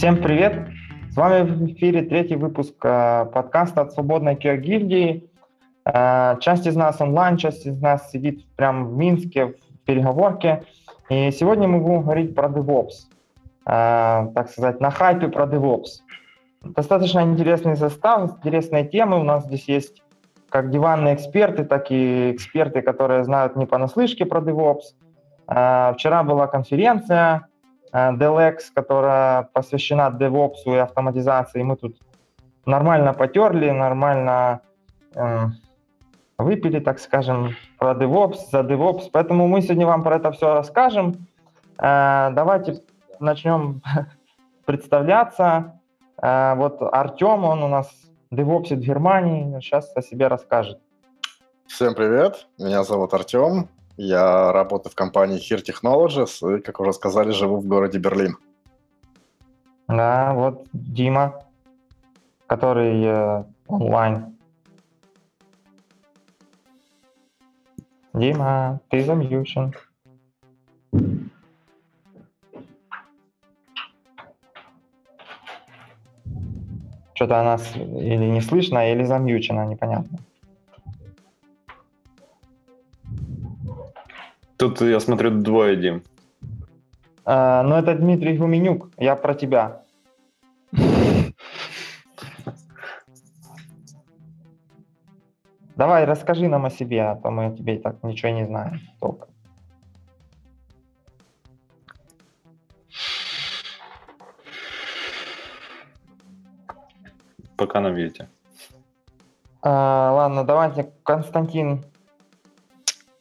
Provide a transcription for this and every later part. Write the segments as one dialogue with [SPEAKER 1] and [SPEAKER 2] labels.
[SPEAKER 1] Всем привет! С вами в эфире третий выпуск э, подкаста от Свободной QA-гильдии. Э, часть из нас онлайн, часть из нас сидит прямо в Минске в переговорке. И сегодня мы будем говорить про DevOps. Э, так сказать, на хайпе про DevOps. Достаточно интересный состав, интересные темы. У нас здесь есть как диванные эксперты, так и эксперты, которые знают не понаслышке про DevOps. Вчера была конференция, DLX, которая посвящена DevOps и автоматизации. Мы тут нормально потерли, нормально э, выпили, так скажем, про DevOps, за DevOps. Поэтому мы сегодня вам про это все расскажем. Э, давайте начнем представляться. Э, вот Артем, он у нас DevOps в Германии, сейчас о себе расскажет.
[SPEAKER 2] Всем привет, меня зовут Артем, я работаю в компании Here Technologies и, как уже сказали, живу в городе Берлин.
[SPEAKER 1] Да, вот Дима, который э, онлайн. Дима, ты замьючен. Что-то нас или не слышно, или замьючено, непонятно.
[SPEAKER 3] Тут, я смотрю, двое, Дим.
[SPEAKER 1] А, ну, это Дмитрий Гуменюк. Я про тебя. Давай, расскажи нам о себе, а то мы о тебе и так ничего не знаем только.
[SPEAKER 3] Пока нам видите.
[SPEAKER 1] А, ладно, давайте, Константин,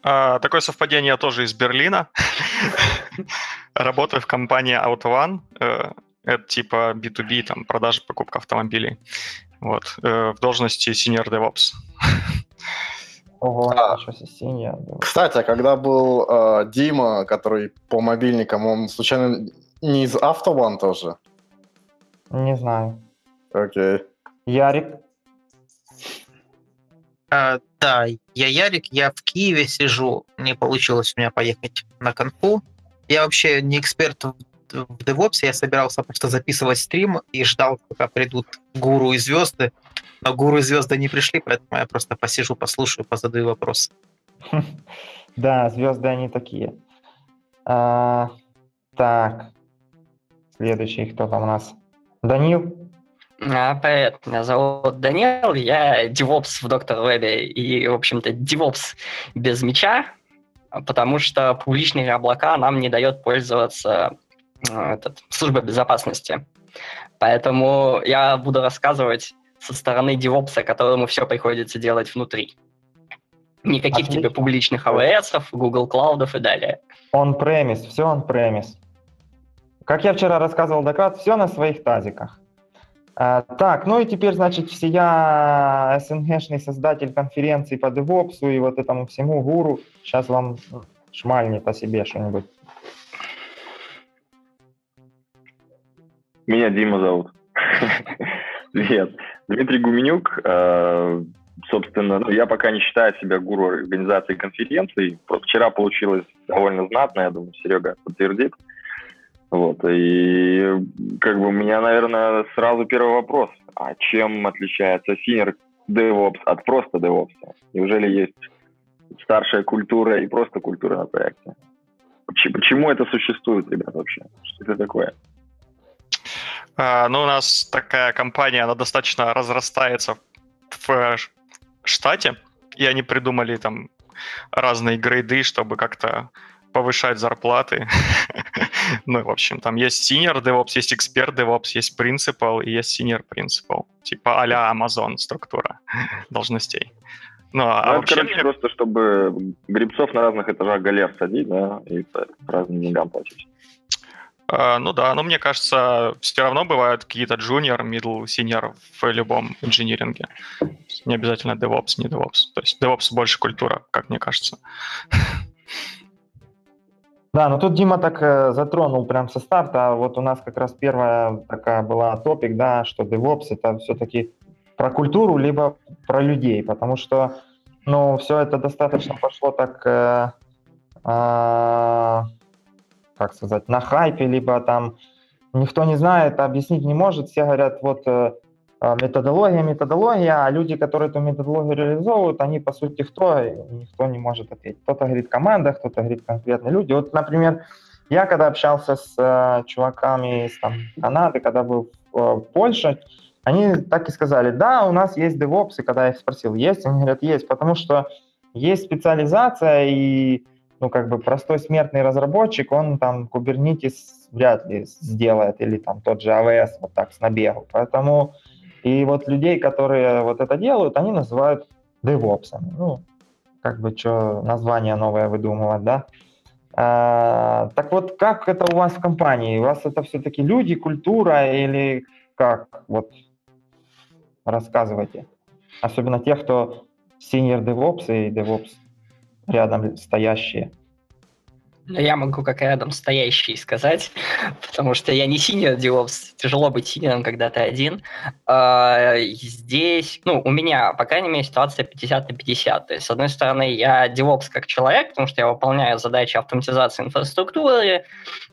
[SPEAKER 4] а, такое совпадение, я тоже из Берлина. Работаю в компании AutoOne. Э, это типа B2B, там, продажа, покупка автомобилей. Вот. Э, в должности Senior DevOps.
[SPEAKER 2] Ого, а, senior. Кстати, а когда был э, Дима, который по мобильникам, он случайно не из AutoOne тоже?
[SPEAKER 1] Не знаю.
[SPEAKER 2] Окей.
[SPEAKER 1] Ярик?
[SPEAKER 5] А, да, я Ярик, я в Киеве сижу, не получилось у меня поехать на конфу. Я вообще не эксперт в, в DevOps, я собирался просто записывать стрим и ждал, пока придут гуру и звезды. Но гуру и звезды не пришли, поэтому я просто посижу, послушаю, позадаю вопросы.
[SPEAKER 1] Да, звезды они такие. А, так, следующий кто там у нас? Данил?
[SPEAKER 6] А, привет, меня зовут Данил, я DevOps в Доктор Вебе, и, в общем-то, DevOps без мяча, потому что публичные облака нам не дает пользоваться э, этот, службой безопасности. Поэтому я буду рассказывать со стороны DevOps, которому все приходится делать внутри. Никаких Отлично. тебе публичных AWS, Google Cloud и далее.
[SPEAKER 1] On-premise, все on-premise. Как я вчера рассказывал доклад, все на своих тазиках. А, так, ну и теперь, значит, я СНГшный создатель конференции по DevOps и вот этому всему гуру. Сейчас вам шмальнет о себе что-нибудь.
[SPEAKER 3] Меня Дима зовут. Привет. Дмитрий Гуменюк. Э, собственно, ну, я пока не считаю себя гуру организации конференций. Вчера получилось довольно знатно, я думаю, Серега подтвердит. Вот, и как бы у меня, наверное, сразу первый вопрос. А чем отличается Senior DevOps от просто DevOps? Неужели есть старшая культура и просто культура на проекте? Почему это существует, ребят, вообще? Что это такое?
[SPEAKER 4] А, ну, у нас такая компания, она достаточно разрастается в штате, и они придумали там разные грейды, чтобы как-то повышать зарплаты. ну, в общем, там есть senior DevOps, есть expert DevOps, есть principal и есть senior principal. Типа а-ля Amazon структура должностей.
[SPEAKER 3] Ну, а ну, вообще... короче, просто чтобы грибцов на разных этажах галер садить, да, и по разным деньгам платить.
[SPEAKER 4] Uh, ну да, но мне кажется, все равно бывают какие-то junior, middle, senior в любом инжиниринге. Не обязательно DevOps, не DevOps. То есть DevOps больше культура, как мне кажется.
[SPEAKER 1] Да, но тут Дима так э, затронул прям со старта. Вот у нас как раз первая такая была топик, да, что DevOps это все-таки про культуру, либо про людей, потому что, ну, все это достаточно пошло так, э, э, как сказать, на хайпе, либо там никто не знает, объяснить не может. Все говорят, вот э, методология, методология, а люди, которые эту методологию реализовывают, они, по сути, кто? Никто не может ответить. Кто-то говорит команда, кто-то говорит конкретные люди. Вот, например, я когда общался с э, чуваками из там, Канады, когда был э, Польше, они так и сказали, да, у нас есть DevOps, и когда я их спросил, есть, они говорят, есть, потому что есть специализация, и ну, как бы простой смертный разработчик, он там Kubernetes вряд ли сделает, или там тот же AWS вот так с набегу. Поэтому и вот людей, которые вот это делают, они называют DevOps. Ну, как бы что название новое выдумывать, да? А, так вот, как это у вас в компании? У вас это все-таки люди, культура или как? Вот рассказывайте. Особенно тех, кто senior DevOps и DevOps рядом стоящие.
[SPEAKER 6] Я могу как рядом стоящий сказать, потому что я не senior DevOps, тяжело быть senior ом, когда ты один. А, здесь, ну, у меня, по крайней мере, ситуация 50 на 50. То есть, с одной стороны, я DevOps как человек, потому что я выполняю задачи автоматизации инфраструктуры,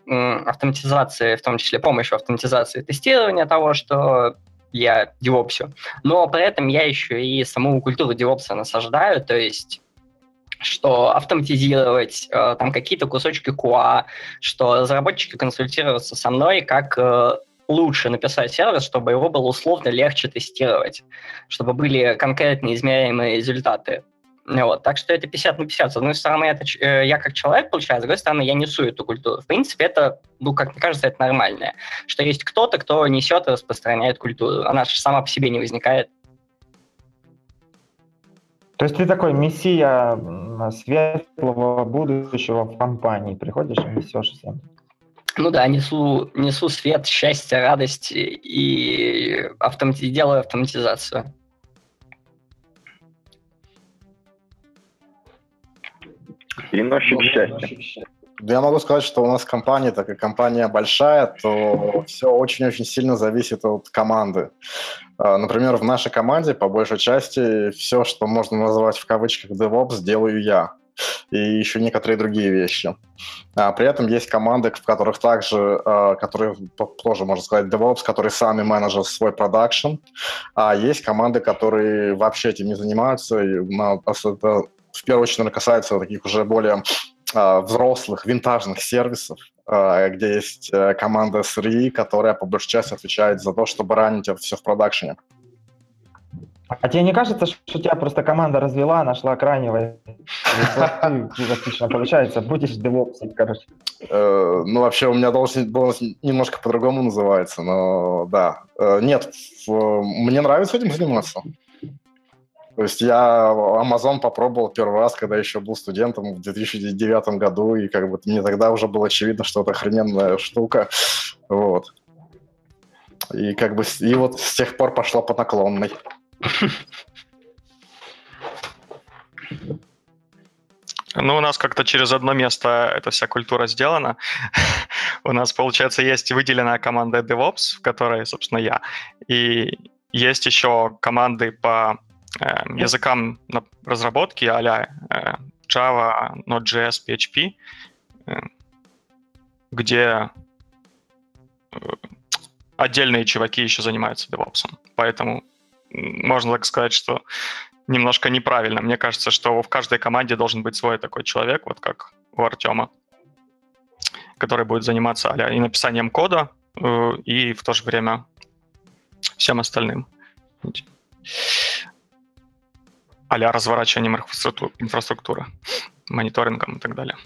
[SPEAKER 6] автоматизации, в том числе помощью автоматизации тестирования того, что я девопсю. Но при этом я еще и саму культуру девопса насаждаю, то есть что автоматизировать э, там какие-то кусочки QA, что разработчики консультируются со мной, как э, лучше написать сервис, чтобы его было условно легче тестировать, чтобы были конкретные измеряемые результаты. Вот. Так что это 50 на 50. С одной стороны, это э, я как человек получаю, с другой стороны, я несу эту культуру. В принципе, это, ну, как мне кажется, это нормальное. Что есть кто-то, кто несет и распространяет культуру. Она же сама по себе не возникает
[SPEAKER 1] то есть ты такой мессия светлого будущего в компании. Приходишь и несешь всем.
[SPEAKER 6] Ну да, несу, несу свет, счастье, радость и, автомати- делаю автоматизацию.
[SPEAKER 3] Переносчик счастья.
[SPEAKER 2] Я могу сказать, что у нас компания, так как компания большая, то все очень-очень сильно зависит от команды. А, например, в нашей команде, по большей части, все, что можно назвать в кавычках DevOps, делаю я. И еще некоторые другие вещи. А при этом есть команды, в которых также, а, которые тоже, можно сказать, DevOps, которые сами менеджеры свой продакшн. А есть команды, которые вообще этим не занимаются. И, это в первую очередь, наверное, касается таких уже более взрослых винтажных сервисов, а, где есть э, команда SRE, которая по большей части отвечает за то, чтобы ранить это все в продакшене.
[SPEAKER 1] А тебе не кажется, что тебя просто команда развела, нашла крайнего, отлично получается, будешь девопсом, короче?
[SPEAKER 2] Э, ну, вообще, у меня должность, должность немножко по-другому называется, но да. Э, нет, мне нравится этим заниматься. То есть я Amazon попробовал первый раз, когда еще был студентом в 2009 году, и как бы мне тогда уже было очевидно, что это охрененная штука. Вот. И как бы и вот с тех пор пошла по наклонной.
[SPEAKER 4] Ну, у нас как-то через одно место эта вся культура сделана. у нас, получается, есть выделенная команда DevOps, в которой, собственно, я. И есть еще команды по языкам разработки а Java, Node.js, PHP, э, где э, отдельные чуваки еще занимаются DevOps. Поэтому можно так сказать, что немножко неправильно. Мне кажется, что в каждой команде должен быть свой такой человек, вот как у Артема, который будет заниматься а и написанием кода, э, и в то же время всем остальным а-ля разворачиванием инфраструктуры, мониторингом и так далее.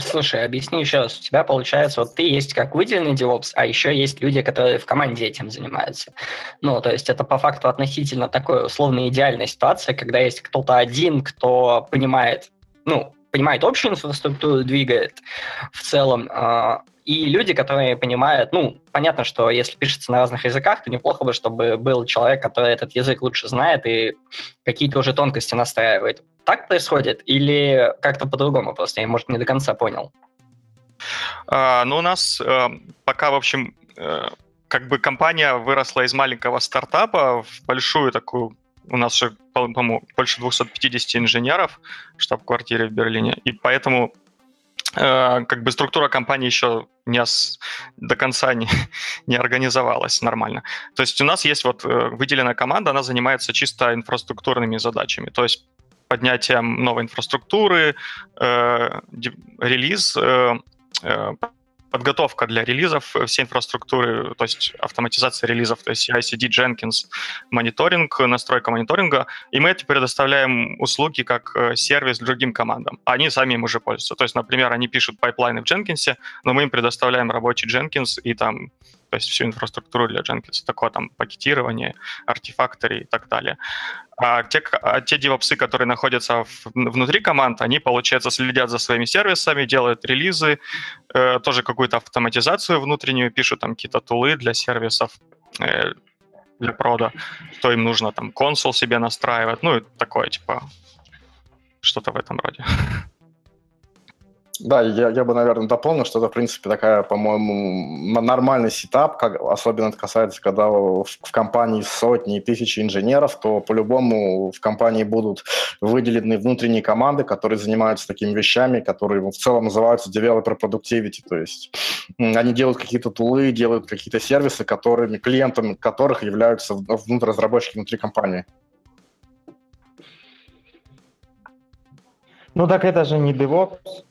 [SPEAKER 6] Слушай, объясни еще раз. У тебя получается, вот ты есть как выделенный DevOps, а еще есть люди, которые в команде этим занимаются. Ну, то есть это по факту относительно такой условно идеальной ситуации, когда есть кто-то один, кто понимает, ну, понимает общую инфраструктуру, двигает в целом, а, и люди, которые понимают, ну, понятно, что если пишется на разных языках, то неплохо бы, чтобы был человек, который этот язык лучше знает и какие-то уже тонкости настраивает. Так происходит или как-то по-другому просто? Я, может, не до конца понял.
[SPEAKER 4] А, ну, у нас э, пока, в общем, э, как бы компания выросла из маленького стартапа в большую такую у нас же, по-моему, больше 250 инженеров в штаб-квартире в Берлине, и поэтому как бы структура компании еще не ос- до конца не, не организовалась нормально. То есть у нас есть вот э, выделенная команда, она занимается чисто инфраструктурными задачами, то есть поднятием новой инфраструктуры, э, релиз, э, э, подготовка для релизов всей инфраструктуры, то есть автоматизация релизов, то есть ICD, Jenkins, мониторинг, настройка мониторинга, и мы эти предоставляем услуги как э, сервис другим командам. Они сами им уже пользуются. То есть, например, они пишут пайплайны в Jenkins, но мы им предоставляем рабочий Jenkins и там то есть всю инфраструктуру для Jenkins, такое там пакетирование, Artifactory и так далее. А те, а те девопсы, которые находятся в, внутри команд, они, получается, следят за своими сервисами, делают релизы, э, тоже какую-то автоматизацию внутреннюю, пишут там какие-то тулы для сервисов, э, для прода, что им нужно, там, консул себе настраивать, ну, и такое, типа, что-то в этом роде.
[SPEAKER 2] Да, я, я бы, наверное, дополнил, что это, в принципе, такая, по-моему, нормальный сетап, как, особенно это касается, когда в, в компании сотни и тысячи инженеров, то по-любому в компании будут выделены внутренние команды, которые занимаются такими вещами, которые в целом называются developer productivity, то есть они делают какие-то тулы, делают какие-то сервисы, которыми, клиентами которых являются внутрь разработчики внутри компании.
[SPEAKER 1] Ну так это же не DevOps.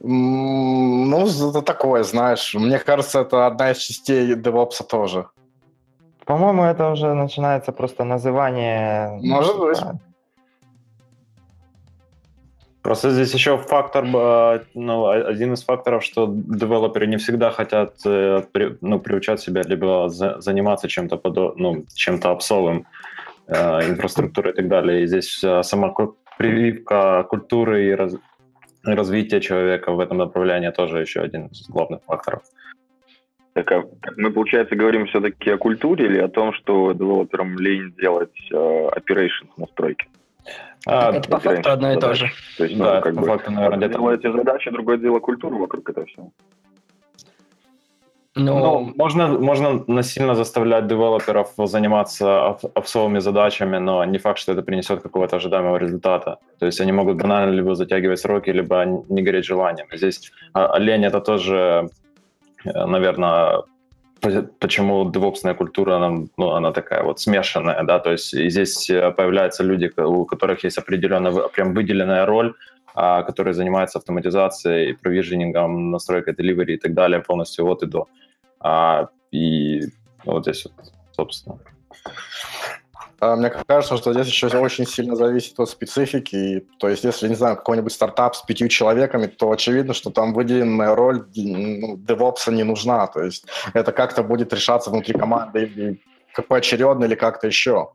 [SPEAKER 2] Ну, это такое, знаешь. Мне кажется, это одна из частей DevOps тоже.
[SPEAKER 1] По-моему, это уже начинается просто называние...
[SPEAKER 2] Может быть.
[SPEAKER 7] Просто здесь еще фактор, э, ну, один из факторов, что девелоперы не всегда хотят э, ну, приучать себя либо заниматься чем-то ну, чем-то обсовым, э, инфраструктурой и так далее. И здесь сама прививка культуры и раз, развитие человека в этом направлении тоже еще один из главных факторов.
[SPEAKER 3] Так, а мы, получается, говорим все-таки о культуре или о том, что девелоперам лень делать э, operations настройки?
[SPEAKER 6] А, это по факту одно и то же.
[SPEAKER 3] То есть, да, ну, как по бы, факту, наверное, где-то... эти задачи, другое дело культуру вокруг этого всего.
[SPEAKER 7] Ну, ну можно, можно насильно заставлять девелоперов заниматься офсовыми задачами, но не факт, что это принесет какого-то ожидаемого результата. То есть они могут банально либо затягивать сроки, либо не гореть желанием. Здесь лень это тоже, э, наверное, почему девопсная культура, она, ну, она такая вот смешанная, да, то есть здесь э, появляются люди, у которых есть определенная, прям выделенная роль, а, которые занимаются автоматизацией, провиженингом, настройкой delivery и так далее полностью от и до. А, и вот здесь вот, собственно.
[SPEAKER 2] А, мне кажется, что здесь еще очень сильно зависит от специфики. То есть, если, не знаю, какой-нибудь стартап с пятью человеками, то очевидно, что там выделенная роль ну, DevOps не нужна. То есть это как-то будет решаться внутри команды или поочередно или как-то еще.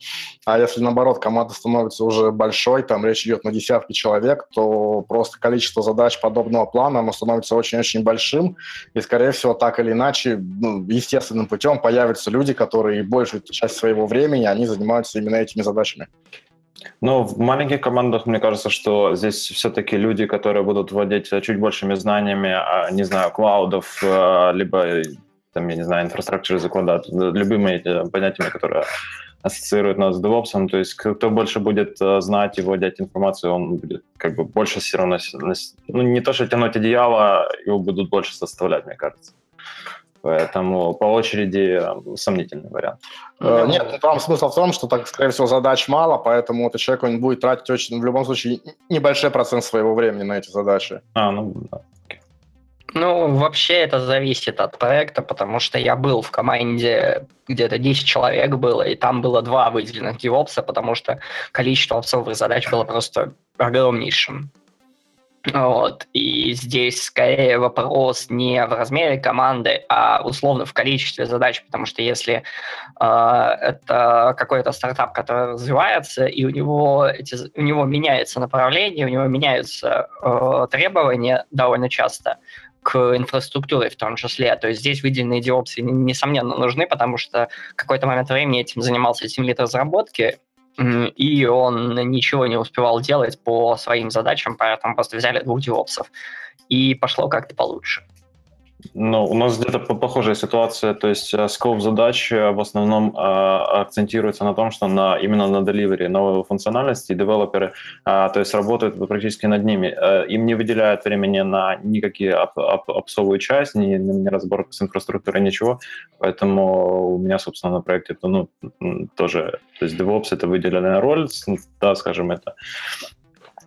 [SPEAKER 2] А если, наоборот, команда становится уже большой, там речь идет на десятки человек, то просто количество задач подобного плана оно становится очень-очень большим, и, скорее всего, так или иначе, ну, естественным путем появятся люди, которые большую часть своего времени, они занимаются именно этими задачами.
[SPEAKER 7] Ну, в маленьких командах, мне кажется, что здесь все-таки люди, которые будут владеть чуть большими знаниями, а, не знаю, клаудов, э, либо там, я не знаю, инфраструктуры закладывать, любыми эти понятиями, которые ассоциируют нас с DevOps, то есть кто больше будет э, знать и владеть информацией, он будет как бы больше все равно, ну не то, что тянуть одеяло, его будут больше составлять, мне кажется. Поэтому по очереди э, сомнительный вариант.
[SPEAKER 2] Э, нет, там смысл в том, что, так, скорее всего, задач мало, поэтому этот человек он будет тратить очень, в любом случае, небольшой процент своего времени на эти задачи.
[SPEAKER 7] А, ну да.
[SPEAKER 6] Ну, вообще это зависит от проекта, потому что я был в команде, где-то 10 человек было, и там было два выделенных девопса, потому что количество опсовых задач было просто огромнейшим. Вот. И здесь скорее вопрос не в размере команды, а условно в количестве задач, потому что если э, это какой-то стартап, который развивается, и у него, эти, у него меняется направление, у него меняются э, требования довольно часто, к инфраструктуре в том числе. То есть здесь выделенные DevOps, несомненно, нужны, потому что какой-то момент времени этим занимался лид разработки, и он ничего не успевал делать по своим задачам, поэтому просто взяли двух девопсов, и пошло как-то получше.
[SPEAKER 7] Ну, у нас где-то похожая ситуация, то есть э, скоп задач э, в основном э, акцентируется на том, что на, именно на деливере новой функциональности девелоперы, то есть работают практически над ними. Им не выделяют времени на никакие оп оп опсовую часть, ни, ни разборку с инфраструктурой, ничего. Поэтому у меня, собственно, на проекте ну, тоже, то есть DevOps — это выделенная роль, да, скажем, это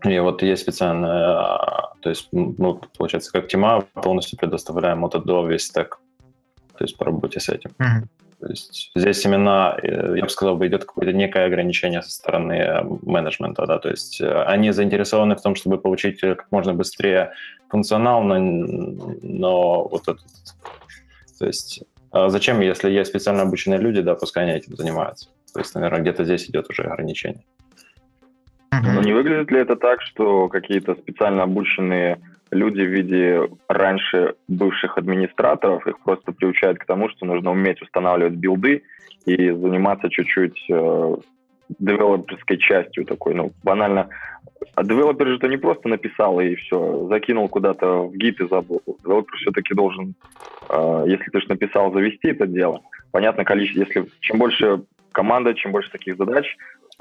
[SPEAKER 7] и вот есть специальная, то есть мы, получается, как тима полностью предоставляем вот до весь стек, то есть по работе с этим. Mm-hmm. То есть здесь именно, э, я бы сказал, идет какое-то некое ограничение со стороны менеджмента, да, то есть э, они заинтересованы в том, чтобы получить как можно быстрее функционал, но, но вот этот, то есть а зачем, если есть специально обученные люди, да, пускай они этим занимаются. То есть, наверное, где-то здесь идет уже ограничение.
[SPEAKER 3] Но не выглядит ли это так, что какие-то специально обученные люди в виде раньше бывших администраторов, их просто приучают к тому, что нужно уметь устанавливать билды и заниматься чуть-чуть э, девелоперской частью такой, ну, банально. А девелопер же это не просто написал и все, закинул куда-то в Git и забыл. Девелопер все-таки должен, э, если ты же написал, завести это дело. Понятно, количество, если чем больше команда, чем больше таких задач,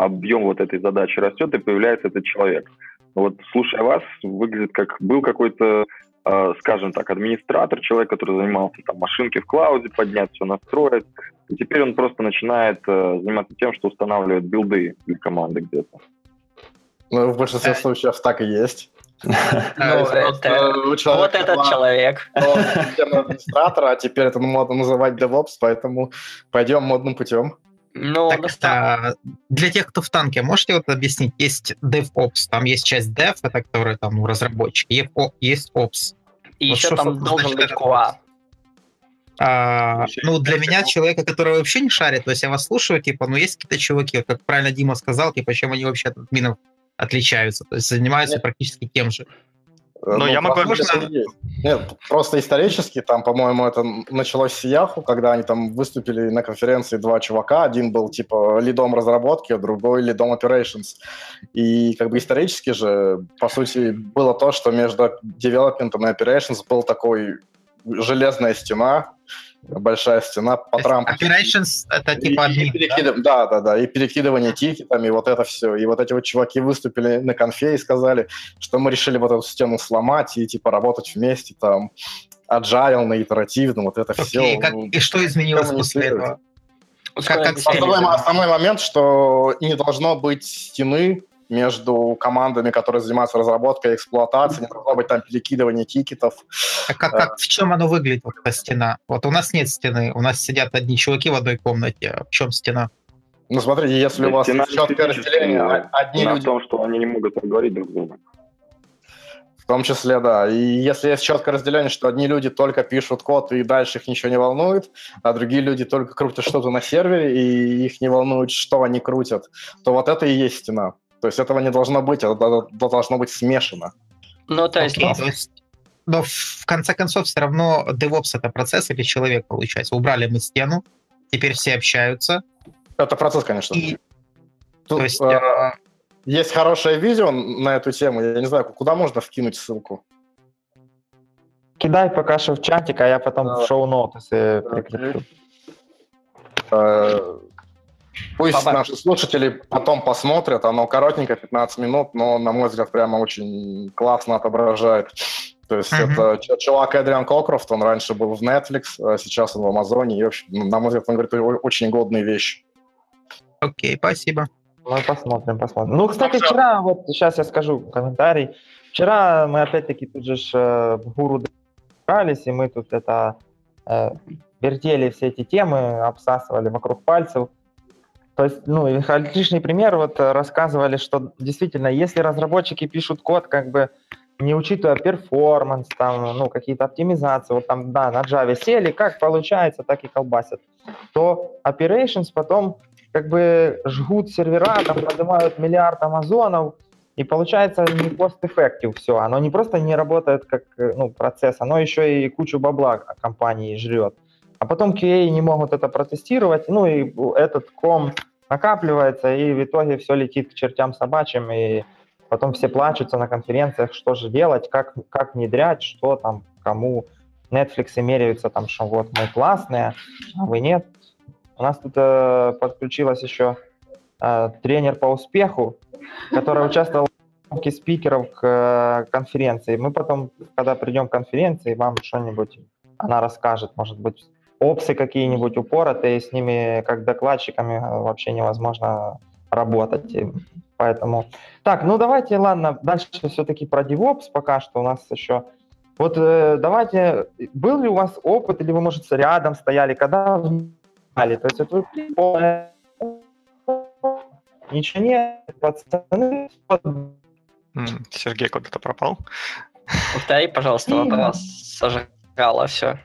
[SPEAKER 3] объем вот этой задачи растет, и появляется этот человек. Вот слушая вас, выглядит как был какой-то, э, скажем так, администратор, человек, который занимался там машинки в клауде, поднять все настроить, и теперь он просто начинает э, заниматься тем, что устанавливает билды для команды где-то.
[SPEAKER 2] Ну, в большинстве случаев так и есть.
[SPEAKER 6] Ну, это... Вот этот человек.
[SPEAKER 2] администратора, а теперь это модно называть DevOps, поэтому пойдем модным путем.
[SPEAKER 5] Ну, так, а, для тех, кто в танке, можете вот объяснить, есть DevOps, там есть часть Dev, это который там ну, разработчик, есть Ops.
[SPEAKER 6] И вот еще там должен быть QA.
[SPEAKER 5] А, ну, для меня, человека, который вообще не шарит, то есть я вас слушаю, типа, ну, есть какие-то чуваки, вот как правильно Дима сказал, типа, чем они вообще от админов отличаются, то есть занимаются Нет. практически тем же.
[SPEAKER 2] Но ну, я могу объяснить. Нет, просто исторически, там, по-моему, это началось с Яху, когда они там выступили на конференции два чувака. Один был, типа, лидом разработки, а другой лидом operations. И, как бы, исторически же, по сути, было то, что между development и operations был такой железная стена, большая стена по Трампу.
[SPEAKER 5] Operations — это типа
[SPEAKER 2] и, и перекидыв... да? да, да, да, и перекидывание тикетами, и вот это все. И вот эти вот чуваки выступили на конфе и сказали, что мы решили вот эту стену сломать и типа работать вместе там agile, на итеративно, вот это okay, все.
[SPEAKER 5] Как, и что изменилось после этого?
[SPEAKER 2] Как, как основной, основной момент, что не должно быть стены между командами, которые занимаются разработкой и эксплуатацией, не должно быть там перекидывание тикетов.
[SPEAKER 5] А как, как, в чем оно выглядит, вот эта стена? Вот у нас нет стены, у нас сидят одни чуваки в одной комнате, а в чем стена?
[SPEAKER 2] Ну, смотрите, если у вас четкое разделение, а одни люди...
[SPEAKER 3] в том, что они не могут говорить друг с другом.
[SPEAKER 2] В том числе, да. И если есть четкое разделение, что одни люди только пишут код, и дальше их ничего не волнует, а другие люди только крутят что-то на сервере, и их не волнует, что они крутят, то вот это и есть стена. То есть этого не должно быть, это должно быть смешано.
[SPEAKER 5] Ну, то есть... Okay, то есть но в конце концов все равно DevOps это процесс или человек, получается. Убрали мы стену, теперь все общаются.
[SPEAKER 2] Это процесс, конечно. И... Тут, то есть, э, а... Есть хорошее видео на эту тему. Я не знаю, куда можно вкинуть ссылку.
[SPEAKER 1] Кидай пока что в чатик, а я потом а... в шоу-ноты прикреплю.
[SPEAKER 2] Э, Пусть Баба. наши слушатели потом посмотрят, оно коротенько, 15 минут, но, на мой взгляд, прямо очень классно отображает. То есть mm-hmm. это чувак Эдриан Кокрофт, он раньше был в Netflix, а сейчас он в Амазоне, и, вообще, на мой взгляд, он говорит очень годные вещи.
[SPEAKER 5] Окей, okay, спасибо.
[SPEAKER 1] Ну, посмотрим, посмотрим. Ну, кстати, вчера, вот сейчас я скажу комментарий. Вчера мы опять-таки тут же э, в гуру добрались, и мы тут это э, вертели все эти темы, обсасывали вокруг пальцев. То есть, ну, отличный пример, вот э, рассказывали, что действительно, если разработчики пишут код, как бы не учитывая перформанс, там, ну, какие-то оптимизации, вот там, да, на Java сели, как получается, так и колбасят, то operations потом как бы жгут сервера, там поднимают миллиард амазонов, и получается не cost-effective все. Оно не просто не работает как э, ну, процесс, оно еще и кучу бабла компании жрет. А потом QA не могут это протестировать, ну и этот ком накапливается, и в итоге все летит к чертям собачьим, и потом все плачутся на конференциях, что же делать, как, как внедрять, что там, кому. Netflix меряются там, что вот мы классные, а вы нет. У нас тут э, подключилась еще э, тренер по успеху, которая участвовала в спикеров к э, конференции. Мы потом, когда придем к конференции, вам что-нибудь она расскажет, может быть, опсы какие-нибудь упоротые, с ними как докладчиками э, вообще невозможно работать. И поэтому... Так, ну давайте, ладно, дальше все-таки про DevOps пока что у нас еще... Вот э, давайте, был ли у вас опыт, или вы, может, рядом стояли, когда знали? То есть вот вы ничего нет, пацаны...
[SPEAKER 4] Сергей куда-то пропал.
[SPEAKER 6] Повтори, пожалуйста, вопрос. Сожрала все.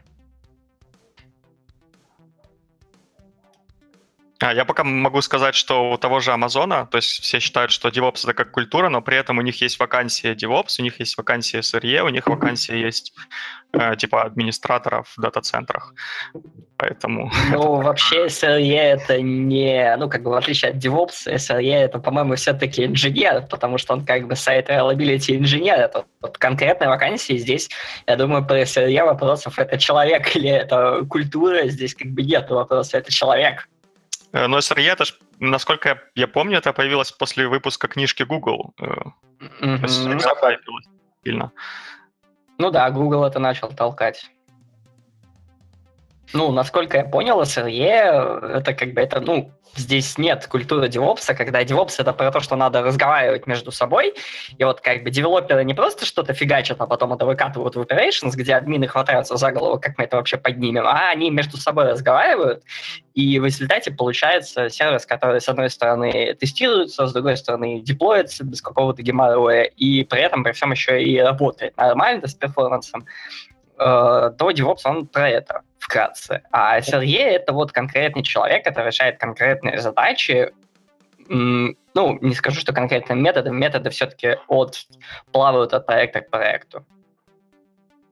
[SPEAKER 4] А, я пока могу сказать, что у того же Амазона, то есть все считают, что DevOps это как культура, но при этом у них есть вакансия DevOps, у них есть вакансия SRE, у них вакансия есть э, типа администраторов в дата-центрах. Поэтому...
[SPEAKER 6] Ну, вообще SRE это не... Ну, как бы в отличие от DevOps, SRE это, по-моему, все-таки инженер, потому что он как бы сайт reliability инженер. Это вот конкретная вакансия. Здесь, я думаю, про SRE вопросов это человек или это культура. Здесь как бы нет вопросов, это человек.
[SPEAKER 4] Но SRE, это ж, насколько я помню, это появилось после выпуска книжки Google. Mm-hmm.
[SPEAKER 6] Сильно. Ну да, Google это начал толкать. Ну, насколько я понял, SRE это как бы это, ну, здесь нет культуры девопса, когда девопс это про то, что надо разговаривать между собой, и вот как бы девелоперы не просто что-то фигачат, а потом это выкатывают в operations, где админы хватаются за голову, как мы это вообще поднимем, а они между собой разговаривают, и в результате получается сервис, который, с одной стороны, тестируется, с другой стороны, деплоится без какого-то геморроя, и при этом при всем еще и работает нормально с перформансом, э, то DevOps, он про это вкратце. А SRE — это вот конкретный человек, который решает конкретные задачи, ну, не скажу, что конкретным методом, методы все-таки от, плавают от проекта к проекту.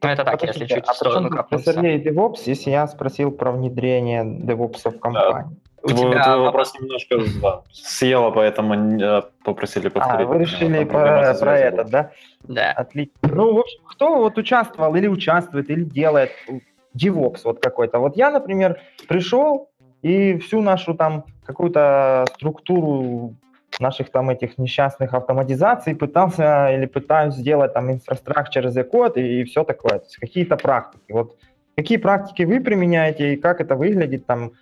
[SPEAKER 6] Ну, это так, Подождите, если чуть а в сторону
[SPEAKER 1] копнуться. SRE и DevOps, если я спросил про внедрение DevOps в компании? Да.
[SPEAKER 7] У твой, тебя твой вопрос немножко да, съела, поэтому э, попросили повторить.
[SPEAKER 1] А, вы решили про, про это, да?
[SPEAKER 6] Да.
[SPEAKER 1] Отлично. Ну, в общем, кто вот участвовал или участвует, или делает DevOps вот какой-то. Вот я, например, пришел и всю нашу там какую-то структуру наших там этих несчастных автоматизаций пытался или пытаюсь сделать там infrastructure as a и, и все такое. То есть какие-то практики. Вот какие практики вы применяете и как это выглядит там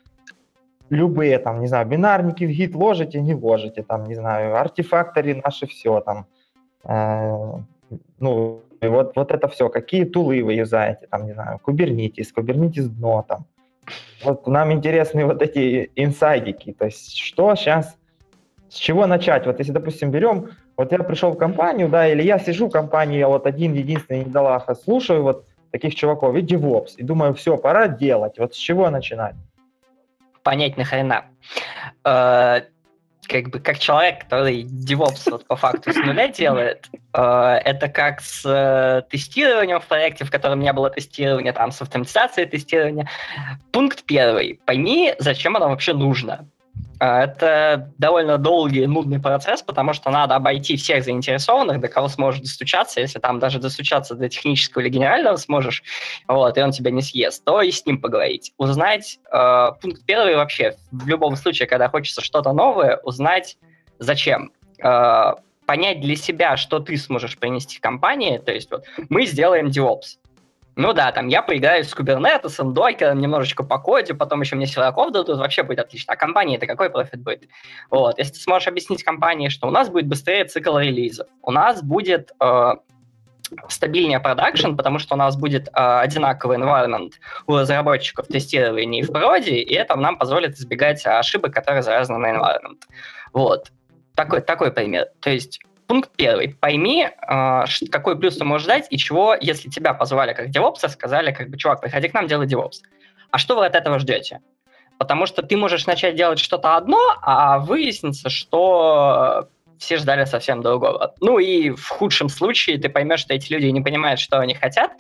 [SPEAKER 1] любые там, не знаю, бинарники в гид ложите, не ложите, там, не знаю, артефакторы наши все там. Э, ну, и вот, вот это все. Какие тулы вы юзаете, там, не знаю, Kubernetes, Kubernetes дно, там. Вот нам интересны вот эти инсайдики. То есть что сейчас, с чего начать? Вот если, допустим, берем, вот я пришел в компанию, да, или я сижу в компании, я вот один единственный недолаха, слушаю вот таких чуваков и DevOps, и думаю, все, пора делать. Вот с чего начинать?
[SPEAKER 6] Понять нахрена. Как бы как человек, который DevOps вот по факту с нуля делает, э, это как с э, тестированием в проекте, в котором не было тестирования, там, с автоматизацией тестирования. Пункт первый. Пойми, зачем оно вообще нужно. А, это довольно долгий и нудный процесс, потому что надо обойти всех заинтересованных, до кого сможешь достучаться. Если там даже достучаться до технического или генерального сможешь, вот, и он тебя не съест, то и с ним поговорить. Узнать, э, пункт первый вообще, в любом случае, когда хочется что-то новое, узнать, зачем. Э, понять для себя, что ты сможешь принести компании, то есть вот мы сделаем DevOps, ну да, там я поиграю с Kubernetes, докером, немножечко по коде, потом еще мне силаков дадут, вообще будет отлично. А компании это какой профит будет? Вот, если ты сможешь объяснить компании, что у нас будет быстрее цикл релизов, у нас будет э, стабильнее продакшн, потому что у нас будет э, одинаковый environment у разработчиков тестирования и в природе, и это нам позволит избегать ошибок, которые завязаны на environment. Вот. Такой, такой пример. То есть Пункт первый. Пойми, э, какой плюс ты можешь дать и чего, если тебя позвали как девопса, сказали, как бы, чувак, приходи к нам, делай девопс. А что вы от этого ждете? Потому что ты можешь начать делать что-то одно, а выяснится, что все ждали совсем другого. Ну и в худшем случае ты поймешь, что эти люди не понимают, что они хотят,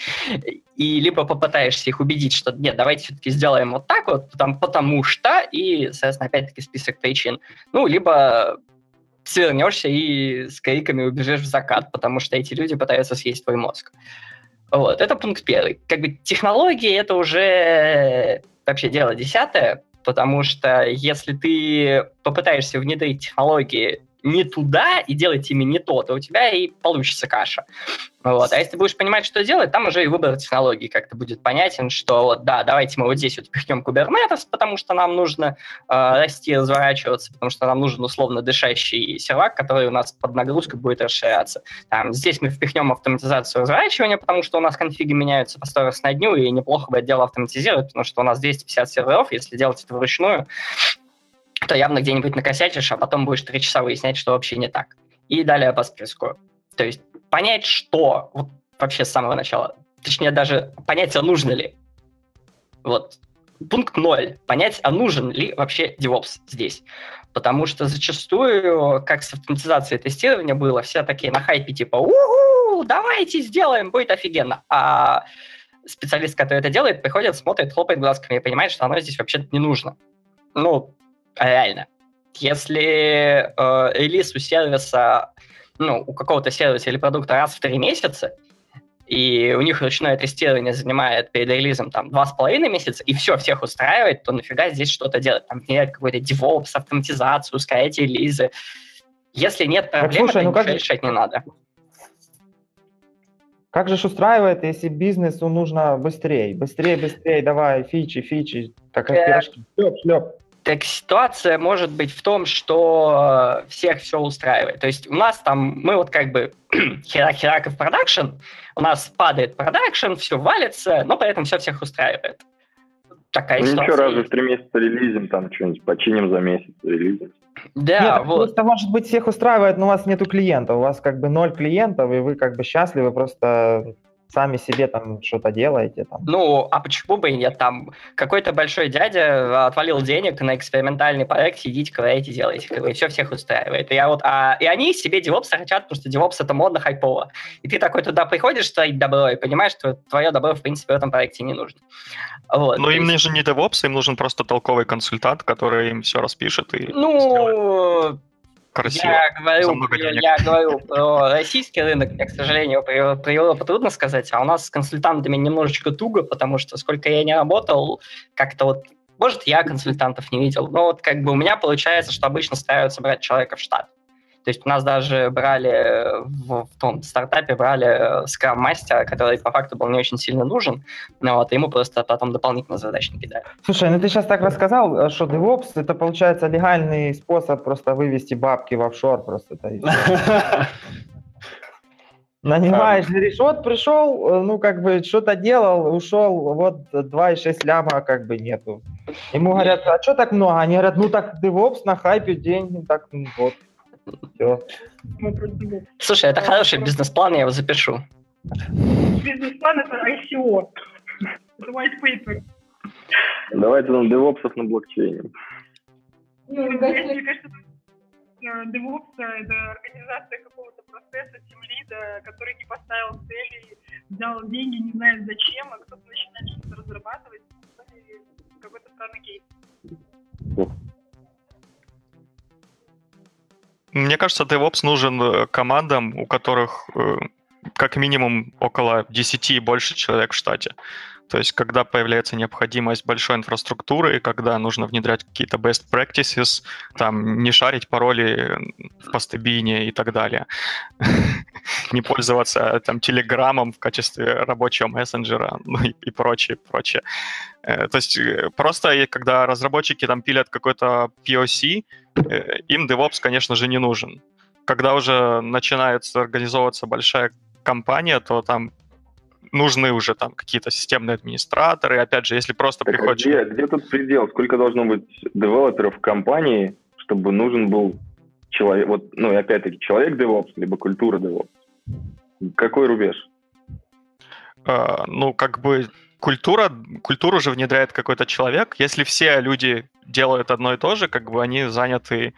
[SPEAKER 6] и либо попытаешься их убедить, что нет, давайте все-таки сделаем вот так вот, там, потому что, и, соответственно, опять-таки список причин. Ну, либо свернешься и с криками убежишь в закат, потому что эти люди пытаются съесть твой мозг. Вот, это пункт первый. Как бы технологии это уже вообще дело десятое, потому что если ты попытаешься внедрить технологии не туда и делать ими не то, то у тебя и получится каша. Вот. А если ты будешь понимать, что делать, там уже и выбор технологий как-то будет понятен, что вот, да, давайте мы вот здесь вот пихнем Kubernetes, потому что нам нужно э, расти, разворачиваться, потому что нам нужен условно дышащий сервак, который у нас под нагрузкой будет расширяться. Там, здесь мы впихнем автоматизацию разворачивания, потому что у нас конфиги меняются по 100 раз на дню, и неплохо бы это дело автоматизировать, потому что у нас 250 серверов, если делать это вручную, то явно где-нибудь накосячишь, а потом будешь три часа выяснять, что вообще не так. И далее по списку. То есть понять, что вот, вообще с самого начала, точнее даже понять, а нужно ли. Вот. Пункт ноль. Понять, а нужен ли вообще DevOps здесь. Потому что зачастую, как с автоматизацией тестирования было, все такие на хайпе типа у давайте сделаем, будет офигенно. А специалист, который это делает, приходит, смотрит, хлопает глазками и понимает, что оно здесь вообще не нужно. Ну, реально. Если э, релиз у сервиса, ну, у какого-то сервиса или продукта раз в три месяца, и у них ручное тестирование занимает перед релизом там два с половиной месяца, и все, всех устраивает, то нафига здесь что-то делать? Там менять какой-то DevOps, автоматизацию, ускорять релизы. Если нет проблем, слушай, ну как... решать не надо.
[SPEAKER 1] Как же устраивает, если бизнесу нужно быстрее, быстрее, быстрее, давай, фичи, фичи, так как пирожки, шлеп, шлеп.
[SPEAKER 6] Так ситуация может быть в том, что э, всех все устраивает. То есть у нас там, мы вот как бы херак-херак в продакшн, у нас падает продакшн, все валится, но при этом все всех устраивает.
[SPEAKER 3] Такая ну, ситуация. Ничего, разве в три месяца релизим, там что-нибудь починим за месяц релизим.
[SPEAKER 1] Да, Нет, вот. Просто, может быть, всех устраивает, но у вас нету клиентов, у вас как бы ноль клиентов, и вы как бы счастливы, просто сами себе там что-то делаете. Там.
[SPEAKER 6] Ну, а почему бы и нет? Там какой-то большой дядя отвалил денег на экспериментальный проект, сидите, ковыряйте, делайте, как бы, и все всех устраивает. И, я вот, а, и они себе DevOps хотят, потому что DevOps это модно, хайпово. И ты такой туда приходишь творить добро и понимаешь, что твое добро, в принципе, в этом проекте не нужно.
[SPEAKER 4] Вот, Но им нужен не DevOps, им нужен просто толковый консультант, который им все распишет и
[SPEAKER 6] Ну, сделает красиво. Я говорю, я говорю про российский рынок, мне, к сожалению, про, про Европу трудно сказать, а у нас с консультантами немножечко туго, потому что сколько я не работал, как-то вот, может, я консультантов не видел, но вот как бы у меня получается, что обычно стараются брать человека в штат. То есть у нас даже брали э, в, в том стартапе брали скрам э, который по факту был не очень сильно нужен, но вот ему просто потом дополнительно задачи накидали.
[SPEAKER 1] Слушай, ну ты сейчас так рассказал, э, что DevOps это получается легальный способ просто вывести бабки в офшор просто. Нанимаешь, вот пришел, ну, как бы, что-то делал, ушел, вот 2,6 ляма, как бы, нету. Ему говорят, а что так много? Они говорят, ну, так DevOps на хайпе деньги, так, ну, вот.
[SPEAKER 6] Все. Слушай, это хороший бизнес-план, я его запишу.
[SPEAKER 8] Бизнес-план это ICO. Это white paper.
[SPEAKER 3] Давайте нам девопсов на блокчейне.
[SPEAKER 8] Ну, мне кажется, DevOps — это организация какого-то процесса, тимлида, который не поставил цели, взял деньги, не знает зачем, а кто-то начинает что-то разрабатывать. Какой-то странный кейс.
[SPEAKER 4] Мне кажется, DevOps нужен э, командам, у которых э, как минимум около 10 и больше человек в штате. То есть, когда появляется необходимость большой инфраструктуры, когда нужно внедрять какие-то best practices, там, не шарить пароли в постебине и так далее, не пользоваться там телеграммом в качестве рабочего мессенджера, ну и, прочее, прочее. Э, то есть, просто когда разработчики там пилят какой-то POC, Э, им DevOps, конечно же, не нужен. Когда уже начинается организовываться большая компания, то там нужны уже там какие-то системные администраторы. Опять же, если просто так приходишь...
[SPEAKER 3] Где, где тут предел? Сколько должно быть девелоперов в компании, чтобы нужен был человек, вот, ну и опять-таки, человек DevOps, либо культура DevOps? Какой рубеж?
[SPEAKER 4] Uh, ну, как бы культура, культуру же внедряет какой-то человек. Если все люди делают одно и то же, как бы они заняты,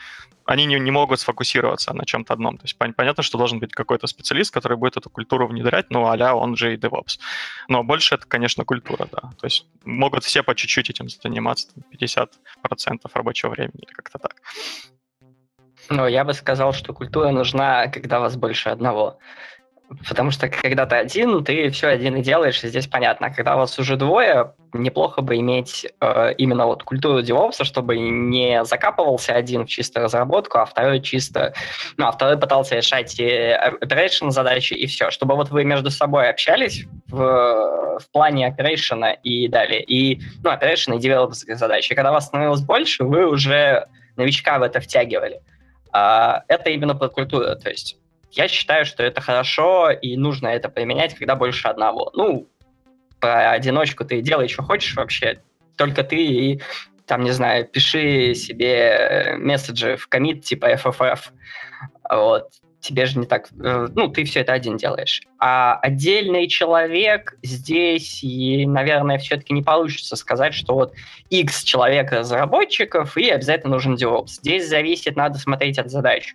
[SPEAKER 4] они не, не могут сфокусироваться на чем-то одном. То есть понятно, что должен быть какой-то специалист, который будет эту культуру внедрять, ну, а он же и DevOps. Но больше это, конечно, культура, да. То есть могут все по чуть-чуть этим заниматься, 50% рабочего времени или как-то так.
[SPEAKER 6] Ну, я бы сказал, что культура нужна, когда вас больше одного. Потому что когда ты один, ты все один и делаешь, и здесь понятно. А когда вас уже двое, неплохо бы иметь э, именно вот культуру DevOps, чтобы не закапывался один в чистую разработку, а второй чисто... Ну, а второй пытался решать и operation задачи, и все. Чтобы вот вы между собой общались в, в плане operation и далее. И, ну, operation и developerские задачи. И когда вас становилось больше, вы уже новичка в это втягивали. А, это именно под культуру. То есть я считаю, что это хорошо, и нужно это применять, когда больше одного. Ну, про одиночку ты делай, что хочешь вообще, только ты и там, не знаю, пиши себе месседжи в комит типа FFF, вот, тебе же не так, э, ну, ты все это один делаешь. А отдельный человек здесь, и, наверное, все-таки не получится сказать, что вот X человек разработчиков, и обязательно нужен DevOps. Здесь зависит, надо смотреть от задач.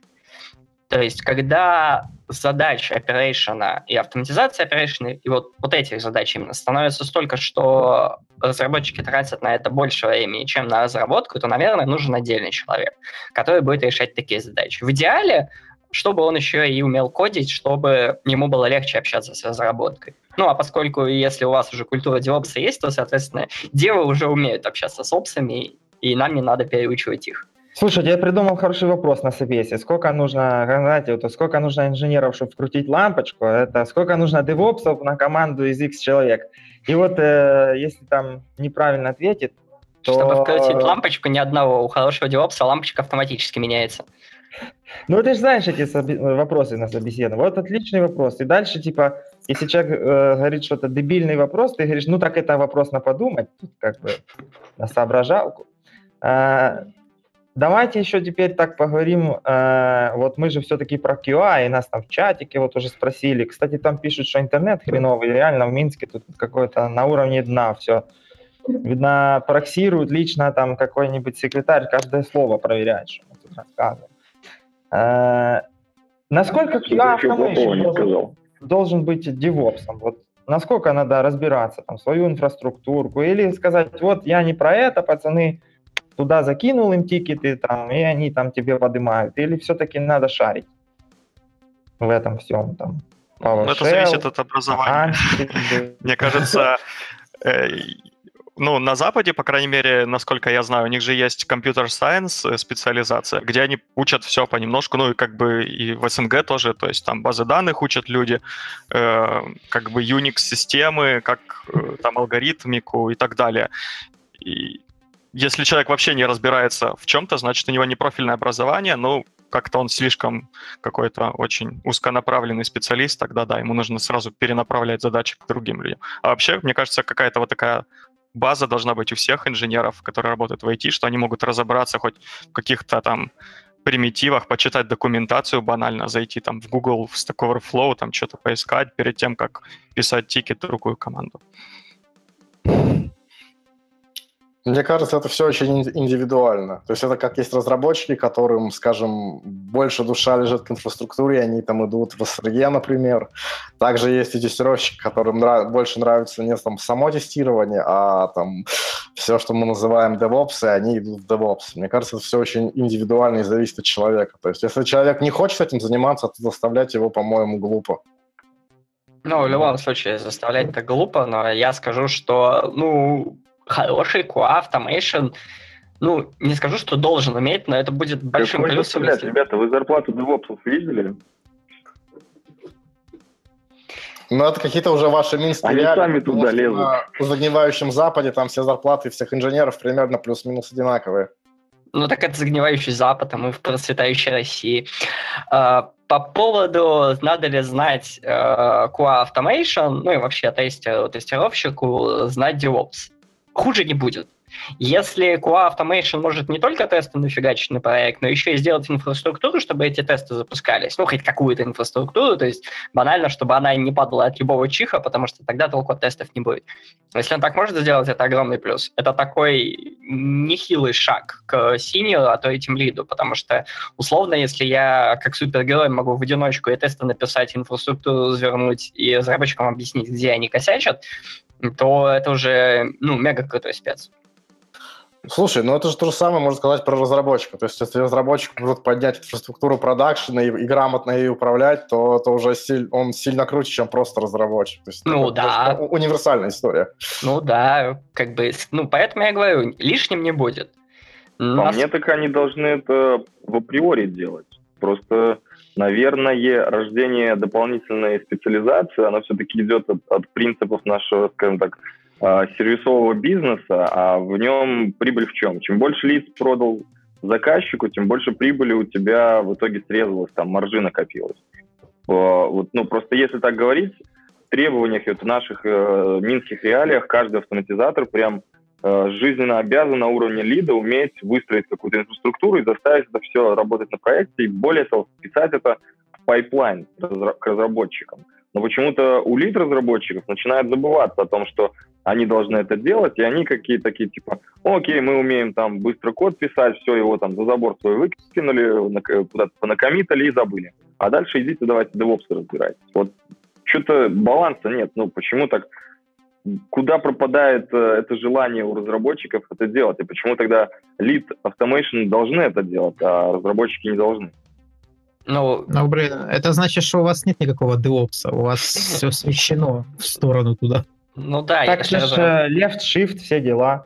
[SPEAKER 6] То есть, когда задач оперейшена и автоматизация оперейшена, и вот, вот этих задач именно становится столько, что разработчики тратят на это больше времени, чем на разработку, то, наверное, нужен отдельный человек, который будет решать такие задачи. В идеале, чтобы он еще и умел кодить, чтобы ему было легче общаться с разработкой. Ну, а поскольку если у вас уже культура DevOps есть, то, соответственно, девы уже умеют общаться с опсами, и нам не надо переучивать их.
[SPEAKER 1] Слушайте, я придумал хороший вопрос на собесе. Сколько нужно, знаете, вот, сколько нужно инженеров, чтобы вкрутить лампочку? Это сколько нужно девопсов на команду из X человек? И вот э, если там неправильно ответит,
[SPEAKER 6] то... Чтобы вкрутить лампочку, ни одного. У хорошего девопса лампочка автоматически меняется.
[SPEAKER 1] Ну, ты же знаешь эти вопросы на собеседовании. Вот отличный вопрос. И дальше, типа, если человек э, говорит что-то дебильный вопрос, ты говоришь, ну, так это вопрос на подумать, как бы на соображалку. А, Давайте еще теперь так поговорим. Э, вот мы же все-таки про QA, и нас там в чатике вот уже спросили. Кстати, там пишут, что интернет хреновый. Реально в Минске тут какой-то на уровне дна все. Видно, проксируют лично там какой-нибудь секретарь каждое слово проверяет, что мы тут рассказываем. Э, насколько QA должен, должен быть девопсом? Вот насколько надо разбираться, там, свою инфраструктуру, или сказать, вот я не про это, пацаны, туда закинул им тикеты, там, и они там тебе поднимают, или все-таки надо шарить в этом всем там?
[SPEAKER 4] PowerShell, ну, это зависит от образования. Мне кажется, э, ну, на Западе, по крайней мере, насколько я знаю, у них же есть компьютер сайенс э, специализация, где они учат все понемножку, ну и как бы и в СНГ тоже, то есть там базы данных учат люди, э, как бы Unix-системы, как э, там алгоритмику и так далее. И если человек вообще не разбирается в чем-то, значит, у него не профильное образование, ну, как-то он слишком какой-то очень узконаправленный специалист, тогда да, ему нужно сразу перенаправлять задачи к другим людям. А вообще, мне кажется, какая-то вот такая база должна быть у всех инженеров, которые работают в IT, что они могут разобраться хоть в каких-то там примитивах, почитать документацию банально, зайти там в Google, в Stack Overflow, там что-то поискать перед тем, как писать тикет другую команду.
[SPEAKER 2] Мне кажется, это все очень индивидуально. То есть это как есть разработчики, которым, скажем, больше душа лежит к инфраструктуре, они там идут в SRE, например. Также есть и тестировщики, которым нрав... больше нравится не там само тестирование, а там все, что мы называем DevOps, и они идут в DevOps. Мне кажется, это все очень индивидуально и зависит от человека. То есть если человек не хочет этим заниматься, то заставлять его, по-моему, глупо.
[SPEAKER 6] Ну, в любом случае, заставлять это глупо, но я скажу, что, ну, хороший QA Automation, ну, не скажу, что должен иметь, но это будет большим
[SPEAKER 3] Какой плюсом. Если... Ребята, вы зарплату девопсов видели?
[SPEAKER 2] Ну, это какие-то уже ваши минские
[SPEAKER 3] Они реалии. сами туда лезут.
[SPEAKER 2] На загнивающем Западе там все зарплаты всех инженеров примерно плюс-минус одинаковые.
[SPEAKER 6] Ну, так это загнивающий Запад, а мы в процветающей России. А, по поводу, надо ли знать QA Automation, ну и вообще тестировщику знать DevOps хуже не будет. Если QA Automation может не только тесты нафигачить на проект, но еще и сделать инфраструктуру, чтобы эти тесты запускались, ну, хоть какую-то инфраструктуру, то есть банально, чтобы она не падала от любого чиха, потому что тогда толку от тестов не будет. Если он так может сделать, это огромный плюс. Это такой нехилый шаг к синьору, а то и тем лиду, потому что, условно, если я как супергерой могу в одиночку и тесты написать, инфраструктуру развернуть и разработчикам объяснить, где они косячат, то это уже, ну, мега крутой спец.
[SPEAKER 2] Слушай, ну это же то же самое можно сказать про разработчика. То есть, если разработчик может поднять инфраструктуру продакшена и, и грамотно ей управлять, то это уже силь, он сильно круче, чем просто разработчик. То есть,
[SPEAKER 6] ну
[SPEAKER 2] это,
[SPEAKER 6] да.
[SPEAKER 2] Это универсальная история.
[SPEAKER 6] Ну да, как бы, ну поэтому я говорю, лишним не будет.
[SPEAKER 3] По Нас... мне так они должны это в априори делать. Просто, наверное, рождение дополнительной специализации, оно все-таки идет от, от принципов нашего, скажем так, а, сервисового бизнеса, а в нем прибыль в чем? Чем больше лиц продал заказчику, тем больше прибыли у тебя в итоге срезалось, там маржи накопилось. Вот, ну, просто если так говорить, в требованиях вот, в наших э, минских реалиях каждый автоматизатор прям жизненно обязан на уровне лида уметь выстроить какую-то инфраструктуру и заставить это все работать на проекте, и более того, вписать это в пайплайн к разработчикам. Но почему-то у лид-разработчиков начинают забываться о том, что они должны это делать, и они какие-то такие, типа, окей, мы умеем там быстро код писать, все, его там за забор свой выкинули, куда-то понакомитали и забыли. А дальше идите, давайте DevOps разбирайтесь. Вот что-то баланса нет. Ну, почему так? Куда пропадает э, это желание у разработчиков это делать? И почему тогда lead automation должны это делать, а разработчики не должны?
[SPEAKER 5] Ну, ну, блин, это значит, что у вас нет никакого DevOps, у вас все смещено в сторону туда.
[SPEAKER 6] Ну да,
[SPEAKER 1] так если же left, shift, все дела.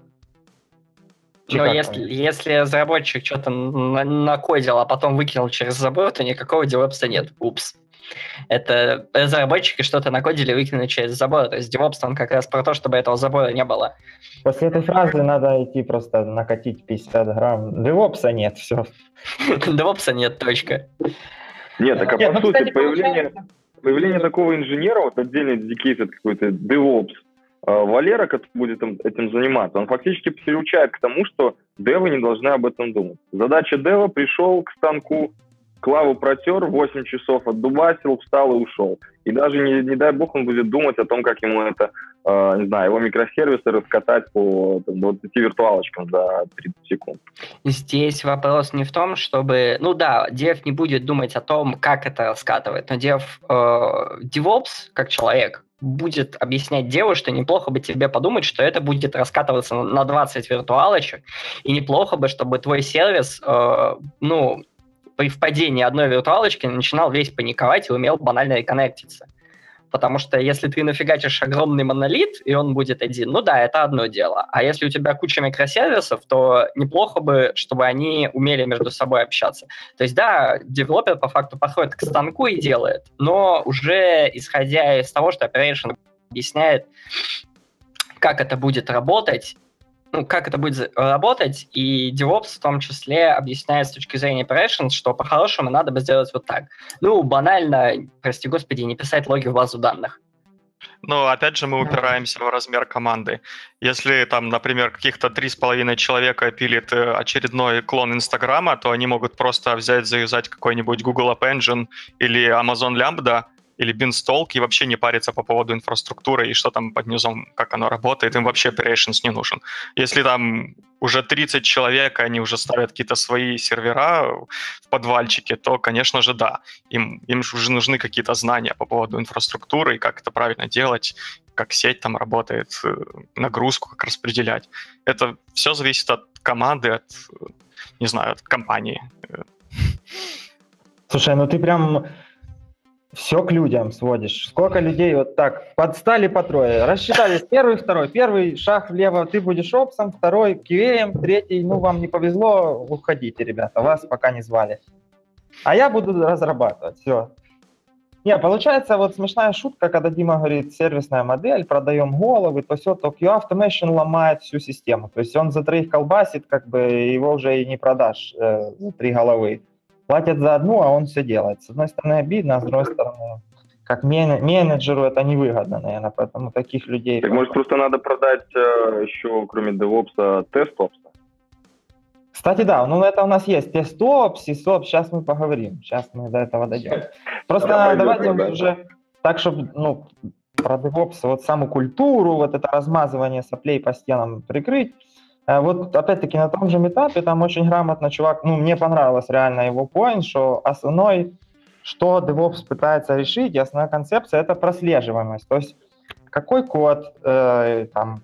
[SPEAKER 6] Но если, если разработчик что-то накодил, а потом выкинул через забор, то никакого DevOps нет. Упс. Это разработчики что-то накодили и выкинули через забор. То есть DevOps он как раз про то, чтобы этого забора не было.
[SPEAKER 1] После этой фразы надо идти просто накатить 50 грамм. DevOps нет, все.
[SPEAKER 6] DevOps нет, точка.
[SPEAKER 3] Нет, так а по ну, сути появление, появление такого инженера, вот отдельный dedicated какой-то DevOps, а, Валера, который будет этим заниматься, он фактически приучает к тому, что девы не должны об этом думать. Задача дева пришел к станку, клаву протер, 8 часов отдубасил, встал и ушел. И даже, не, не дай бог, он будет думать о том, как ему это, э, не знаю, его микросервисы раскатать по там, 20 виртуалочкам за 30 секунд.
[SPEAKER 6] Здесь вопрос не в том, чтобы... Ну да, дев не будет думать о том, как это раскатывать, но дев, э, DevOps, как человек, будет объяснять деву, что неплохо бы тебе подумать, что это будет раскатываться на 20 виртуалочек, и неплохо бы, чтобы твой сервис, э, ну, при впадении одной виртуалочки начинал весь паниковать и умел банально реконнектиться. Потому что если ты нафигачишь огромный монолит, и он будет один, ну да, это одно дело. А если у тебя куча микросервисов, то неплохо бы, чтобы они умели между собой общаться. То есть да, девелопер по факту подходит к станку и делает, но уже исходя из того, что Operation объясняет, как это будет работать, ну, как это будет работать, и DevOps в том числе объясняет с точки зрения operations, что по-хорошему надо бы сделать вот так. Ну, банально, прости господи, не писать логи в базу данных.
[SPEAKER 4] Ну, опять же, мы упираемся в размер команды. Если там, например, каких-то три с половиной человека пилит э, очередной клон Инстаграма, то они могут просто взять, заюзать какой-нибудь Google App Engine или Amazon Lambda, или Beanstalk и вообще не париться по поводу инфраструктуры и что там под низом, как оно работает, им вообще operations не нужен. Если там уже 30 человек, они уже ставят какие-то свои сервера в подвальчике, то, конечно же, да, им, им уже нужны какие-то знания по поводу инфраструктуры и как это правильно делать, как сеть там работает, э, нагрузку как распределять. Это все зависит от команды, от, не знаю, от компании.
[SPEAKER 1] Слушай, ну ты прям все к людям сводишь. Сколько людей вот так подстали по трое, рассчитались первый, второй. Первый шаг влево, ты будешь опсом, второй кивеем, третий, ну вам не повезло, уходите, ребята, вас пока не звали. А я буду разрабатывать, все. Не, получается вот смешная шутка, когда Дима говорит, сервисная модель, продаем головы, то все, то Q Automation ломает всю систему. То есть он за троих колбасит, как бы его уже и не продашь э, за три головы платят за одну, а он все делает. С одной стороны обидно, а с другой стороны, как менеджеру это невыгодно, наверное, поэтому таких людей...
[SPEAKER 3] Так может просто надо продать э, еще, кроме DevOps, TestOps?
[SPEAKER 1] Кстати, да, ну это у нас есть TestOps, SysOps, сейчас мы поговорим, сейчас мы до этого дойдем. Просто да, давайте да, уже так, чтобы, ну, про DevOps, вот саму культуру, вот это размазывание соплей по стенам прикрыть, вот опять-таки на том же метапе там очень грамотно чувак, ну мне понравилось реально его point, что основной, что DevOps пытается решить, и основная концепция это прослеживаемость. То есть какой код э, там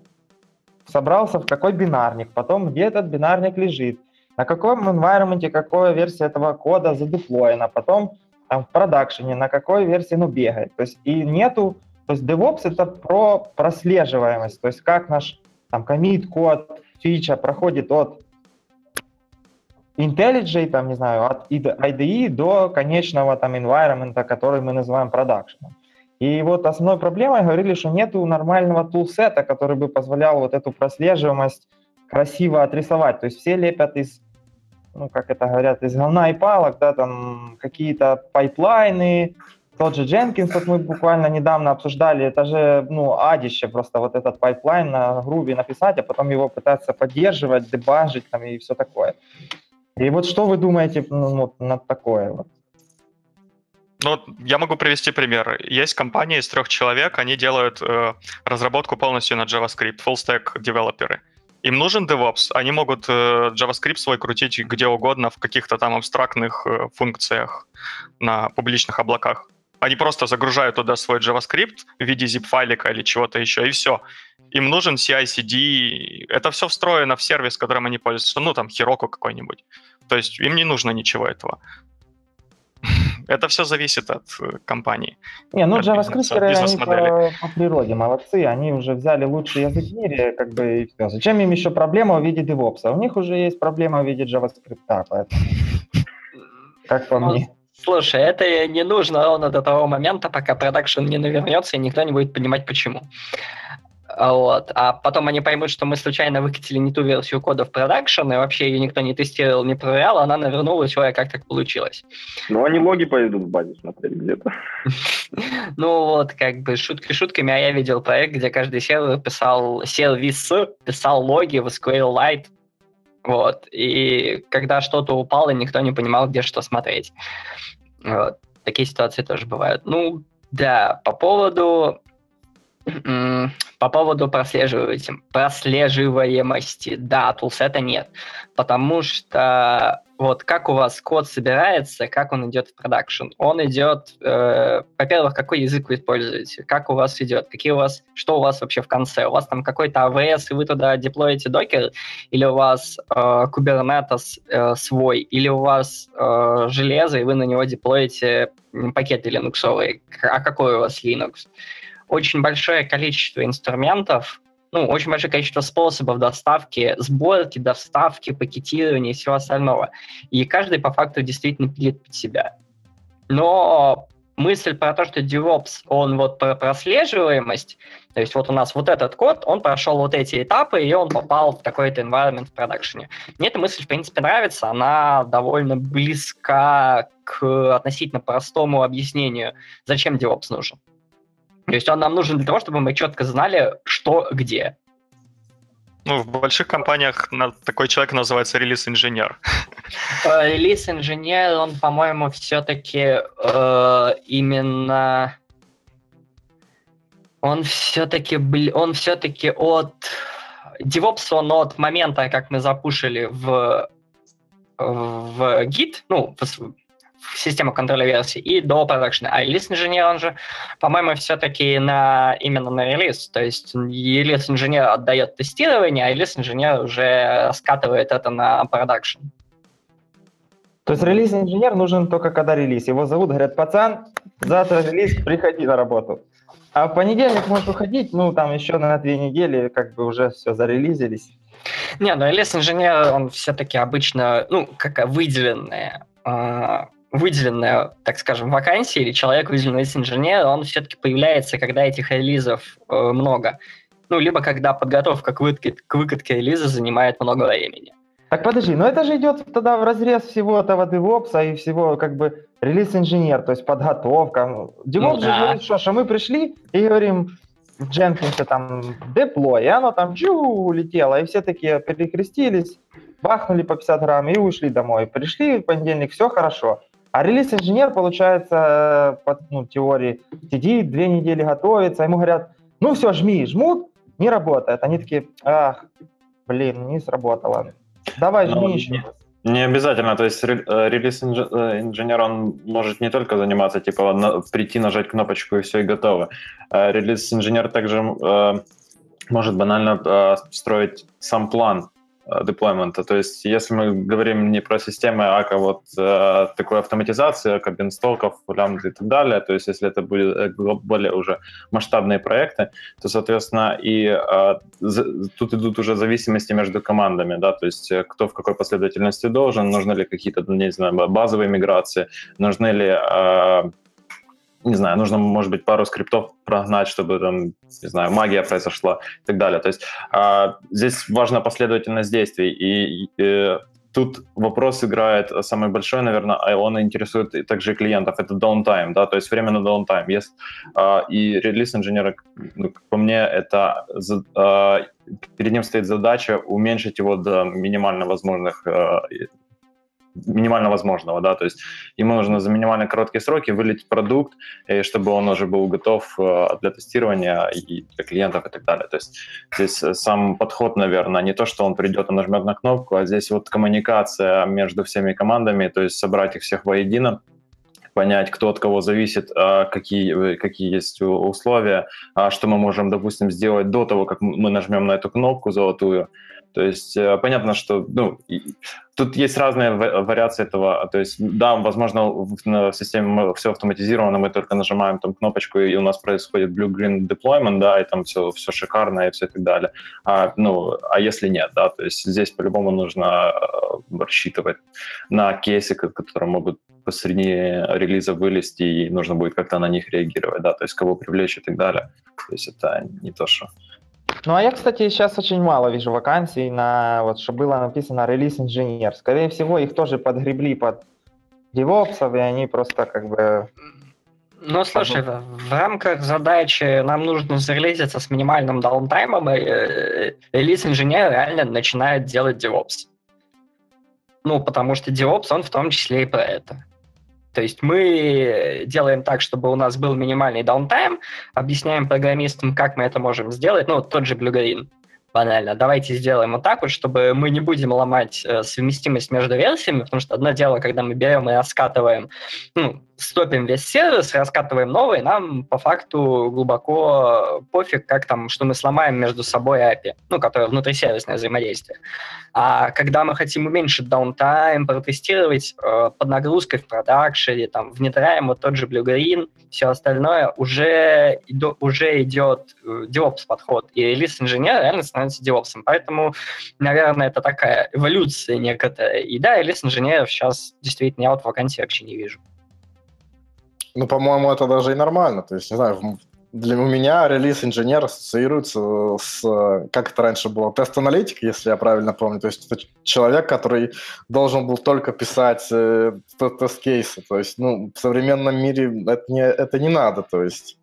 [SPEAKER 1] собрался в какой бинарник, потом где этот бинарник лежит, на каком environment какая версия этого кода задеплоена, потом там, в продакшене, на какой версии оно бегает. То есть и нету, то есть DevOps это про прослеживаемость, то есть как наш там commit, код, фича проходит от IntelliJ, там, не знаю, от IDE до конечного там environment, который мы называем продакшеном. И вот основной проблемой говорили, что нету нормального toolset'а, который бы позволял вот эту прослеживаемость красиво отрисовать. То есть все лепят из, ну, как это говорят, из говна и палок, да, там какие-то pipeline'ы, тот же Jenkins, вот мы буквально недавно обсуждали, это же, ну, адище просто вот этот pipeline на Groovy написать, а потом его пытаться поддерживать, debug'ажить там и все такое. И вот что вы думаете ну, вот, над такое? Вот?
[SPEAKER 4] Ну, я могу привести пример. Есть компания из трех человек, они делают э, разработку полностью на JavaScript, full stack девелоперы. Им нужен DevOps, они могут э, JavaScript свой крутить где угодно в каких-то там абстрактных э, функциях на публичных облаках. Они просто загружают туда свой JavaScript в виде zip-файлика или чего-то еще, и все. Им нужен CI-CD. Это все встроено в сервис, которым они пользуются. Ну, там, Heroku какой-нибудь. То есть им не нужно ничего этого. Это все зависит от э, компании.
[SPEAKER 1] Не, ну JavaScript они по, по природе молодцы, они уже взяли лучший язык в мире, как бы и все. Зачем им еще проблема в виде DevOps? У них уже есть проблема в виде JavaScript, поэтому как по мне.
[SPEAKER 6] Слушай, это не нужно ровно до того момента, пока продакшн не навернется, и никто не будет понимать, почему. Вот. А потом они поймут, что мы случайно выкатили не ту версию кода в продакшн, и вообще ее никто не тестировал, не проверял, она навернулась, ой, а как так получилось?
[SPEAKER 3] Ну, они логи пойдут в базе смотреть где-то.
[SPEAKER 6] Ну вот, как бы шутки шутками, а я видел проект, где каждый сервер писал сервис, писал логи в SQLite, вот, и когда что-то упало, никто не понимал, где что смотреть. Вот. Такие ситуации тоже бывают. Ну, да, по поводу по поводу прослеживаемости, да, тулсета нет, потому что вот как у вас код собирается, как он идет в продакшн? Он идет, э, во-первых, какой язык вы используете, как у вас идет, какие у вас, что у вас вообще в конце? У вас там какой-то AWS, и вы туда деплоите докер, или у вас э, Kubernetes э, свой, или у вас э, железо, и вы на него деплоите пакеты Linux, а какой у вас Linux? Очень большое количество инструментов, ну, очень большое количество способов доставки, сборки, доставки, пакетирования и всего остального. И каждый по факту действительно пилит под себя. Но мысль про то, что DevOps, он вот про прослеживаемость, то есть вот у нас вот этот код, он прошел вот эти этапы, и он попал в такой-то environment в продакшене. Мне эта мысль, в принципе, нравится, она довольно близка к относительно простому объяснению, зачем DevOps нужен. То есть он нам нужен для того, чтобы мы четко знали, что где.
[SPEAKER 4] Ну, в больших компаниях такой человек называется релиз-инженер.
[SPEAKER 6] Э, релиз-инженер, он, по-моему, все-таки э, именно... Он все-таки, он все-таки от... DevOps, он от момента, как мы запушили в в Git, ну, систему контроля версий и до продакшена. А релиз-инженер, он же, по-моему, все-таки на, именно на релиз. То есть релиз-инженер отдает тестирование, а релиз-инженер уже скатывает это на продакшн.
[SPEAKER 1] То есть релиз-инженер нужен только когда релиз. Его зовут, говорят, пацан, завтра релиз, приходи на работу. А в понедельник можешь уходить, ну, там еще на две недели, как бы уже все зарелизились.
[SPEAKER 6] Не, ну релиз-инженер, он все-таки обычно, ну, как выделенная выделенная, так скажем, вакансия или человек, выделенный из инженера, он все-таки появляется, когда этих релизов э, много. Ну, либо когда подготовка к выкатке, к выкатке релиза занимает много времени.
[SPEAKER 1] Так подожди, но это же идет тогда в разрез всего этого DevOps и всего как бы релиз-инженер, то есть подготовка. DevOps ну, же да. говорит, что, что мы пришли и говорим, Jenkins там деплой, и оно там чу улетело, и все такие перекрестились, бахнули по 50 грамм и ушли домой. Пришли в понедельник, все хорошо. А релиз-инженер, получается, по ну, теории, сидит, две недели готовится, ему говорят, ну все, жми, жмут, не работает. Они такие, ах, блин, не сработало. Давай, жми ну, еще раз.
[SPEAKER 7] Не обязательно, то есть э, релиз-инженер, э, он может не только заниматься, типа, на, прийти, нажать кнопочку и все, и готово. А релиз-инженер также э, может банально э, строить сам план Э, деплоймента. То есть если мы говорим не про системы, а как вот э, такой автоматизации, как бинстоков, лямбды и так далее, то есть если это будет э, более уже масштабные проекты, то, соответственно, и э, тут идут уже зависимости между командами, да, то есть э, кто в какой последовательности должен, нужны ли какие-то, не знаю, базовые миграции, нужны ли э, не знаю, нужно, может быть, пару скриптов прогнать, чтобы там, не знаю, магия произошла и так далее. То есть а, здесь важна последовательность действий, и, и тут вопрос играет самый большой, наверное, а он интересует также и клиентов, это downtime, да, то есть время на downtime. Есть, а, и релиз-инженеры, ну, по мне, это а, перед ним стоит задача уменьшить его до минимально возможных а, минимально возможного, да, то есть ему нужно за минимально короткие сроки вылить продукт, и чтобы он уже был готов э, для тестирования и для клиентов и так далее. То есть здесь э, сам подход, наверное, не то, что он придет и нажмет на кнопку, а здесь вот коммуникация между всеми командами, то есть собрать их всех воедино, понять, кто от кого зависит, а какие, какие есть условия, а что мы можем, допустим, сделать до того, как мы нажмем на эту кнопку золотую, то есть э, понятно, что ну, тут есть разные вариации этого. То есть, да, возможно, в системе все автоматизировано, мы только нажимаем там кнопочку, и у нас происходит blue-green deployment, да, и там все, все шикарно и все и так далее. А, ну, а если нет, да, то есть здесь по-любому нужно э, рассчитывать на кейсы, которые могут посреди релиза вылезти, и нужно будет как-то на них реагировать, да, то есть кого привлечь и так далее. То есть это не то, что
[SPEAKER 1] ну, а я, кстати, сейчас очень мало вижу вакансий, на, вот, что было написано релиз-инженер. Скорее всего, их тоже подгребли под девопсов, и они просто как бы...
[SPEAKER 6] Ну, слушай, в, рамках задачи нам нужно зарелизиться с минимальным даунтаймом, и э, релиз-инженер реально начинает делать DevOps. Ну, потому что DevOps, он в том числе и про это. То есть мы делаем так, чтобы у нас был минимальный downtime, объясняем программистам, как мы это можем сделать. Ну, тот же Blue-Green банально. Давайте сделаем вот так вот, чтобы мы не будем ломать э, совместимость между версиями, потому что одно дело, когда мы берем и раскатываем, ну, стопим весь сервис, раскатываем новый, нам по факту глубоко пофиг, как там, что мы сломаем между собой API, ну, которое внутрисервисное взаимодействие. А когда мы хотим уменьшить downtime, протестировать э, под нагрузкой в продакшене, там, внедряем вот тот же Blue Green, все остальное, уже, идо, уже идет э, DevOps подход, и релиз-инженер реально становится DevOps. Поэтому, наверное, это такая эволюция некоторая. И да, релиз-инженеров сейчас действительно я вот вакансии вообще не вижу.
[SPEAKER 2] Ну, по-моему, это даже и нормально. То есть, не знаю, для у меня релиз-инженер ассоциируется с, как это раньше было, тест-аналитик, если я правильно помню. То есть это человек, который должен был только писать э, тест-кейсы. То есть, ну, в современном мире это не, это не надо. То есть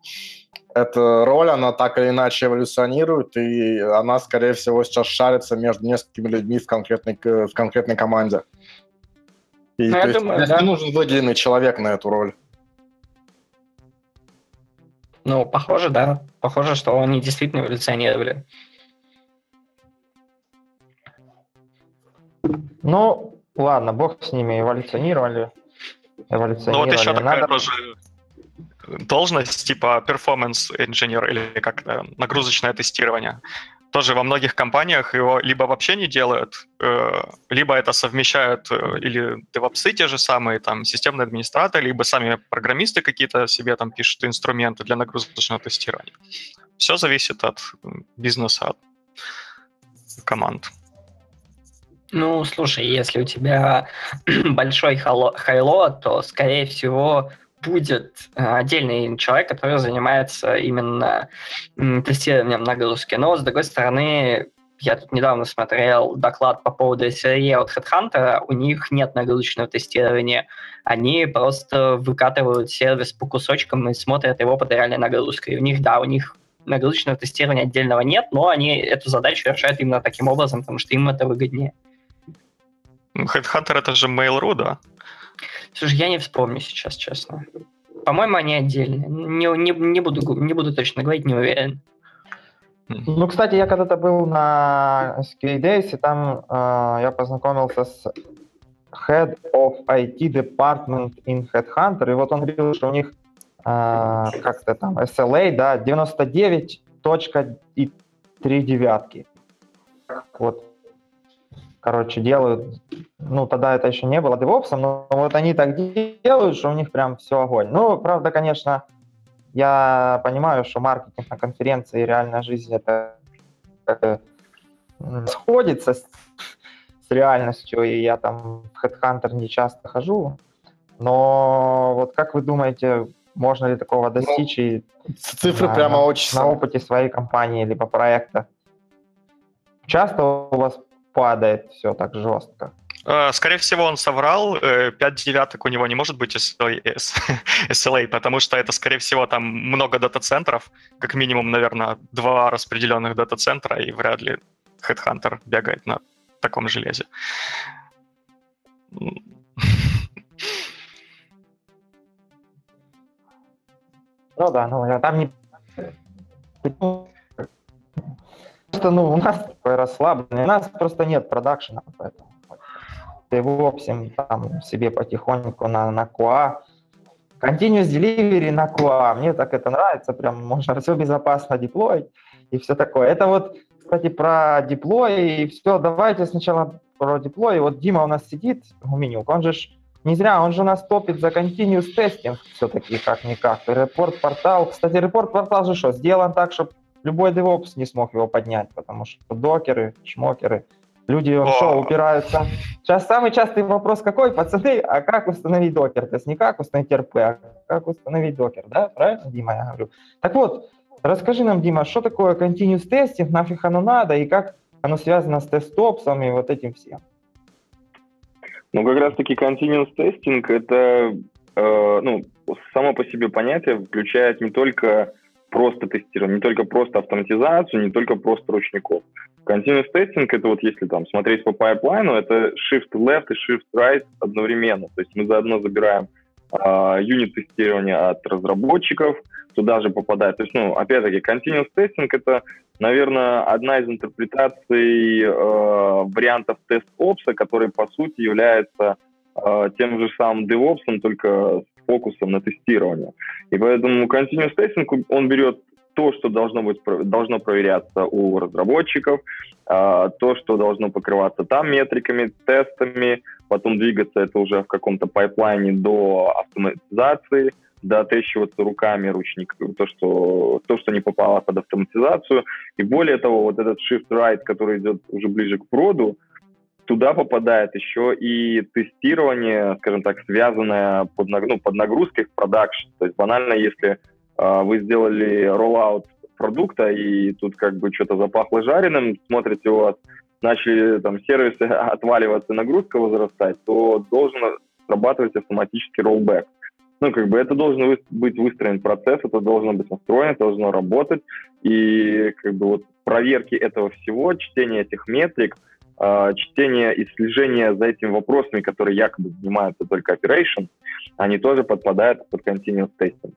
[SPEAKER 2] эта роль, она так или иначе эволюционирует, и она, скорее всего, сейчас шарится между несколькими людьми в конкретной, в конкретной команде. И, то есть, думаю, да. нужен выделенный человек на эту роль.
[SPEAKER 6] Ну, похоже, да. Похоже, что они действительно эволюционировали.
[SPEAKER 1] Ну, ладно, бог с ними, эволюционировали.
[SPEAKER 4] эволюционировали. Ну вот еще такая Надо... тоже должность типа performance инженер или как нагрузочное тестирование тоже во многих компаниях его либо вообще не делают, э, либо это совмещают э, или девопсы те же самые, там, системные администраторы, либо сами программисты какие-то себе там пишут инструменты для нагрузочного тестирования. Все зависит от бизнеса, от команд.
[SPEAKER 6] Ну, слушай, если у тебя большой хайло, то, скорее всего, будет э, отдельный человек, который занимается именно тестированием нагрузки. Но, с другой стороны, я тут недавно смотрел доклад по поводу SRE от HeadHunter, у них нет нагрузочного тестирования, они просто выкатывают сервис по кусочкам и смотрят его под реальной нагрузкой. У них, да, у них нагрузочного тестирования отдельного нет, но они эту задачу решают именно таким образом, потому что им это выгоднее.
[SPEAKER 4] HeadHunter это же Mail.ru, да?
[SPEAKER 6] Слушай, я не вспомню сейчас, честно. По-моему, они отдельные. Не, не, не, буду, не буду точно говорить, не уверен.
[SPEAKER 1] Ну, кстати, я когда-то был на SK Days, и там э, я познакомился с Head of IT Department in Headhunter, и вот он говорил, что у них э, как-то там SLA, да, 99 точка и три девятки. Вот, короче, делают, ну, тогда это еще не было DevOps, но вот они так делают, что у них прям все огонь. Ну, правда, конечно, я понимаю, что маркетинг на конференции и реальная жизнь это сходится с, с реальностью, и я там в Headhunter не часто хожу, но вот как вы думаете, можно ли такого ну, достичь ну, и
[SPEAKER 2] цифры на, прямо очень
[SPEAKER 1] на опыте своей компании либо проекта? Часто у вас падает все так жестко?
[SPEAKER 4] Э, скорее всего, он соврал. 5 э, девяток у него не может быть SLA, потому что это, скорее всего, там много дата-центров, как минимум, наверное, два распределенных дата-центра, и вряд ли Headhunter бегает на таком железе.
[SPEAKER 1] Ну да, ну я там не... Просто, ну, у нас такой расслабленный, у нас просто нет продакшена, поэтому DevOps там себе потихоньку на, на QA. Continuous Delivery на QA. Мне так это нравится, прям можно все безопасно деплоить и все такое. Это вот, кстати, про деплой и все. Давайте сначала про деплой. Вот Дима у нас сидит, Гуменюк, он же не зря, он же у нас топит за continuous testing все-таки, как-никак. Репорт-портал, кстати, репорт-портал же что, сделан так, чтобы любой DevOps не смог его поднять, потому что докеры, шмокеры – Люди он что, упираются. Сейчас самый частый вопрос какой, пацаны, а как установить докер? То есть не как установить РП, а как установить докер, да? Правильно, Дима, я говорю? Так вот, расскажи нам, Дима, что такое continuous testing, нафиг оно надо, и как оно связано с тестопсом и вот этим всем?
[SPEAKER 3] Ну, как раз-таки continuous testing — это, э, ну, само по себе понятие включает не только просто тестирование, не только просто автоматизацию, не только просто ручников. Continuous testing — это вот если там смотреть по пайплайну, это shift left и shift right одновременно. То есть мы заодно забираем а, юнит тестирования от разработчиков, туда же попадает. То есть, ну, опять-таки, continuous testing — это, наверное, одна из интерпретаций э, вариантов тест-опса, который, по сути, является э, тем же самым DevOps, только фокусом на тестирование. И поэтому continuous testing, он берет то, что должно, быть, должно проверяться у разработчиков, а, то, что должно покрываться там метриками, тестами, потом двигаться это уже в каком-то пайплайне до автоматизации, да, тещиваться руками ручник, то, что, то, что не попало под автоматизацию. И более того, вот этот shift right, который идет уже ближе к проду, туда попадает еще и тестирование, скажем так, связанное под, ну, под нагрузкой в продакшн. То есть банально, если э, вы сделали роллаут продукта, и тут как бы что-то запахло жареным, смотрите, вас начали там сервисы отваливаться, нагрузка возрастать, то должен срабатывать автоматический роллбэк. Ну, как бы это должен быть выстроен процесс, это должно быть настроено, это должно работать. И как бы вот проверки этого всего, чтение этих метрик – э, чтение и слежение за этими вопросами, которые якобы занимаются только operation, они тоже подпадают под continuous testing.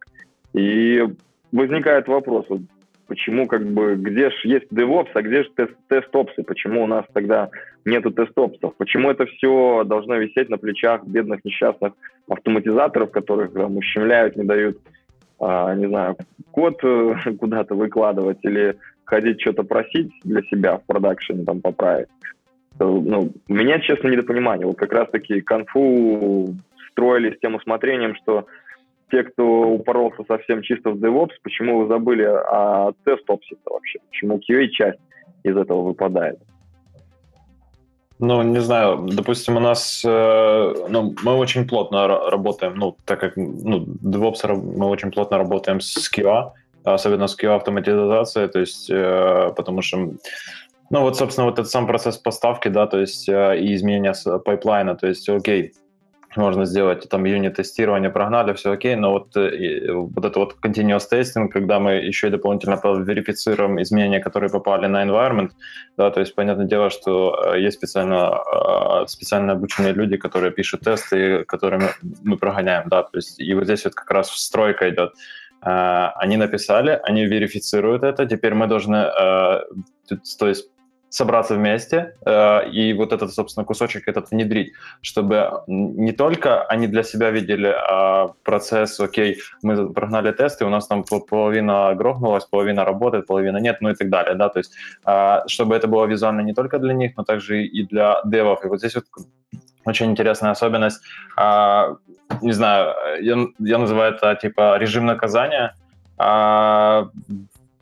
[SPEAKER 3] И возникает вопрос, вот, почему как бы, где же есть DevOps, а где же тест, тест-опсы, почему у нас тогда нету тест-опсов, почему это все должно висеть на плечах бедных несчастных автоматизаторов, которых там, ущемляют, не дают, а, не знаю, код э, куда-то выкладывать или ходить что-то просить для себя в продакшене там поправить ну, у меня, честно, недопонимание. Вот как раз-таки конфу строили с тем усмотрением, что те, кто упоролся совсем чисто в DevOps, почему вы забыли о тест-опсе вообще? Почему QA-часть из этого выпадает?
[SPEAKER 7] Ну, не знаю, допустим, у нас, э, ну, мы очень плотно работаем, ну, так как, ну, DevOps мы очень плотно работаем с QA, особенно с QA автоматизацией, то есть, э, потому что ну вот, собственно, вот этот сам процесс поставки, да, то есть э, и изменения pipeline'а, то есть, окей, можно сделать там юнит-тестирование, прогнали, все окей, но вот, э, вот это вот continuous testing, когда мы еще и дополнительно верифицируем изменения, которые попали на environment, да, то есть понятное дело, что э, есть специально, специально обученные люди, которые пишут тесты, которыми мы прогоняем, да, то есть и вот здесь вот как раз стройка идет. Они написали, они верифицируют это, теперь мы должны, то есть собраться вместе э, и вот этот, собственно, кусочек этот внедрить, чтобы не только они для себя видели а процесс, окей, мы прогнали тесты, у нас там половина грохнулась, половина работает, половина нет, ну и так далее, да, то есть э, чтобы это было визуально не только для них, но также и для девов. И вот здесь вот очень интересная особенность, э, не знаю, я, я называю это типа режим наказания, э,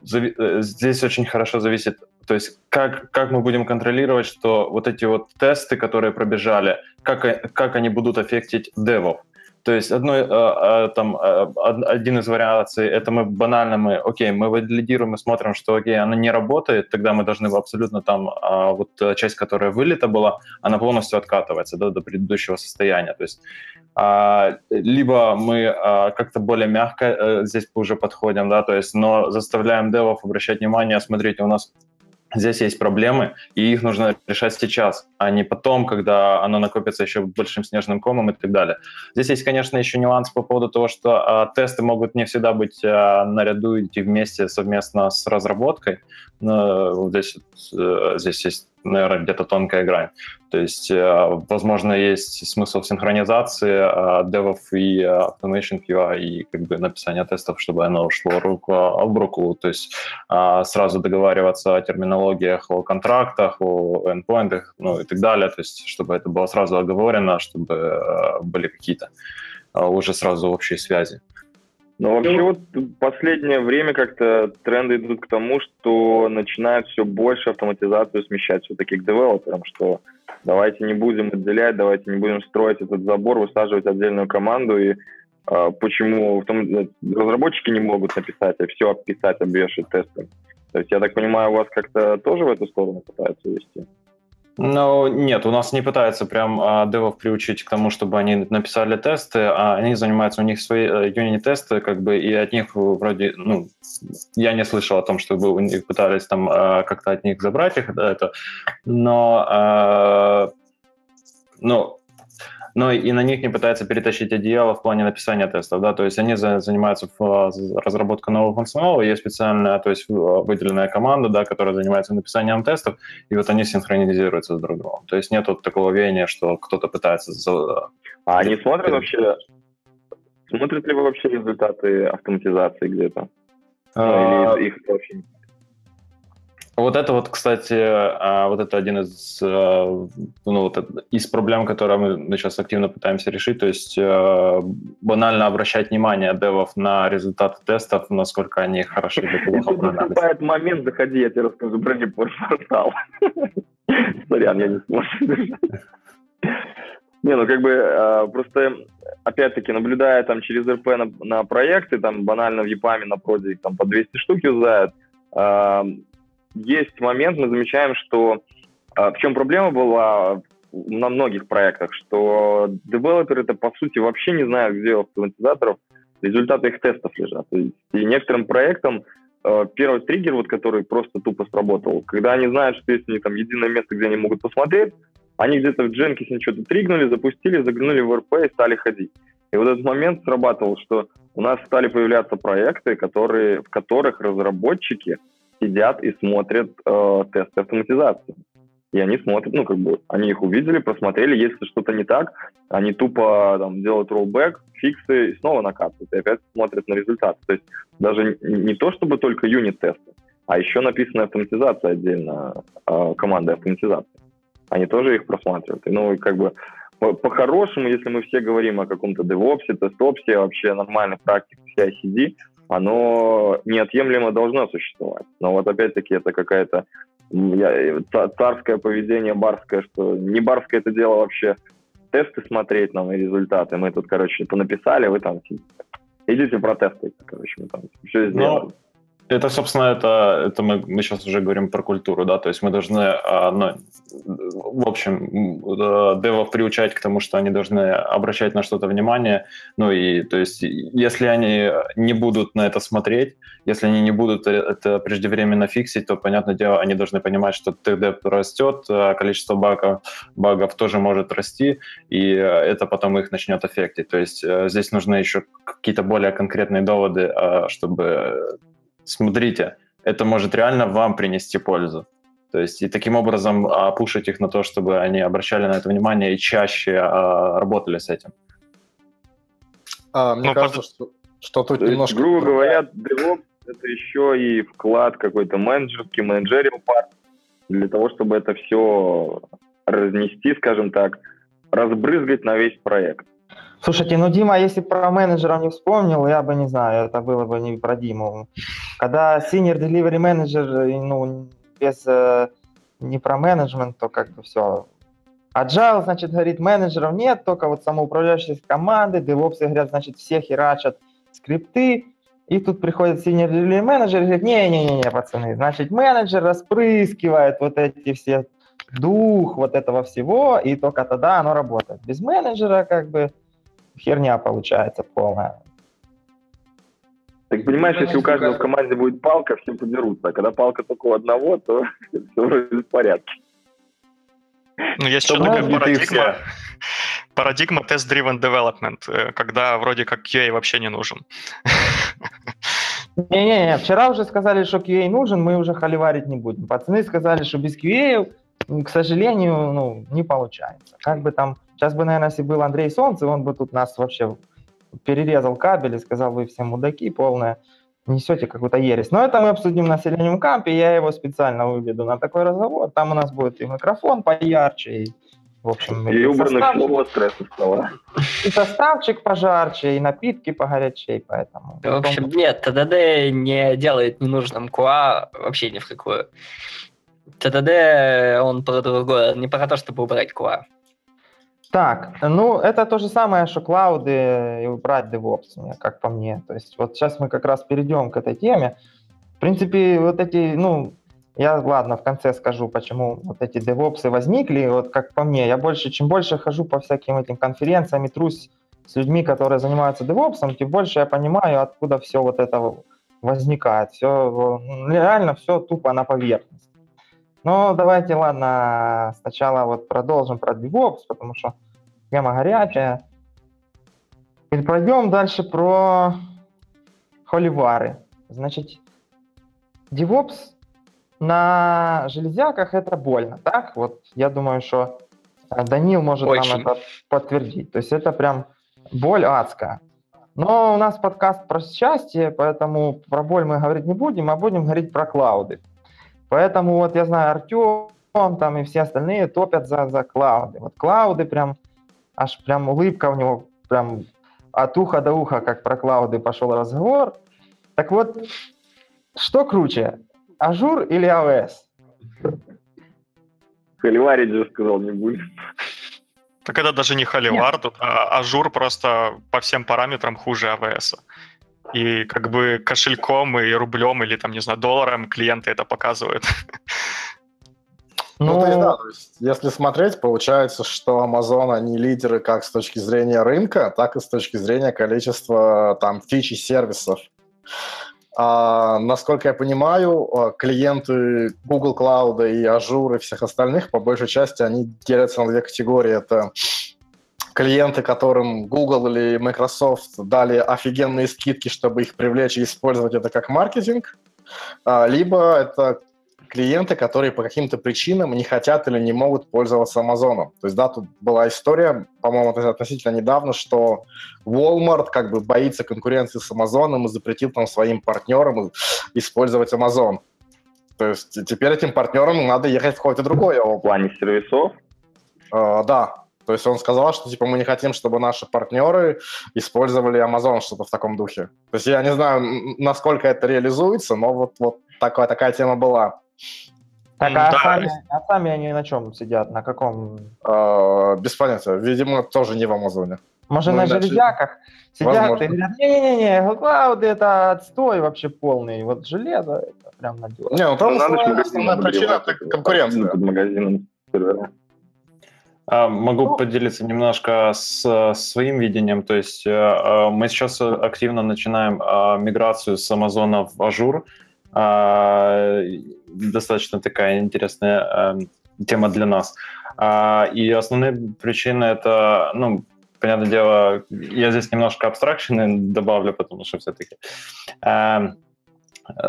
[SPEAKER 7] здесь очень хорошо зависит то есть как, как мы будем контролировать, что вот эти вот тесты, которые пробежали, как, как они будут аффектить девов? То есть одной, э, там, э, один из вариаций, это мы банально, мы, окей, мы валидируем и смотрим, что, окей, оно не работает, тогда мы должны абсолютно там, а, вот часть, которая вылета была, она полностью откатывается да, до предыдущего состояния. То есть а, либо мы а, как-то более мягко э, здесь уже подходим, да, то есть, но заставляем девов обращать внимание, смотрите, у нас Здесь есть проблемы, и их нужно решать сейчас, а не потом, когда оно накопится еще большим снежным комом и так далее. Здесь есть, конечно, еще нюанс по поводу того, что а, тесты могут не всегда быть а, наряду идти вместе совместно с разработкой. Но здесь, а, здесь есть наверное, где-то тонкая грань. То есть, э, возможно, есть смысл синхронизации э, девов и э, automation QA и как бы написания тестов, чтобы оно ушло руку об руку, то есть сразу договариваться о терминологиях, о контрактах, о endpointах, ну и так далее, то есть, чтобы это было сразу оговорено, чтобы были какие-то уже сразу общие связи.
[SPEAKER 3] Ну, вообще вот последнее время как-то тренды идут к тому, что начинают все больше автоматизацию смещать все-таки к девелоперам, что давайте не будем отделять, давайте не будем строить этот забор, высаживать отдельную команду, и э, почему том, разработчики не могут написать, а все описать, обвешать тесты. То есть, я так понимаю, у вас как-то тоже в эту сторону пытаются вести?
[SPEAKER 7] Ну, нет, у нас не пытаются прям а, девов приучить к тому, чтобы они написали тесты, а они занимаются, у них свои э, юнит-тесты, как бы, и от них вроде, ну, я не слышал о том, чтобы у них пытались там а, как-то от них забрать их, это, но, а, ну, но и на них не пытается перетащить одеяло в плане написания тестов, да, то есть они за, занимаются в, разработкой нового функционала, есть специальная, то есть выделенная команда, да, которая занимается написанием тестов, и вот они синхронизируются с друг другом. То есть нет вот такого веяния, что кто-то пытается... За...
[SPEAKER 3] А они смотрят вообще, смотрят ли вы вообще результаты автоматизации где-то?
[SPEAKER 7] А... или их вообще вот это вот, кстати, а, вот это один из, а, ну, вот из проблем, которые мы сейчас активно пытаемся решить, то есть а, банально обращать внимание девов на результаты тестов, насколько они хороши или плохо
[SPEAKER 3] Наступает момент, заходи, я тебе расскажу про портал. Сорян, я не смог. Не, ну как бы просто, опять-таки, наблюдая там через РП на, на проекты, там банально в ЕПАМе на проде там по 200 штук юзают, есть момент, мы замечаем, что а, в чем проблема была на многих проектах, что девелоперы это по сути вообще не знают, где у автоматизаторов результаты их тестов лежат. И некоторым проектам а, первый триггер, вот, который просто тупо сработал, когда они знают, что есть у них там единое место, где они могут посмотреть, они где-то в Jenkins что-то тригнули, запустили, заглянули в РП и стали ходить. И вот этот момент срабатывал, что у нас стали появляться проекты, которые, в которых разработчики сидят и смотрят э, тесты автоматизации. И они смотрят, ну, как бы, они их увидели, просмотрели, если что-то не так, они тупо там делают роллбэк, фиксы и снова накатывают, и опять смотрят на результат. То есть даже не то, чтобы только юнит-тесты, а еще написана автоматизация отдельно, э, команда автоматизации. Они тоже их просматривают. И, ну, как бы, по-хорошему, если мы все говорим о каком-то DevOps, тестопсе, вообще нормальной практике CI-CD, оно неотъемлемо должно существовать. Но вот опять-таки это какая-то царское поведение барское, что не барское это дело вообще тесты смотреть нам и результаты. Мы тут, короче, понаписали, вы там идите протесты, короче, мы там все сделали. Но
[SPEAKER 7] это, собственно, это, это мы, мы сейчас уже говорим про культуру, да, то есть мы должны, а, ну, в общем, девов приучать к тому, что они должны обращать на что-то внимание, ну и, то есть, если они не будут на это смотреть, если они не будут это преждевременно фиксить, то, понятное дело, они должны понимать, что TD растет, а количество багов, багов тоже может расти, и это потом их начнет аффектить. То есть э, здесь нужны еще какие-то более конкретные доводы, чтобы смотрите, это может реально вам принести пользу. То есть и таким образом а, пушить их на то, чтобы они обращали на это внимание и чаще а, работали с этим.
[SPEAKER 2] А, мне ну, кажется, под... что, что тут
[SPEAKER 3] то
[SPEAKER 2] немножко...
[SPEAKER 3] Есть, грубо говоря, DevOps — это еще и вклад какой-то менеджерский, менеджерил парт для того, чтобы это все разнести, скажем так, разбрызгать на весь проект.
[SPEAKER 1] Слушайте, ну Дима, если про менеджеров не вспомнил, я бы не знаю, это было бы не про Диму. Когда senior delivery manager, ну, без э, не про менеджмент, то как бы все. Agile, значит, говорит, менеджеров нет, только вот самоуправляющие команды, DevOps говорят, значит, все херачат скрипты, и тут приходит senior delivery менеджер и говорит, не-не-не, пацаны, значит, менеджер распрыскивает вот эти все дух вот этого всего, и только тогда оно работает. Без менеджера как бы херня получается полная.
[SPEAKER 3] Так понимаешь, если у каждого в команде будет палка, все подерутся. А когда палка только у одного, то все вроде в порядке.
[SPEAKER 4] Ну, есть еще такая парадигма. Парадигма test-driven development, э, когда вроде как QA вообще не нужен.
[SPEAKER 1] Не-не-не, вчера уже сказали, что QA нужен, мы уже холиварить не будем. Пацаны сказали, что без QA, к сожалению, ну, не получается. Как бы там, сейчас бы, наверное, если был Андрей Солнце, он бы тут нас вообще перерезал кабель и сказал, вы все мудаки полные, несете какую-то ересь. Но это мы обсудим на селениум кампе, я его специально выведу на такой разговор. Там у нас будет и микрофон поярче, и в общем,
[SPEAKER 3] и убранный слово стресса слова.
[SPEAKER 1] И составчик пожарче, и напитки погорячей, поэтому.
[SPEAKER 6] В общем, нет, ТДД не делает ненужным QA вообще ни в какую. ТДД, он про другое, не про то, чтобы убрать QA.
[SPEAKER 1] Так, ну это то же самое, что клауды и убрать DevOps, как по мне. То есть вот сейчас мы как раз перейдем к этой теме. В принципе, вот эти, ну, я, ладно, в конце скажу, почему вот эти DevOps возникли. Вот как по мне, я больше, чем больше хожу по всяким этим конференциям и трусь с людьми, которые занимаются DevOps, тем больше я понимаю, откуда все вот это возникает. Все, реально все тупо на поверхности. Но давайте, ладно, сначала вот продолжим про DevOps, потому что тема горячая. И пройдем дальше про холивары. Значит, DevOps на железяках это больно, так? Вот я думаю, что э, Данил может Очень. нам это подтвердить. То есть это прям боль адская. Но у нас подкаст про счастье, поэтому про боль мы говорить не будем, а будем говорить про cloud'ы. Поэтому вот я знаю, Артем там и все остальные топят за, за cloud'ы. Вот cloud'ы прям, аж прям улыбка у него прям от уха до уха, как про cloud'ы пошел разговор. Так вот, что круче, Azure или AWS?
[SPEAKER 3] Холиварить же сказал, не будет.
[SPEAKER 4] Так это даже не холивар, тут а Azure просто по всем параметрам хуже AWS и как бы кошельком и рублем или там, не знаю, долларом клиенты это показывают.
[SPEAKER 2] Ну, ну то есть, да, то есть, если смотреть, получается, что Amazon, они лидеры как с точки зрения рынка, так и с точки зрения количества там фич и сервисов. А, насколько я понимаю, а, клиенты Google Cloud и Azure и всех остальных, по большей части, они делятся на две категории. Это клиенты, которым Google или Microsoft дали офигенные скидки, чтобы их привлечь и использовать это как маркетинг, а, либо это клиенты, которые по каким-то причинам не хотят или не могут пользоваться Amazon. То есть, да, тут была история, по-моему, относительно недавно, что Walmart как бы боится конкуренции с Amazon и запретил там своим партнерам использовать Amazon. То есть теперь этим партнерам надо ехать в какое-то другое.
[SPEAKER 3] В плане сервисов?
[SPEAKER 2] Uh, да, то есть он сказал, что типа мы не хотим, чтобы наши партнеры использовали Amazon, что-то в таком духе. То есть я не знаю, насколько это реализуется, но вот, вот такая, такая тема была.
[SPEAKER 1] Так, а, да. сами, а сами они на чем сидят? На каком?
[SPEAKER 2] Э, без понятия. Видимо, тоже не в Амазоне.
[SPEAKER 1] Может, ну, на иначе... железяках сидят Возможно. и говорят, не-не-не, клауды это отстой вообще полный. Вот железо это прям надежно.
[SPEAKER 2] Не, ну там ну, основная, основная причина это конкуренция.
[SPEAKER 3] Под Amazon'ом
[SPEAKER 7] а, могу ну, поделиться немножко с своим видением. То есть э, э, мы сейчас активно начинаем а, миграцию с Amazon'а в Azure. А, достаточно такая интересная тема для нас. И основные причины это, ну, понятное дело, я здесь немножко abstraction'ы добавлю, потому что все-таки, э,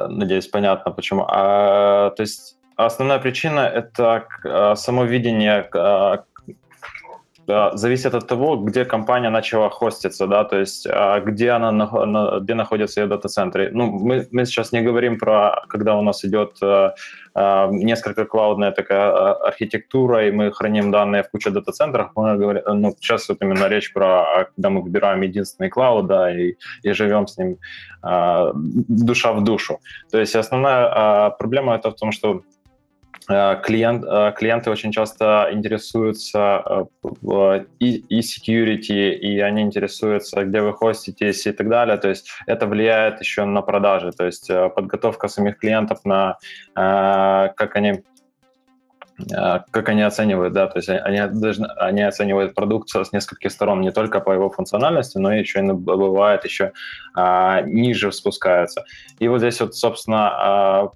[SPEAKER 7] надеюсь, понятно почему. То есть основная причина – это э, само видение э, зависит от того, где компания начала хоститься, да, то есть а, где она, где находится ее дата-центры. Ну, мы, мы сейчас не говорим про, когда у нас идет э, э, несколько клаудная такая а, архитектура, и мы храним данные в куче дата-центров. Мы говорим, ну, сейчас вот именно речь про, когда мы выбираем единственный клауд, да, и, и живем с ним э, душа в душу. То есть основная проблема это в том, что Э, клиент, э, клиенты очень часто интересуются э, и, и security, и они интересуются, где вы хоститесь и так далее. То есть это влияет еще на продажи. То есть подготовка самих клиентов на как они как они оценивают, да, то есть они, должны, они оценивают продукт с нескольких сторон, не только по его функциональности, но еще и бывает еще а, ниже спускаются. И вот здесь вот, собственно, а,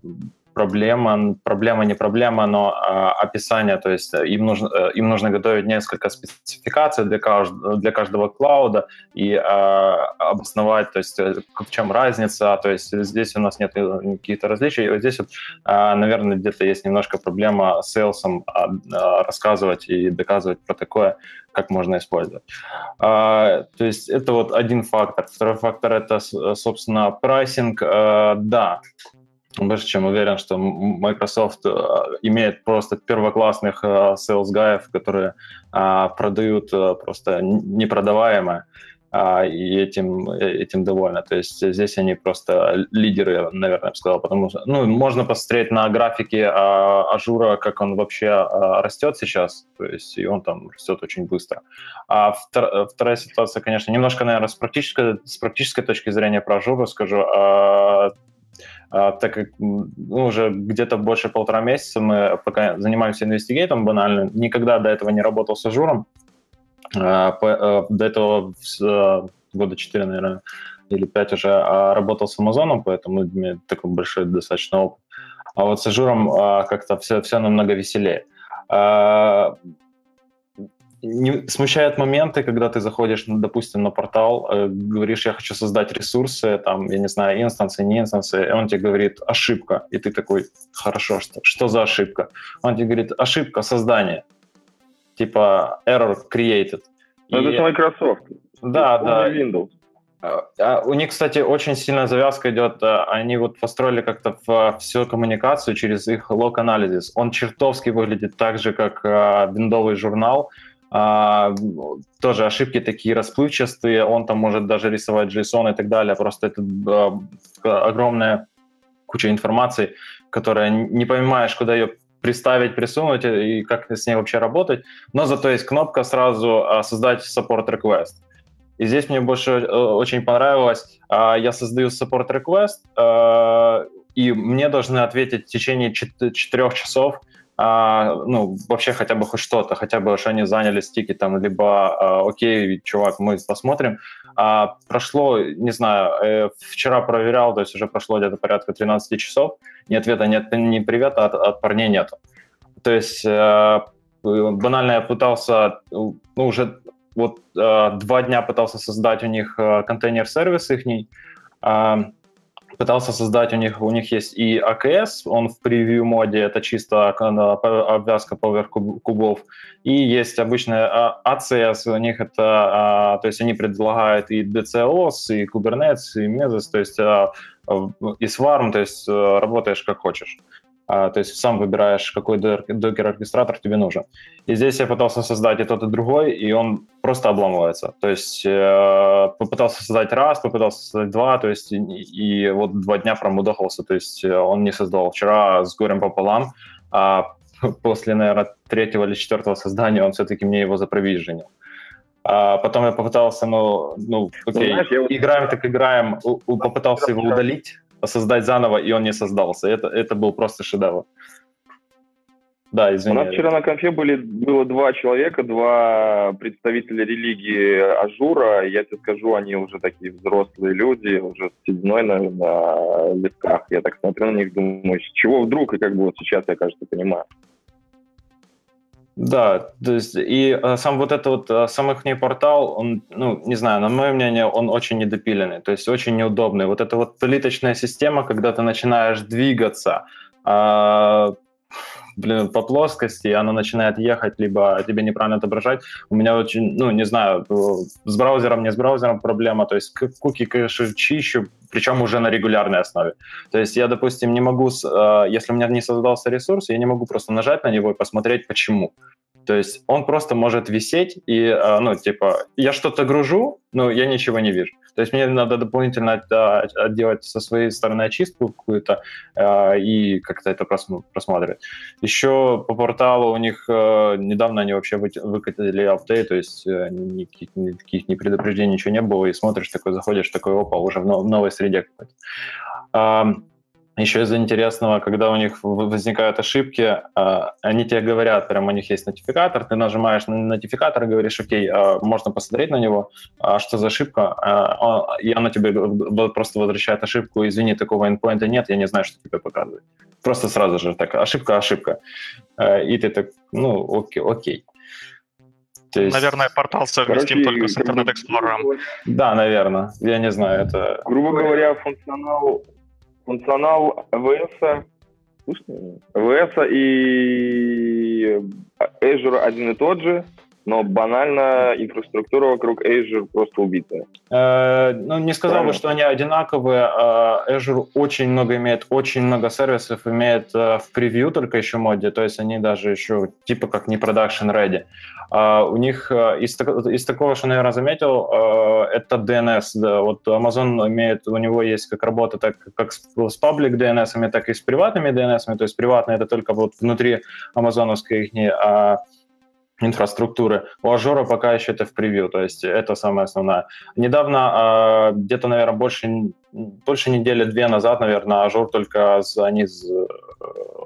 [SPEAKER 7] проблема, проблема не проблема, но а, описание, то есть э, им нужно, э, им нужно готовить несколько спецификаций для, каждого, для каждого клауда и а, обосновать, то есть э, в чем разница, то есть здесь у нас нет каких-то различий, вот здесь вот, а, наверное, где-то есть немножко проблема с сейлсом а, а, рассказывать и доказывать про такое, как можно использовать. А, то есть это вот один фактор. Второй фактор это, собственно, pricing. А, да, больше чем уверен, что Microsoft э, имеет просто первоклассных э, sales guy'ев, которые а, продают э, просто непродаваемое, а, и этим, этим довольны. То есть здесь они просто лидеры, наверное, я бы сказал, потому что ну, можно посмотреть на графике а, Azure'а, как он вообще растет сейчас, то есть и он там растет очень быстро. А вторая ситуация, конечно, немножко, наверное, с практической, с практической точки зрения про Azure скажу, так как ну, уже где-то больше полтора месяца мы пока занимаемся investigate'ом банально, никогда до этого не работал с Azure'ом, а, а, до этого года 4, наверное, или 5 уже работал с Amazon'ом, поэтому у меня такой большой достаточно опыт. А вот с Azure'ом как-то все, все намного веселее не смущают моменты, когда ты заходишь, ну, допустим, на портал, э, говоришь, я хочу создать ресурсы, там, я не знаю, инстансы, не инстансы, и он тебе говорит, ошибка, и ты такой, хорошо, что, что за ошибка? Он тебе говорит, ошибка создания, типа error created.
[SPEAKER 3] Ну, и... это Microsoft.
[SPEAKER 7] Да,
[SPEAKER 3] это
[SPEAKER 7] да.
[SPEAKER 3] Windows.
[SPEAKER 7] А, а у них, кстати, очень сильная завязка идет. А, они вот построили как-то всю коммуникацию через их лог-анализис. Он чертовски выглядит так же, как виндовый журнал, а, тоже ошибки такие расплывчатые, он там может даже рисовать JSON и так далее, просто это а, огромная куча информации, которая не понимаешь, куда ее приставить, присунуть и как с ней вообще работать, но зато есть кнопка сразу а, «Создать support request». И здесь мне больше э, очень понравилось, а, я создаю support request, и мне должны ответить в течение четырех часов – а, ну, вообще хотя бы хоть что-то, хотя бы, что они заняли стики там, либо, а, окей, чувак, мы посмотрим. А, прошло, не знаю, э, вчера проверял, то есть уже прошло где-то порядка 13 часов, ни ответа, нет, ни привета от, от парней нету. То есть э, банально я пытался, ну, уже вот э, два дня пытался создать у них э, контейнер-сервис их, э, пытался создать у них, у них есть и AKS, он в превью моде, это чисто обвязка поверх кубов, и есть обычная ACS, у них это, а, то есть они предлагают и DCOS, и Kubernetes, и Mesos, то есть а, и Swarm, то есть э, работаешь как хочешь. А, то есть сам выбираешь, какой докер-оркестратор тебе нужен. И здесь я пытался создать и тот, и другой, и он просто обламывается. То есть э, попытался создать раз, попытался создать два, то есть и, и вот два дня промудохался, то есть э, он не создал. Вчера с горем пополам, а после, наверное, третьего или четвертого создания он все-таки мне его за provision'ил. А потом я попытался, ну, ну окей, ну, знаешь, играем так играем, попытался его удалить, создать заново, и он не создался. Это, это был просто шедевр. Да, извини.
[SPEAKER 3] У нас вчера на конфе были, было два человека, два представителя религии Azure'а. Я тебе скажу, они уже такие взрослые люди, уже с сединой, наверное, на висках. Я так смотрю на них, думаю, с чего вдруг, и как бы вот сейчас я, кажется, понимаю.
[SPEAKER 7] Да, то есть и а, сам вот этот вот а, сам их портал, он, ну, не знаю, на мое мнение, он очень недопиленный, то есть очень неудобный. Вот эта вот плиточная система, когда ты начинаешь двигаться, а, блин, по плоскости, и оно начинает ехать, либо тебе неправильно отображать. У меня очень, ну, не знаю, с браузером, не с браузером проблема, то есть куки, конечно, чищу, причем уже на регулярной основе. То есть я, допустим, не могу, э, если у меня не создался ресурс, я не могу просто нажать на него и посмотреть, почему. То есть он просто может висеть и, э, ну, типа, я что-то гружу, но я ничего не вижу. То есть мне надо дополнительно делать со своей стороны очистку какую-то э, и как-то это просматривать. Еще по порталу у них э, недавно они вообще выкатили апдейт, то есть никаких, никаких ни предупреждений, ничего не было, и смотришь, такой заходишь, такой, опа, уже в новой среде какой-то. Еще из интересного, когда у них возникают ошибки, а, они тебе говорят, прям у них есть нотификатор, ты нажимаешь на нотификатор и говоришь, окей, а, можно посмотреть на него, а что за ошибка, и она тебе просто возвращает ошибку, извини, такого endpoint нет, я не знаю, что тебе показывает. Просто сразу же так, ошибка, ошибка. И ты так, ну, окей, окей.
[SPEAKER 4] То есть... Наверное, портал совместим Короче, только с Internet Explorer.
[SPEAKER 7] Да, наверное. Я не знаю, это...
[SPEAKER 3] Грубо говоря, функционал функционал AWS, AWS и Azure один и тот же, но банально инфраструктура вокруг Azure просто убитая.
[SPEAKER 7] Э, ну, не сказал Правильно. бы, что они одинаковые. А Azure очень много имеет, очень много сервисов имеет э, в превью только еще моде, то есть они даже еще типа как не production ready. А у них э, из, из такого, что, наверное, заметил, это DNS. Да. Вот Amazon имеет, у него есть как работа так как с, с public DNS, так и с приватными DNS, то есть приватные это только вот внутри Amazon'овской их, а инфраструктуры. У Azure'а пока еще это в превью, то есть это самое основное. Недавно, а, где-то, наверное, больше, больше недели две назад, наверное, Azure только они э,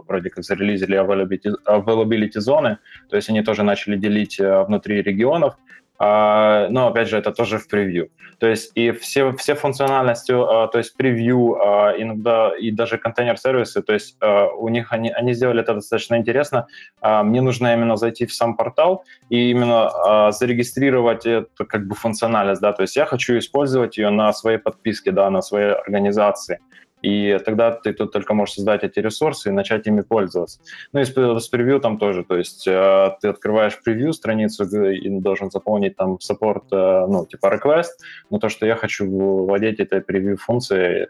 [SPEAKER 7] вроде как за release'или availability, availability зоны, то есть они тоже начали делить э, внутри регионов, но, опять же, это тоже в превью. То есть и все, все функциональности, а, то есть превью, а, иногда и даже container service'ы, то есть у них они, они сделали это достаточно интересно. Мне нужно именно зайти в сам портал и именно зарегистрировать эту как бы функциональность, да, то есть я хочу использовать ее на своей подписке, да, на своей организации и тогда ты тут только можешь создать эти ресурсы и начать ими пользоваться. Ну и с, с превью там тоже, то есть э, ты открываешь превью страницу и должен заполнить там support, э, ну, типа request, но то, что я хочу владеть этой превью функцией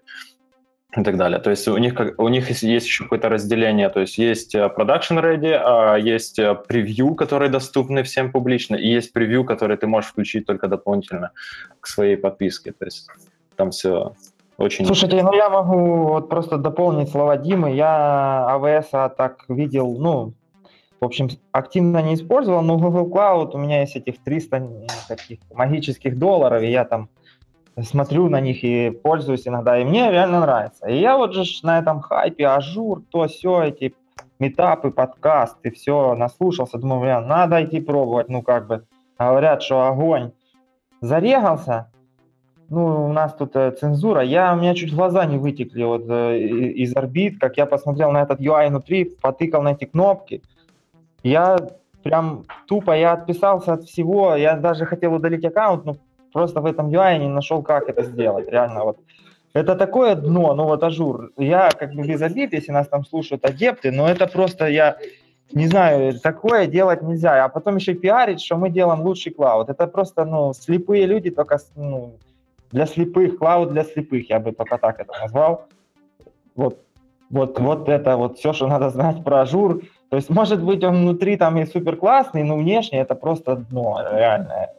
[SPEAKER 7] и так далее. То есть у них, у них есть еще какое-то разделение, то есть есть э, production ready, а есть превью, которые доступны всем публично, и есть превью, которые ты можешь включить только дополнительно к своей подписке. То есть там все очень
[SPEAKER 1] Слушайте, ну я могу вот просто дополнить слова Димы. Я АВС а так видел, ну, в общем, активно не использовал, но Google Cloud у меня есть этих 300 таких магических долларов, и я там смотрю на них и пользуюсь иногда, и мне реально нравится. И я вот же на этом хайпе, Azure, то все эти meetup'ы, подкасты, все наслушался, думаю, бля, надо идти пробовать, ну как бы, говорят, что огонь. Зарегался, ну, у нас тут э, цензура. Я, у меня чуть глаза не вытекли вот э, из орбит, как я посмотрел на этот UI внутри, потыкал на эти кнопки. Я прям тупо, я отписался от всего, я даже хотел удалить аккаунт, но просто в этом UI не нашел, как это сделать, реально вот. Это такое дно, ну вот Azure. Я как бы без обид, если нас там слушают адепты, но это просто я не знаю, такое делать нельзя. А потом еще пиарить, что мы делаем лучший cloud. Это просто, ну, слепые люди только, ну, для слепых, cloud для слепых, я бы только так это назвал. Вот, вот, вот это вот все, что надо знать про Azure. То есть, может быть, он внутри там и супер классный, но внешне это просто дно реальное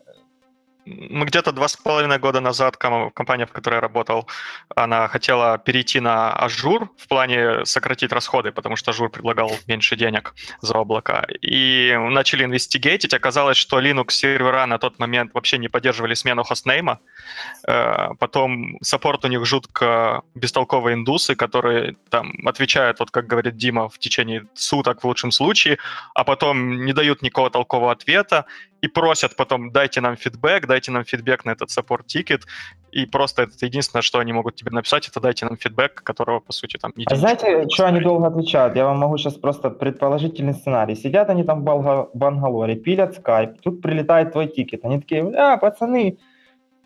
[SPEAKER 4] мы где-то два с половиной года назад компания, в которой я работал, она хотела перейти на Azure в плане сократить расходы, потому что Azure предлагал меньше денег за облака. И начали инвестигейтить. Оказалось, что Linux сервера на тот момент вообще не поддерживали смену хостнейма. Э, потом саппорт у них жутко бестолковые индусы, которые там отвечают, вот как говорит Дима, в течение суток в лучшем случае, а потом не дают никакого толкового ответа и просят потом, дайте нам фидбэк, дайте нам фидбэк на этот support ticket, и просто это единственное, что они могут тебе написать, это дайте нам фидбэк, которого, по сути, там...
[SPEAKER 1] А знаете, что они долго отвечают? Я вам могу сейчас просто предположительный сценарий. Сидят они там в Бангалоре, пилят скайп, тут прилетает твой ticket. Они такие, бля, пацаны,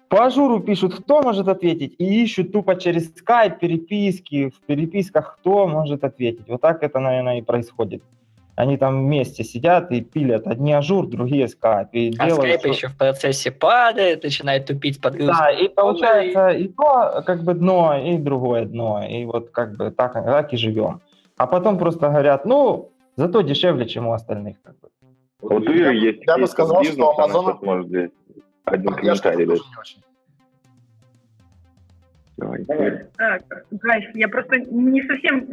[SPEAKER 1] по Azure у пишут, кто может ответить, и ищут тупо через скайп переписки, в переписках кто может ответить. Вот так это, наверное, и происходит. Они там вместе сидят и пилят одни Azure, другие скайп. И
[SPEAKER 6] А
[SPEAKER 1] делают,
[SPEAKER 6] скайп
[SPEAKER 1] что-
[SPEAKER 6] еще в процессе падает, начинает тупить подгрузка.
[SPEAKER 1] Да, и получается и то как бы дно, и другое дно. И вот как бы так, так и живем. А потом просто говорят, ну, зато дешевле, чем у остальных. Как бы.
[SPEAKER 3] Вот у Иры есть
[SPEAKER 2] я бы сказал, что
[SPEAKER 3] она
[SPEAKER 2] Amazon-
[SPEAKER 3] может один
[SPEAKER 2] Я
[SPEAKER 3] комментарий
[SPEAKER 2] не очень.
[SPEAKER 3] Давай,
[SPEAKER 8] Гайс, я просто не совсем,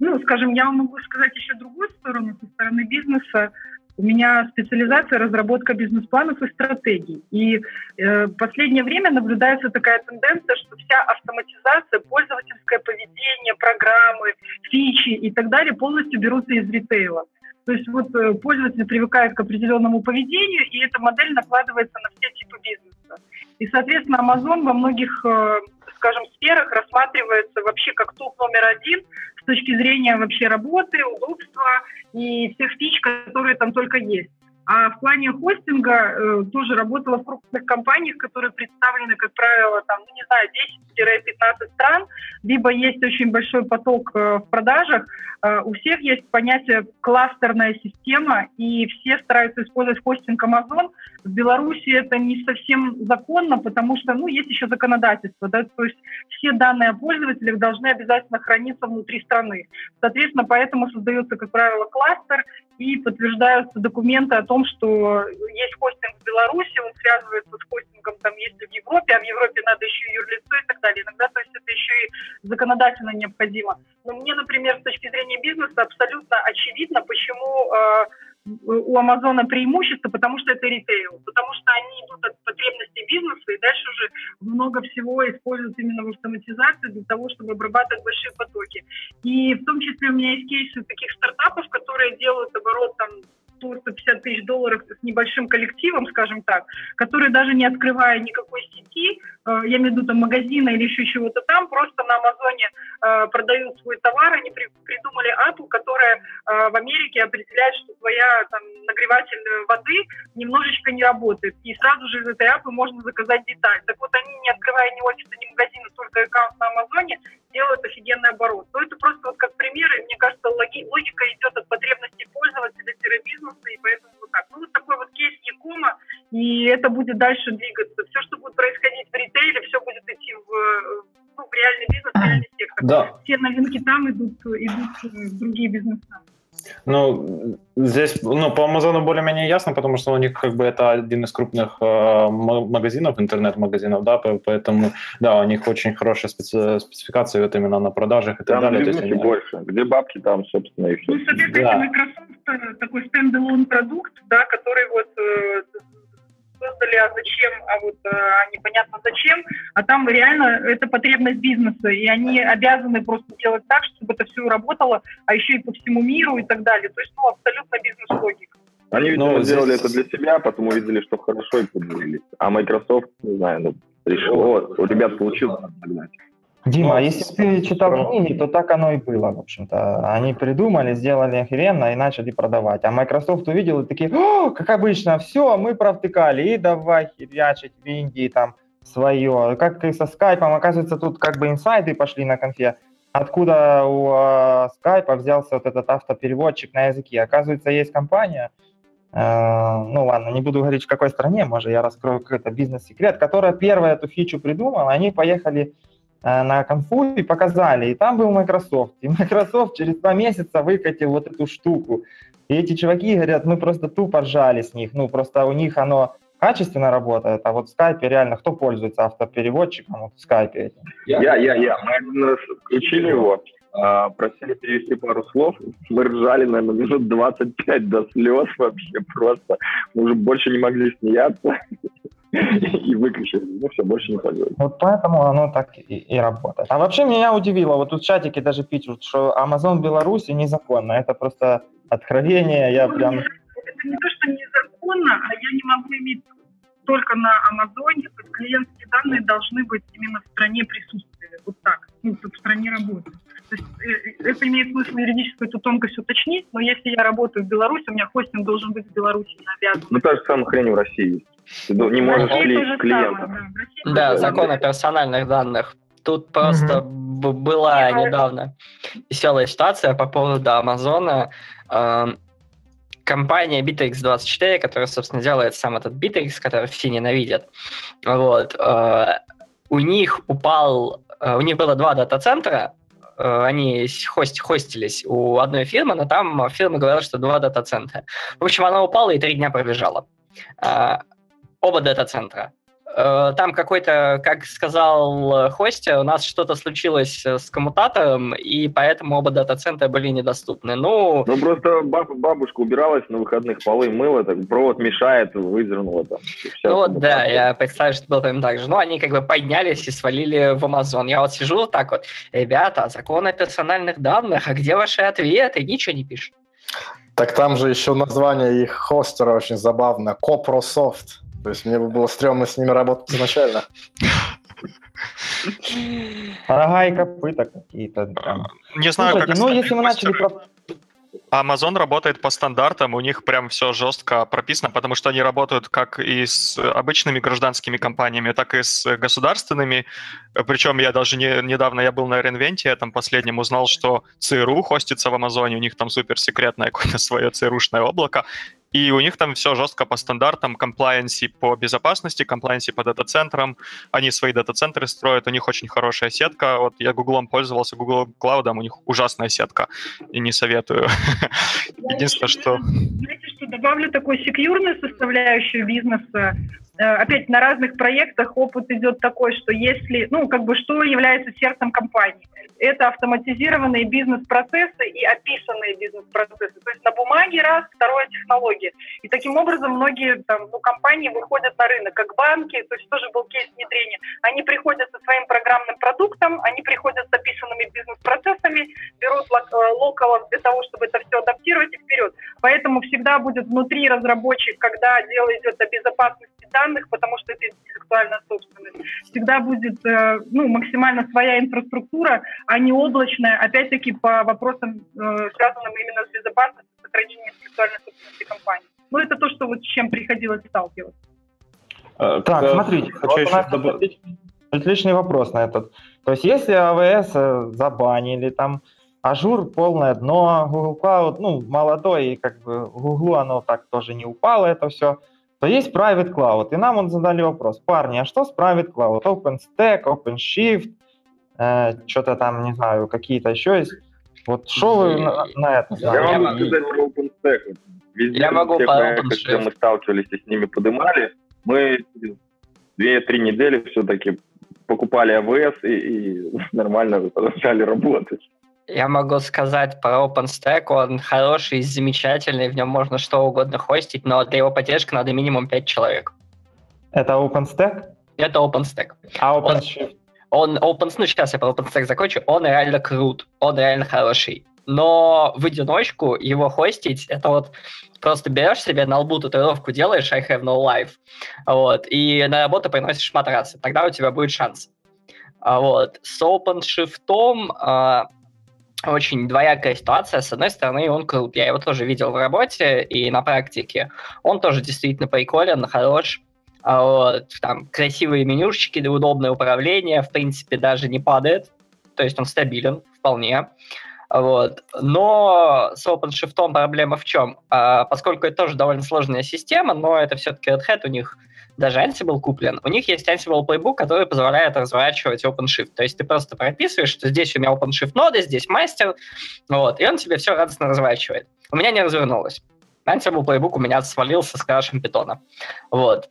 [SPEAKER 8] ну, скажем, я вам могу сказать еще другую сторону, со стороны бизнеса. У меня специализация разработка бизнес-планов и стратегий. И э, в последнее время наблюдается такая тенденция, что вся автоматизация, пользовательское поведение, программы, фичи и так далее полностью берутся из ритейла. То есть вот э, пользователь привыкает к определенному поведению, и эта модель накладывается на все типы бизнеса. И, соответственно, Amazon во многих, э, скажем, сферах рассматривается вообще как топ номер один с точки зрения вообще работы, удобства и всех фич, которые там только есть. А в плане хостинга э, тоже работала в крупных компаниях, которые представлены, как правило, там, ну, не знаю, 10-15 стран, либо есть очень большой поток э, в продажах. Э, у всех есть понятие кластерная система, и все стараются использовать хостинг Amazon. В Беларуси это не совсем законно, потому что, ну, есть еще законодательство, да, то есть все данные о пользователях должны обязательно храниться внутри страны. Соответственно, поэтому создается, как правило, кластер, и подтверждаются документы о том, что есть хостинг в Беларуси, он связывается с хостингом там, если в Европе, а в Европе надо еще и юрлицо и так далее. Иногда, то есть это еще и законодательно необходимо. Но мне, например, с точки зрения бизнеса абсолютно очевидно, почему э, у Амазона преимущество, потому что это ритейл, потому что они идут от потребностей бизнеса и дальше уже много всего используют именно в автоматизации для того, чтобы обрабатывать большие потоки. И в том числе у меня есть кейсы таких стартапов, которые делают оборот там 100-150 тысяч долларов с небольшим коллективом, скажем так, которые даже не открывая никакой сети, э, я имею в виду там магазина или еще чего-то там, просто на Амазоне э, продают свой товар, они при- придумали аппу, которая э, в Америке определяет, что твоя там нагреватель воды немножечко не работает, и сразу же из этой аппы можно заказать деталь. Так вот они, не открывая ни офиса, ни магазина, только аккаунт на Амазоне, делают офигенный оборот. Но это просто вот как пример, и мне кажется, логи- логика идет от потребностей пользователя-бизнеса, и поэтому вот так. Ну, вот такой вот кейс Якома, и это будет дальше двигаться. Все, что будет происходить в ритейле, все будет идти в, ну, в реальный бизнес, в реальный сектор.
[SPEAKER 7] Да,
[SPEAKER 8] Все новинки там идут, идут в другие бизнеса.
[SPEAKER 7] Ну, здесь, ну, по Амазону более-менее ясно, потому что у них как бы это один из крупных э, ма- магазинов, интернет-магазинов, да, по- поэтому, да, у них очень хорошая специ- спецификация вот именно на продажах и так
[SPEAKER 3] Там
[SPEAKER 7] далее.
[SPEAKER 3] бизнесе
[SPEAKER 7] они-
[SPEAKER 3] больше. Где бабки, там, собственно, и все.
[SPEAKER 8] Ну, соответственно,
[SPEAKER 7] Да.
[SPEAKER 8] Microsoft э, такой стендалон продукт, да, который вот э, создали, а зачем, а вот э, а непонятно зачем, а там реально это потребность бизнеса, и они обязаны просто делать так, чтобы это все работало, а еще и по всему миру и так далее. То есть, ну, абсолютно бизнес-логика.
[SPEAKER 3] Они, видимо,
[SPEAKER 7] Ну,
[SPEAKER 3] сделали
[SPEAKER 7] здесь-
[SPEAKER 3] это для себя, потом увидели, что хорошо и подвинулись. А Microsoft, не знаю, ну, решил, вот, у ребят получилось догнать.
[SPEAKER 1] Дима,
[SPEAKER 7] Ну,
[SPEAKER 1] а если ты читал
[SPEAKER 7] равно.
[SPEAKER 1] книги, то так оно и было, в общем-то. Они придумали, сделали охеренно и начали продавать. А Microsoft увидел и такие, «О, как обычно, все, мы провтыкали, и давай херячить в Индии там свое. Как и со скайпом, оказывается, тут как бы инсайды пошли на конфе. Откуда у э, скайпа взялся вот этот автопереводчик на языке? Оказывается, есть компания, э, ну ладно, не буду говорить, в какой стране, может, я раскрою какой-то бизнес-секрет, которая первая эту фичу придумала, они поехали на конфу и показали, и там был Microsoft, и Microsoft через два месяца выкатил вот эту штуку, и эти чуваки говорят, мы просто тупо ржали с них, ну просто у них оно качественно работает, а вот в скайпе реально кто пользуется автопереводчиком вот в скайпе этим?
[SPEAKER 3] Я, я, я. Мы включили его, а, просили перевести пару слов. Мы ржали, наверное, минут 25 до слез вообще просто. Мы уже больше не могли смеяться. И выключили. Ну все, больше не пользуемся.
[SPEAKER 1] Вот поэтому оно так и, и работает. А вообще меня удивило, вот тут в чатике даже пишут, что Amazon в Беларуси незаконно. Это просто откровение, я
[SPEAKER 8] Ну,
[SPEAKER 1] прям...
[SPEAKER 8] Это не то, что незаконно, а я не могу иметь только на Амазоне, то есть клиентские данные должны быть именно в стране присутствия, вот так, ну, в стране работы. То есть это имеет смысл юридическую эту тонкость уточнить, но если я работаю в Беларуси, у меня хостинг должен быть в Беларуси, я обязан.
[SPEAKER 3] Ну, та же самая хрень в России есть. Ты не можешь клеить клиента.
[SPEAKER 8] самое, да.
[SPEAKER 6] Да, закон о персональных данных. Тут просто б- была
[SPEAKER 8] Я-
[SPEAKER 6] недавно веселая ситуация по поводу Амазона. Эм, компания Bittrex24, которая, собственно, делает сам этот Bittrex, который все ненавидят. Вот. Э, у них упал... Э, у них было два дата-центра, они хост, хостились у одной фирмы, но там фирма говорила, что два дата-центра. В общем, она упала и три дня пробежала. Оба дата-центра. Э, там какой-то, как сказал Хостя, у нас что-то случилось с коммутатором, и поэтому оба дата-центра были недоступны. Ну,
[SPEAKER 3] ну просто баб, бабушка убиралась на выходных, полы мыла, так провод мешает, выдернула там.
[SPEAKER 6] Ну вот, да, я представляю, что было прям так же. Ну, они как бы поднялись и свалили в Амазон. Я вот сижу вот так вот, ребята, закон о персональных данных, а где ваши ответы? Ничего не пишут.
[SPEAKER 2] Так там же еще название их хостера очень забавно, Coprosoft. То есть мне бы было стрёмно с ними работать изначально.
[SPEAKER 1] Рога и копыта какие-то.
[SPEAKER 4] Не знаю, как Ну, если мы начали про Amazon работает по стандартам, у них прям все жестко прописано, потому что они работают как и с обычными гражданскими компаниями, так и с государственными. Причем я даже не, недавно я был на Ренвенте, я там последнем узнал, что ЦРУ хостится в Амазоне, у них там суперсекретное какое-то свое ЦРУшное облако, и у них там все жестко по стандартам, комплайенси по безопасности, комплайенси по дата-центрам. Они свои дата-центры строят, у них очень хорошая сетка. Вот я Гуглом пользовался, Google Cloud, у них ужасная сетка, и не советую. Единственное, что...
[SPEAKER 8] Знаете, что добавлю такой секьюрную составляющую бизнеса. Э, опять на разных проектах опыт идет такой, что если, ну, как бы, что является сердцем компании? Это автоматизированные бизнес-процессы и описанные бизнес-процессы. То есть на бумаге раз, второе технологии. И таким образом многие там, ну, компании выходят на рынок, как банки, то есть тоже был кейс внедрения. Они приходят со своим программным продуктом, они приходят с бизнес-процессами, берут э, локалов для того, чтобы это все адаптировать и вперед. Поэтому всегда будет внутри разработчик, когда дело идет о безопасности данных, потому что это интеллектуальная собственность. Всегда будет э, ну, максимально своя инфраструктура, а не облачная, опять-таки по вопросам, э, связанным именно с безопасностью, сохранением интеллектуальной собственности компании. Ну, это то, что вот с чем приходилось сталкиваться.
[SPEAKER 1] А, так, смотрите, вот у нас добавить... отличный вопрос на этот. То есть если AWS э, забанили, там Azure полное дно, Google Cloud, ну, молодой, и как бы Google оно так тоже не упало, это все – то есть Private Cloud. И нам он задали вопрос, парни, а что с Private Cloud? OpenStack, OpenShift, э, что-то там, не знаю, какие-то еще есть. Вот что вы на, на это
[SPEAKER 3] Я, я могу сказать про OpenStack. Везде, я могу по когда мы сталкивались и с ними подымали, мы две-три недели все-таки покупали AWS и, и нормально продолжали работать.
[SPEAKER 6] Я могу сказать про OpenStack, он хороший, замечательный, в нем можно что угодно хостить, но для его поддержки надо минимум 5 человек.
[SPEAKER 1] Это OpenStack?
[SPEAKER 6] Это OpenStack.
[SPEAKER 1] А OpenShift?
[SPEAKER 6] Он, он Open, ну сейчас я про OpenStack закончу, он реально крут, он реально хороший. Но в одиночку его хостить, это вот просто берешь себе на лбу татуировку, делаешь I have no life, вот, и на работу приносишь матрасы, тогда у тебя будет шанс. А вот. С OpenShift а, очень двоякая ситуация. С одной стороны, он крут. Я его тоже видел в работе и на практике. Он тоже действительно приколен, хорош. А вот, там красивые менюшечки, удобное управление, в принципе, даже не падает. То есть он стабилен вполне. Вот. Но с OpenShift проблема в чем? А, поскольку это тоже довольно сложная система, но это все-таки Red Hat, у них даже Ansible куплен, у них есть Ansible Playbook, который позволяет разворачивать OpenShift. То есть ты просто прописываешь, что здесь у меня OpenShift ноды, здесь мастер, вот, и он тебе все радостно разворачивает. У меня не развернулось. Ansible Playbook у меня свалился с крашем питона. Вот.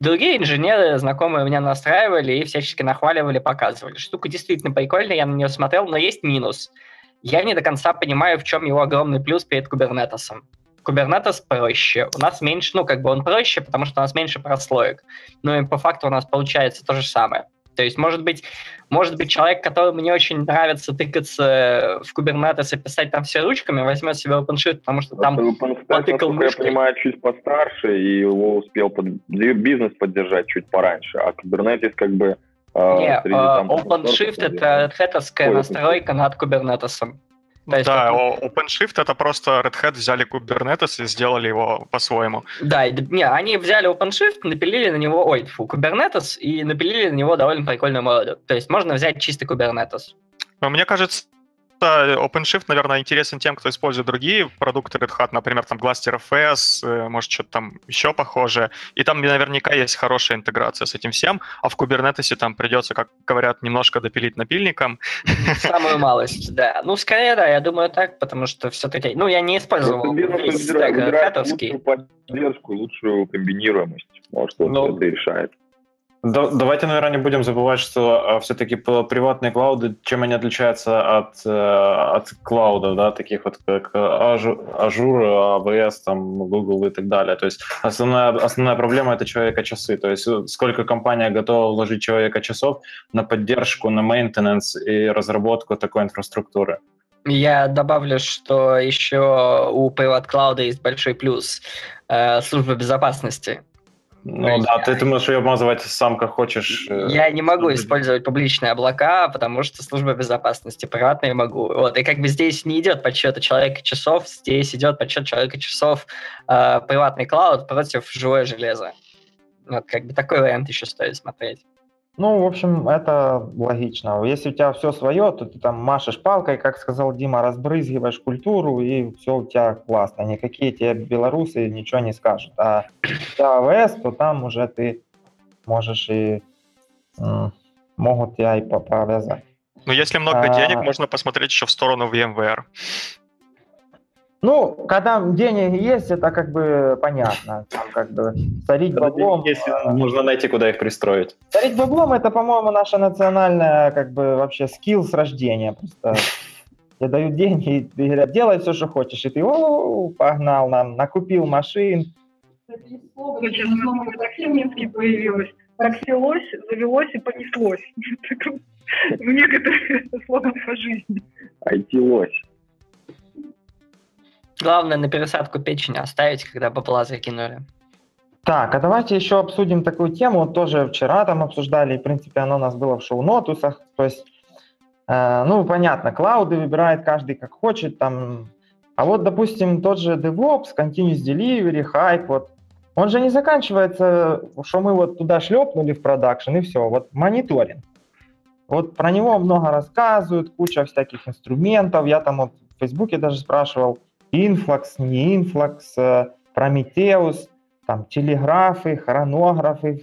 [SPEAKER 6] Другие инженеры, знакомые меня настраивали и всячески нахваливали, показывали. Штука действительно прикольная, я на нее смотрел, но есть минус. Я не до конца понимаю, в чем его огромный плюс перед кубернетосом. Kubernetes проще. У нас меньше, ну, как бы он проще, потому что у нас меньше прослоек. Ну и по факту у нас получается то же самое. То есть, может быть, может быть, человек, которому не очень нравится тыкаться в Kubernetes и писать там все ручками, возьмет себе OpenShift, потому что там
[SPEAKER 3] OpenStack, потыкал мышкой. я понимаю, чуть постарше, и его успел под... бизнес поддержать чуть пораньше, а Kubernetes как бы...
[SPEAKER 6] Э, не, среди, там, OpenShift — это red настройка над Kubernetes.
[SPEAKER 4] То есть да, это... OpenShift это просто Red Hat взяли Kubernetes и сделали его по-своему.
[SPEAKER 6] Да, не, они взяли OpenShift, напилили на него, ой, фу, Kubernetes и напилили на него довольно прикольную моду. То есть можно взять чистый Kubernetes.
[SPEAKER 4] Мне кажется, OpenShift, наверное, интересен тем, кто использует другие продукты Red Hat, например, там Cluster.fs, э, может, что-то там еще похожее. И там наверняка есть хорошая интеграция с этим всем, а в Kubernetes там придется, как говорят, немножко допилить напильником.
[SPEAKER 6] Самую малость, да. Ну, скорее, да, я думаю так, потому что все-таки... Ну, я не использовал весь стек
[SPEAKER 3] лучшую поддержку, лучшую комбинируемость. Может, вот Но... это решает.
[SPEAKER 7] Да, давайте, наверное, не будем забывать, что а, все-таки приватные клауды, чем они отличаются от, э, от клауда, да, таких вот как Azure, AWS, там, Google и так далее. То есть основная, основная проблема — это человека-часы. То есть э, сколько компания готова вложить человека-часов на поддержку, на maintenance и разработку такой инфраструктуры.
[SPEAKER 6] Я добавлю, что еще у Private Cloud есть большой плюс э, служба безопасности.
[SPEAKER 7] Ну да, ты, ты можешь ее обмазывать сам как хочешь.
[SPEAKER 6] Э, я не могу использовать публичные облака, потому что служба безопасности приватные могу. Вот, и как бы здесь не идет подсчета человека часов, здесь идет подсчет человека часов э, приватный клауд против живое железо. Вот как бы такой вариант еще стоит смотреть.
[SPEAKER 1] Ну, в общем, это логично. Если у тебя все свое, то ты там машешь палкой, как сказал Дима, разбрызгиваешь культуру, и все у тебя классно. Никакие тебе белорусы ничего не скажут. А тебя АВС, то там уже ты можешь и могут тебя и повязать.
[SPEAKER 4] Но если много а... денег, можно посмотреть еще в сторону VMware.
[SPEAKER 1] Ну, когда деньги есть, это как бы понятно. Там как бы царить баблом...
[SPEAKER 7] Если нужно найти, куда их пристроить.
[SPEAKER 1] Царить баблом – это, по-моему, наша национальная как бы вообще скилл с рождения. Просто тебе дают деньги и говорят, делай все, что хочешь. И ты, о, погнал нам, накупил машин.
[SPEAKER 8] Сейчас слово такси в Минске появилось. Проксилось, завелось и понеслось. В некоторых словах по жизни.
[SPEAKER 3] IT-лось.
[SPEAKER 6] Главное на пересадку печени оставить, когда бабла закинули.
[SPEAKER 1] Так, а давайте еще обсудим такую тему. Тоже вчера там обсуждали, и, в принципе, оно у нас было в шоу-нотусах. То есть, э, ну, понятно, клауды выбирает каждый как хочет. Там. А вот, допустим, тот же DevOps, Continuous Delivery, Hype, вот, он же не заканчивается, что мы вот туда шлепнули в продакшн, и все. Вот мониторинг. Вот про него много рассказывают, куча всяких инструментов. Я там вот в Фейсбуке даже спрашивал, Инфлакс, не инфлакс, Прометеус, там телеграфы, хронографы,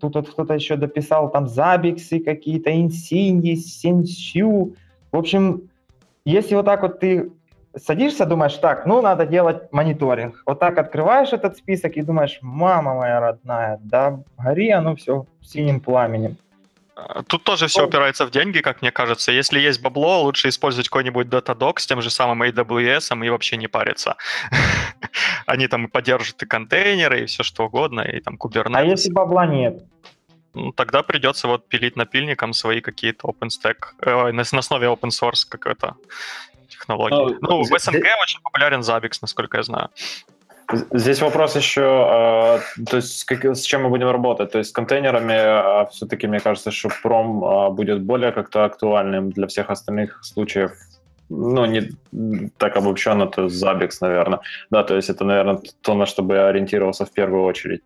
[SPEAKER 1] тут вот кто-то еще дописал там Забиксы какие-то, Инсиньи, Сенсю. В общем, если вот так вот ты садишься, думаешь, так, ну, надо делать мониторинг. Вот так открываешь этот список и думаешь, мама моя родная, да, гори оно все синим пламенем.
[SPEAKER 4] Тут тоже все упирается в деньги, как мне кажется. Если есть бабло, лучше использовать какой-нибудь Datadog с тем же самым AWS и вообще не париться. Они там поддержат и контейнеры, и все что угодно, и там Kubernetes. А
[SPEAKER 1] если бабла нет?
[SPEAKER 4] Ну, тогда придется вот пилить напильником свои какие-то OpenStack, э, на, на основе open source какой-то технологии. Ну, ну в СНГ очень популярен Zabbix, насколько я знаю.
[SPEAKER 7] Здесь вопрос еще, а, то есть с чем мы будем работать. То есть с контейнерами а, все-таки, мне кажется, что пром а, будет более как-то актуальным для всех остальных случаев. Ну, не так обобщенно, то Zabbix, наверное. Да, то есть это, наверное, то, на что бы я ориентировался в первую очередь.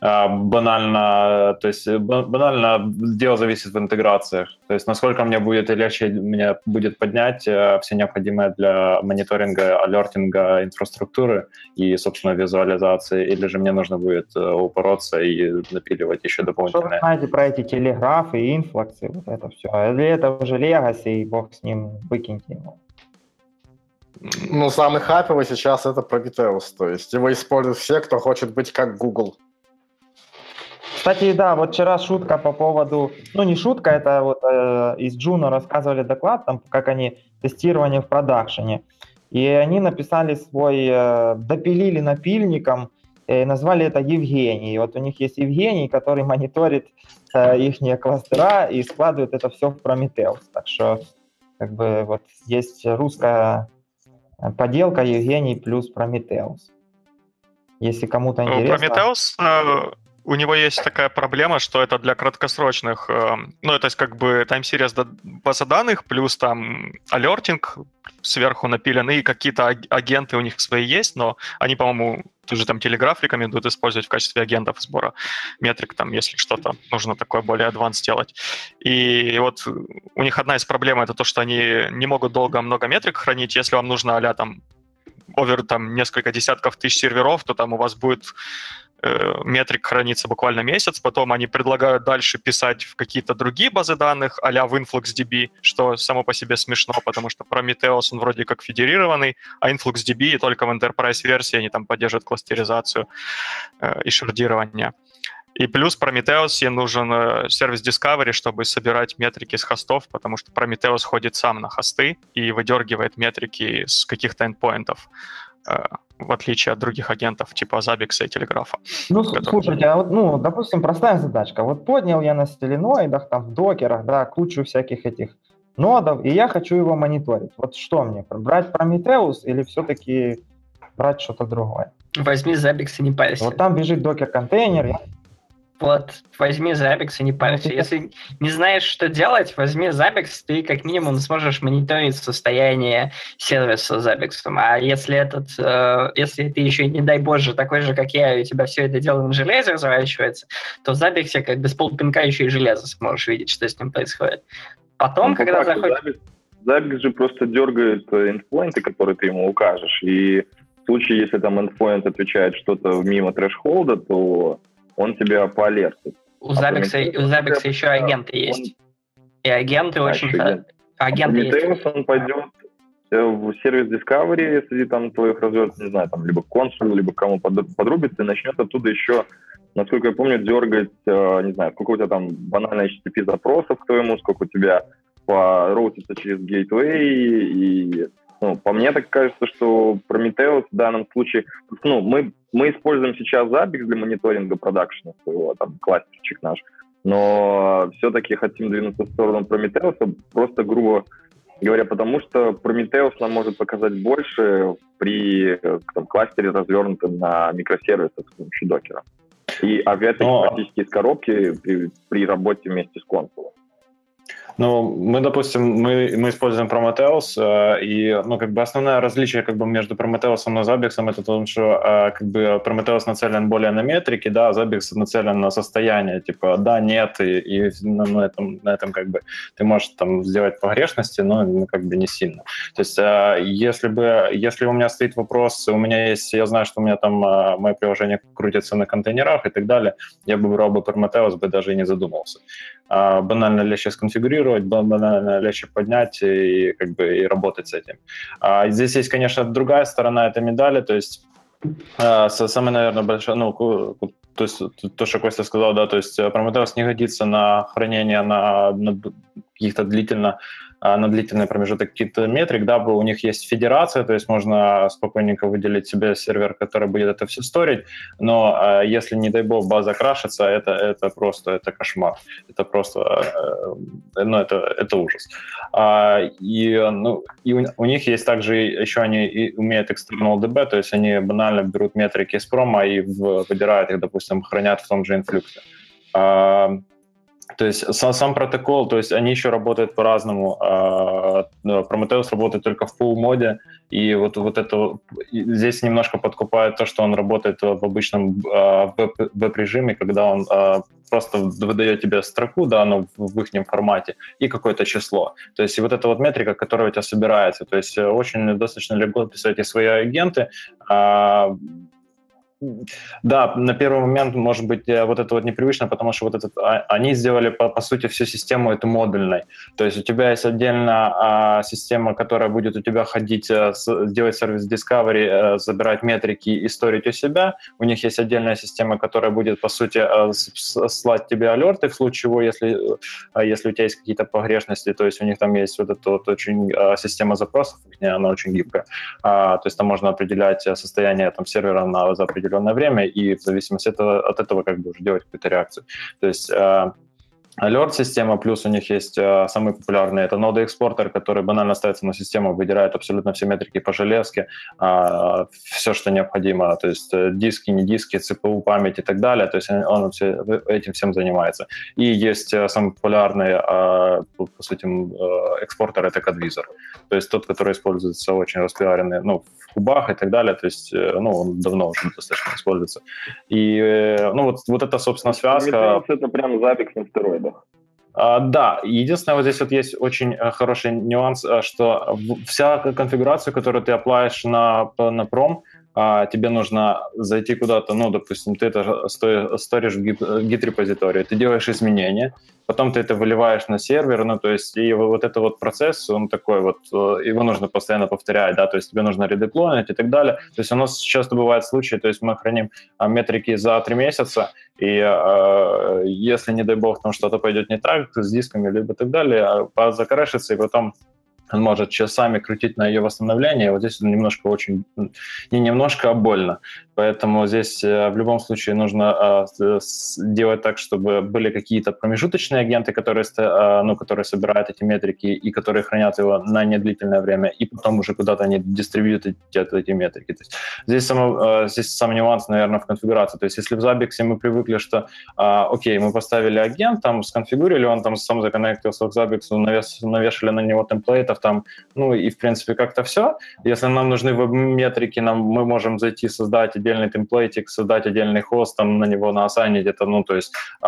[SPEAKER 7] А, банально, то есть банально дело зависит в интеграциях. То есть насколько мне будет легче мне будет поднять э, все необходимое для мониторинга, алертинга инфраструктуры и, собственно, визуализации, или же мне нужно будет э, упороться и напиливать еще дополнительное. Что
[SPEAKER 1] вы знаете про эти телеграфы, инфлаксы, вот это все? Или это уже легаси, и бог с ним, выкиньте его?
[SPEAKER 2] Ну, самый хайповый сейчас это Prometheus, то есть его используют все, кто хочет быть как Google.
[SPEAKER 1] Кстати, да, вот вчера шутка по поводу, ну не шутка, это вот э, из Джуна рассказывали доклад, там, как они тестирование в продакшене. И они написали свой, э, допилили напильником, и назвали это Евгений. И вот у них есть Евгений, который мониторит э, их кластера и складывает это все в Prometheus. Так что как бы вот есть русская поделка Евгений плюс Prometheus. Если кому-то интересно.
[SPEAKER 4] Prometheus у него есть такая проблема, что это для краткосрочных, э, ну, это как бы тайм-сириз база данных, плюс там алертинг сверху напилены, и какие-то агенты у них свои есть, но они, по-моему, тоже там телеграф рекомендуют использовать в качестве агентов сбора метрик, там, если что-то нужно такое более advanced делать. И вот у них одна из проблем это то, что они не могут долго много метрик хранить. Если вам нужно а там овер там несколько десятков тысяч серверов, то там у вас будет метрик хранится буквально месяц, потом они предлагают дальше писать в какие-то другие базы данных, а в InfluxDB, что само по себе смешно, потому что Prometheus, он вроде как федерированный, а InfluxDB только в Enterprise версии они там поддерживают кластеризацию э, и шардирование. И плюс Prometheus нужен э, сервис Discovery, чтобы собирать метрики с хостов, потому что Prometheus ходит сам на хосты и выдергивает метрики с каких-то эндпоинтов, э, в отличие от других агентов типа Zabbix и Телеграфа.
[SPEAKER 1] Ну, которые... слушайте, а вот, ну, допустим, простая задачка. Вот поднял я на стеленоидах, там, в докерах, да, кучу всяких этих нодов, и я хочу его мониторить. Вот что мне, брать Prometheus или все-таки брать что-то другое?
[SPEAKER 6] Возьми Zabbix и не парься.
[SPEAKER 1] Вот там бежит докер-контейнер, я
[SPEAKER 6] вот, возьми Zabbix и не парься. Если не знаешь, что делать, возьми Zabbix, ты как минимум сможешь мониторить состояние сервиса Zabbix. А если этот, э, если ты еще, не дай боже, такой же, как я, и у тебя все это дело на железе разворачивается, то в Zabbix как бы с полпинка еще и железо сможешь видеть, что с ним происходит. Потом, ну, когда заходишь...
[SPEAKER 3] Zabbix, Zabbix же просто дергает endpoinты, которые ты ему укажешь, и в случае, если там endpoint отвечает что-то мимо трэш-холда, то он тебя поалертит.
[SPEAKER 6] У Забекса, у Забекса еще агенты он... есть. И агенты а очень... Агент. Агенты
[SPEAKER 3] есть. он пойдет э, в сервис Discovery, если там твоих разверт, не знаю, там либо консул, либо кому подрубится, и начнет оттуда еще, насколько я помню, дергать, э, не знаю, сколько у тебя там банально HTTP запросов к твоему, сколько у тебя пороутится через Gateway, и ну, по мне так кажется, что Prometheus в данном случае, ну, мы, мы используем сейчас Zabbix для мониторинга продакшена своего, там, кластерчик наш, но все-таки хотим двинуться в сторону Prometheus, просто грубо говоря, потому что Prometheus нам может показать больше при там, кластере, развернутом на микросервисах с помощью докера. И опять-таки Но... практически из коробки при, при работе вместе с консулом.
[SPEAKER 7] Ну, мы, допустим, мы, мы используем Prometheus, э, и, ну, как бы основное различие как бы между Prometheus и Zabbix это то, что э, как бы Prometheus нацелен более на метрики, да, а Zabbix нацелен на состояние, типа да, нет, и, и на, на, этом, на этом как бы ты можешь там сделать погрешности, но ну, как бы не сильно. То есть э, если бы, если у меня стоит вопрос, у меня есть, я знаю, что у меня там э, мое приложение крутится на контейнерах и так далее, я бы брал бы Prometheus, бы даже и не задумался. А, банально легче сконфигурировать, банально легче поднять и как бы и работать с этим. А здесь есть, конечно, другая сторона этой медали, то есть а, самый, наверное, большой, ну, то есть то, что Костя сказал, да, то есть Prometheus не годится на хранение на, на каких-то длительно на длительный промежуток каких-то метрик, да, у них есть федерация, то есть можно спокойненько выделить себе сервер, который будет это все сторить, но а, если, не дай бог, база крашится, это, это просто, это кошмар, это просто, э, ну, это, это ужас. А, и, ну, и у, у них есть также, еще они и умеют external DB, то есть они банально берут метрики из промо и в, выбирают их, допустим, хранят в том же инфлюксе. То есть сам, сам протокол, то есть они еще работают по-разному. А, Prometheus работает только в full моде, и вот, вот это здесь немножко подкупает то, что он работает в обычном а, веб-режиме, когда он а, просто выдает тебе строку, да, ну, в их формате, и какое-то число. То есть и вот эта вот метрика, которая у тебя собирается. То есть очень достаточно легко писать свои агенты, да, на первый момент, может быть, э, вот это вот непривычно, потому что вот этот, а, они сделали, по, по сути, всю систему эту модульной. То есть у тебя есть отдельно а, система, которая будет у тебя ходить, а, с, делать сервис Discovery, а, забирать метрики и сторить у себя. У них есть отдельная система, которая будет, по сути, а, слать тебе алерты в случае чего, если, а, если у тебя есть какие-то погрешности. То есть у них там есть вот эта вот очень а, система запросов, она очень гибкая. А, то есть там можно определять состояние там, сервера на, за определенное время и в зависимости от этого, от этого как бы уже делать какую-то реакцию. То есть э, Alert-система, плюс у них есть э, самый популярный, это нода экспортер, который банально ставится на систему, выдирает абсолютно все метрики по железке, э, все, что необходимо, то есть э, диски, не диски, CPU, память и так далее, то есть он, все, этим всем занимается. И есть э, самый популярный, э, по сути, э, экспортер, это Codvisor, то есть тот, который используется очень распиаренный, ну, в кубах и так далее, то есть, э, ну, он давно уже достаточно используется. И, э, ну, вот, вот это, собственно, связка...
[SPEAKER 3] Это прям запик на стероидах.
[SPEAKER 7] А, да, единственное, вот здесь вот есть очень э, хороший нюанс, э, что вся конфигурация, которую ты оплаешь на, на пром, а, тебе нужно зайти куда-то, ну, допустим, ты это сторишь в гид-репозитории, ты делаешь изменения, потом ты это выливаешь на сервер, ну, то есть и вот этот вот процесс, он такой вот, э, его нужно постоянно повторять, да, то есть тебе нужно редеплойнить и так далее. То есть у нас часто бывают случаи, то есть мы храним а, метрики за три месяца, и э, если, не дай бог, там что-то пойдет не так с дисками, либо так далее, а закорешится, и потом он может часами крутить на ее восстановление. Вот здесь немножко очень, не немножко, а больно. Поэтому здесь э, в любом случае нужно э, делать так, чтобы были какие-то промежуточные агенты, которые, э, ну, которые собирают эти метрики и которые хранят его на недлительное время, и потом уже куда-то они дистрибьютят эти метрики. То есть здесь, само, здесь сам нюанс, наверное, в конфигурации. То есть если в Zabbix мы привыкли, что, окей, мы поставили агент, там сконфигурили, он там сам законнектился к Zabbix, навешали на него темплейтов, там, ну и в принципе как-то все. Если нам нужны веб-метрики, нам, мы можем зайти создать отдельный темплейтик, создать отдельный хост, там на него наосайнить это, ну, то есть, э,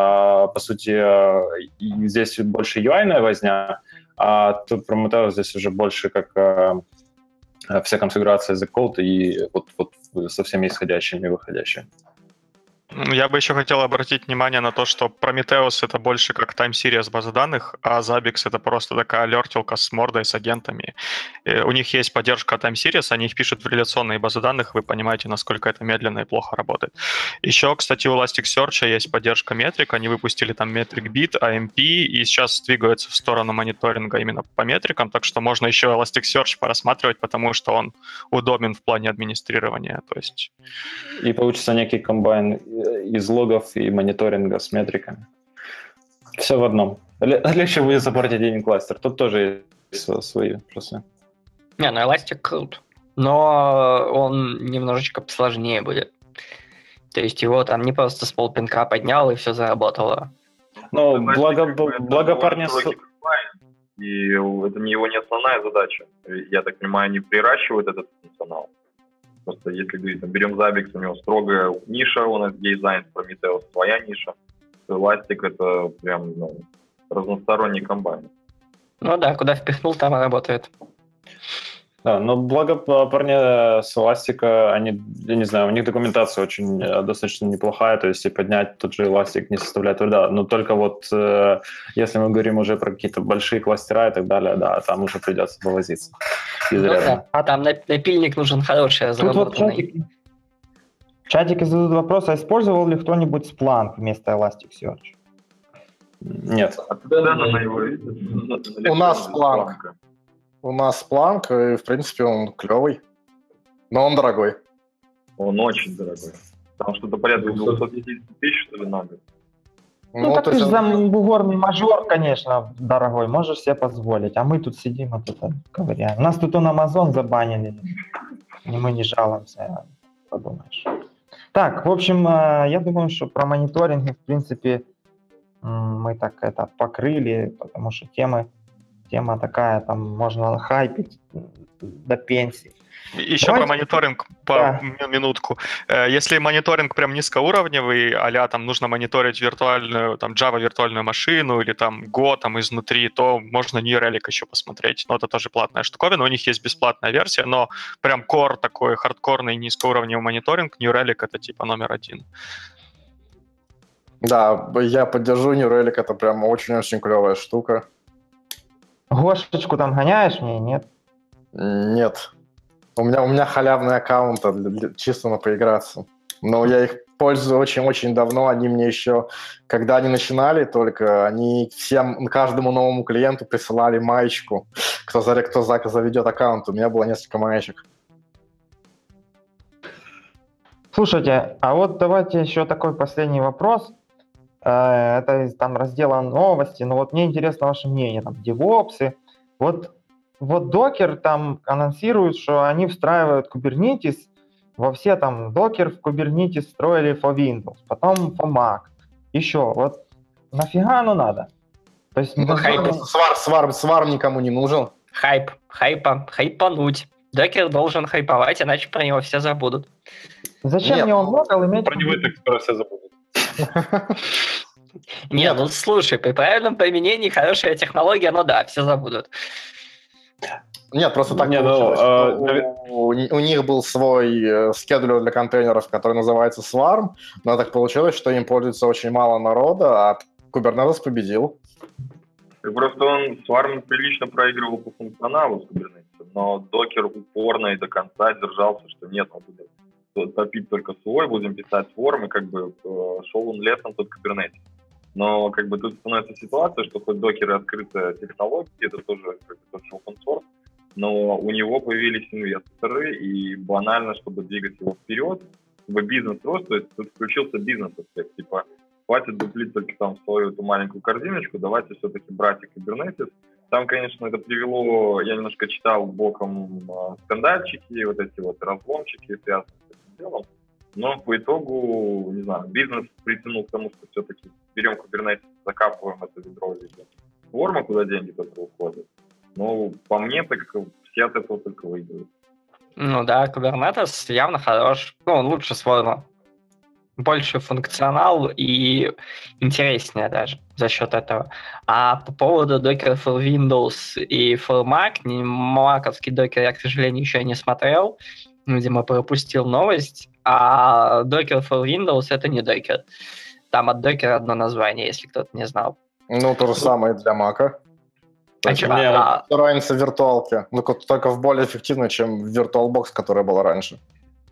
[SPEAKER 7] по сути, э, здесь больше UI-ная возня, а тут Prometheus здесь уже больше как э, вся конфигурация за код и вот, вот со всеми исходящими и выходящими.
[SPEAKER 4] Я бы еще хотел обратить внимание на то, что Prometheus это больше как time series база данных, а Zabbix это просто такая алертилка с мордой, с агентами. И у них есть поддержка time series, они их пишут в реляционные базы данных, вы понимаете, насколько это медленно и плохо работает. Еще, кстати, у Elasticsearch есть поддержка метрик, они выпустили там Metric Bit, AMP, и сейчас двигаются в сторону мониторинга именно по метрикам, так что можно еще Elasticsearch порассматривать, потому что он удобен в плане администрирования. То есть...
[SPEAKER 7] И получится некий комбайн из логов и мониторинга с метриками. Все в одном. Легче будет запортить один кластер. Тут тоже есть свои плюсы.
[SPEAKER 6] Не, ну Elastic крут. Но он немножечко сложнее будет. То есть его там не просто с полпинка поднял и все заработало.
[SPEAKER 7] Ну, благо, благо парня...
[SPEAKER 3] И это не его не основная задача. Я так понимаю, они приращивают этот функционал. Просто если говорить, там, берем Zabbix, у него строгая ниша, нас дизайн Prometheus своя ниша, Elastic это прям ну, разносторонний комбайн.
[SPEAKER 6] Ну да, куда впихнул, там и работает.
[SPEAKER 7] Да, но благо парни с Эластика, они, я не знаю, у них документация очень э, достаточно неплохая, то есть и поднять тот же Эластик не составляет труда. Но только вот э, если мы говорим уже про какие-то большие кластера и так далее, да, там уже придется повозиться.
[SPEAKER 6] Ну, да. А там напильник нужен хороший, разработанный.
[SPEAKER 1] Тут вот чатики, задают вопрос, а использовал ли кто-нибудь Splunk вместо Elasticsearch?
[SPEAKER 7] Нет.
[SPEAKER 2] А у нас Splunk. У нас Splunk, и, в принципе, он клевый, но он дорогой.
[SPEAKER 3] Он очень дорогой. Там что-то порядка 250 тысяч, что ли, надо.
[SPEAKER 1] Ну, ну так ты же за бугорный мажор, конечно, дорогой, можешь себе позволить. А мы тут сидим, вот это ковыряем. У нас тут он Amazon забанили, и мы не жалуемся, подумаешь. Так, в общем, э, я думаю, что про мониторинг, в принципе, мы так это покрыли, потому что темы тема такая, там можно хайпить до пенсии.
[SPEAKER 4] Еще Давайте. про мониторинг по да. минутку. Э, если мониторинг прям низкоуровневый, а там нужно мониторить виртуальную, там Java виртуальную машину или там Go там изнутри, то можно New Relic еще посмотреть. Но это тоже платная штуковина. У них есть бесплатная версия, но прям core такой хардкорный низкоуровневый мониторинг, New Relic это типа номер один.
[SPEAKER 2] Да, я поддержу New Relic, это прям очень-очень клевая штука.
[SPEAKER 1] Гошечку там гоняешь мне, нет?
[SPEAKER 2] Нет. У меня, у меня халявный аккаунт для, для, чисто на поиграться. Но я их пользую очень-очень давно. Они мне еще, когда они начинали только, они всем, каждому новому клиенту присылали маечку, кто, за, кто за, заведет аккаунт. У меня было несколько маечек.
[SPEAKER 1] Слушайте, а вот давайте еще такой последний вопрос. Э, это там раздела новости, но вот мне интересно ваше мнение, там, девопсы. Вот, вот Docker там анонсирует, что они встраивают Kubernetes во все там Docker в Kubernetes строили for Windows, потом for Mac. Еще, вот нафига оно надо?
[SPEAKER 2] То есть ну, хайп, свар, свар, свар никому не нужен.
[SPEAKER 6] Хайп, хайпа, хайпануть. Докер должен хайповать, иначе про него все забудут.
[SPEAKER 1] Зачем Нет, мне он логал иметь...
[SPEAKER 7] Про него и так скоро все забудут.
[SPEAKER 6] Нет, ну слушай, при правильном применении хорошая технология, ну да, все забудут.
[SPEAKER 2] Нет, просто так Нет, ну, э, у, у, у них был свой э, скедулер для контейнеров, который называется Swarm, но так получилось, что им пользуется очень мало народа, а Kubernetes победил.
[SPEAKER 3] Просто он Swarm прилично проигрывал по функционалу с Kubernetes, но докер упорно и до конца держался, что нет, он будет топить только свой, будем писать и как бы э, шел он летом тот Kubernetes. Но как бы тут становится ситуация, что хоть докер и открытая технология, это тоже как бы, тоже open source, но у него появились инвесторы, и банально, чтобы двигать его вперед, чтобы бизнес рос, то есть тут включился бизнес-аспект, типа хватит дуплить только там свою эту маленькую корзиночку, давайте все-таки брать и Kubernetes. Там, конечно, это привело, я немножко читал боком э, скандальчики, вот эти вот разломчики, связанные делом, но по итогу, не знаю, бизнес притянул к тому, что все-таки берем Kubernetes, закапываем это ведро или форма, куда деньги только уходят. Ну, по мне, так все от этого только выигрывают.
[SPEAKER 6] Ну да, Kubernetes явно хорош. Ну, он лучше Swarm больше функционал и интереснее даже за счет этого. А по поводу Docker for Windows и for Mac, маковский Docker я, к сожалению, еще не смотрел, видимо, пропустил новость, а Docker for Windows это не Docker. Там от Docker одно название, если кто-то не знал.
[SPEAKER 2] Ну, то же самое для Mac. А что? А... Разница в виртуалке. Ну, только в более эффективной, чем VirtualBox, которая была раньше.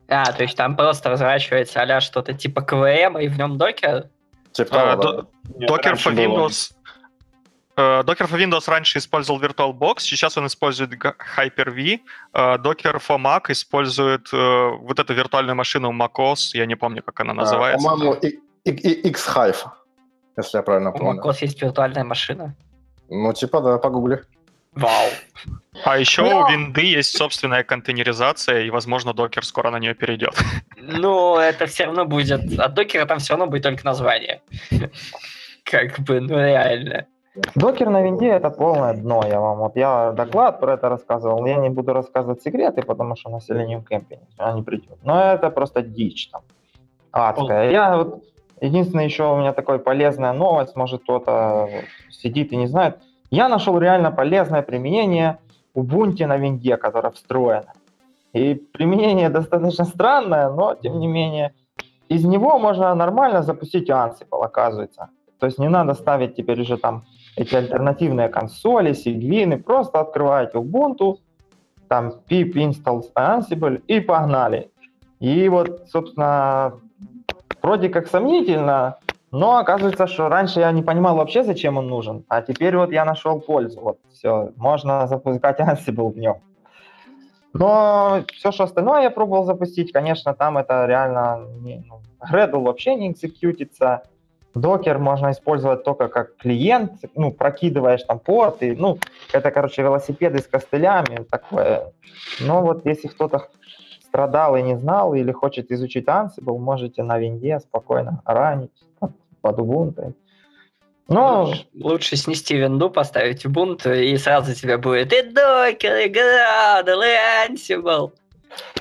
[SPEAKER 6] А, то есть там просто разворачивается а что-то типа КВМ, и в нем докер?
[SPEAKER 4] Типа а, да. Докер for Windows. Э, Docker for Windows раньше использовал VirtualBox, сейчас он использует Hyper-V. Э, Docker for Mac использует э, вот эту виртуальную машину macOS, я не помню, как она называется.
[SPEAKER 2] По-моему, X-Hive, если я правильно помню.
[SPEAKER 6] У macOS есть виртуальная машина?
[SPEAKER 2] Ну, типа, да, погугли.
[SPEAKER 6] Вау.
[SPEAKER 4] А еще Но... у винды есть собственная контейнеризация, и, возможно, докер скоро на нее перейдет.
[SPEAKER 6] Ну, это все равно будет... От докера там все равно будет только название. Как бы, ну реально.
[SPEAKER 1] Докер на винде это полное дно, я вам. Вот я доклад про это рассказывал, я не буду рассказывать секреты, потому что населению кемпинг не придет. Но это просто дичь там. Адская. Я вот Единственное, еще у меня такая полезная новость, может кто-то сидит и не знает. Я нашел реально полезное применение Ubuntu на винде, которое встроено. И применение достаточно странное, но тем не менее из него можно нормально запустить Ansible, оказывается. То есть не надо ставить теперь уже там эти альтернативные консоли, сигвины, просто открываете Ubuntu, там pip install Ansible и погнали. И вот, собственно, вроде как сомнительно, но оказывается, что раньше я не понимал вообще, зачем он нужен, а теперь вот я нашел пользу. Вот все, можно запускать Ansible в нем. Но все, что остальное я пробовал запустить, конечно, там это реально... Не, ну, Gradle вообще не экзекьютится. Докер можно использовать только как клиент, ну, прокидываешь там порты, ну, это, короче, велосипеды с костылями, такое. Но вот если кто-то страдал и не знал, или хочет изучить Ansible, можете на винде спокойно ранить под Ubuntu.
[SPEAKER 6] Но... Лучше, снести винду, поставить Ubuntu, и сразу тебе будет и Docker, и Gradle, и Ansible.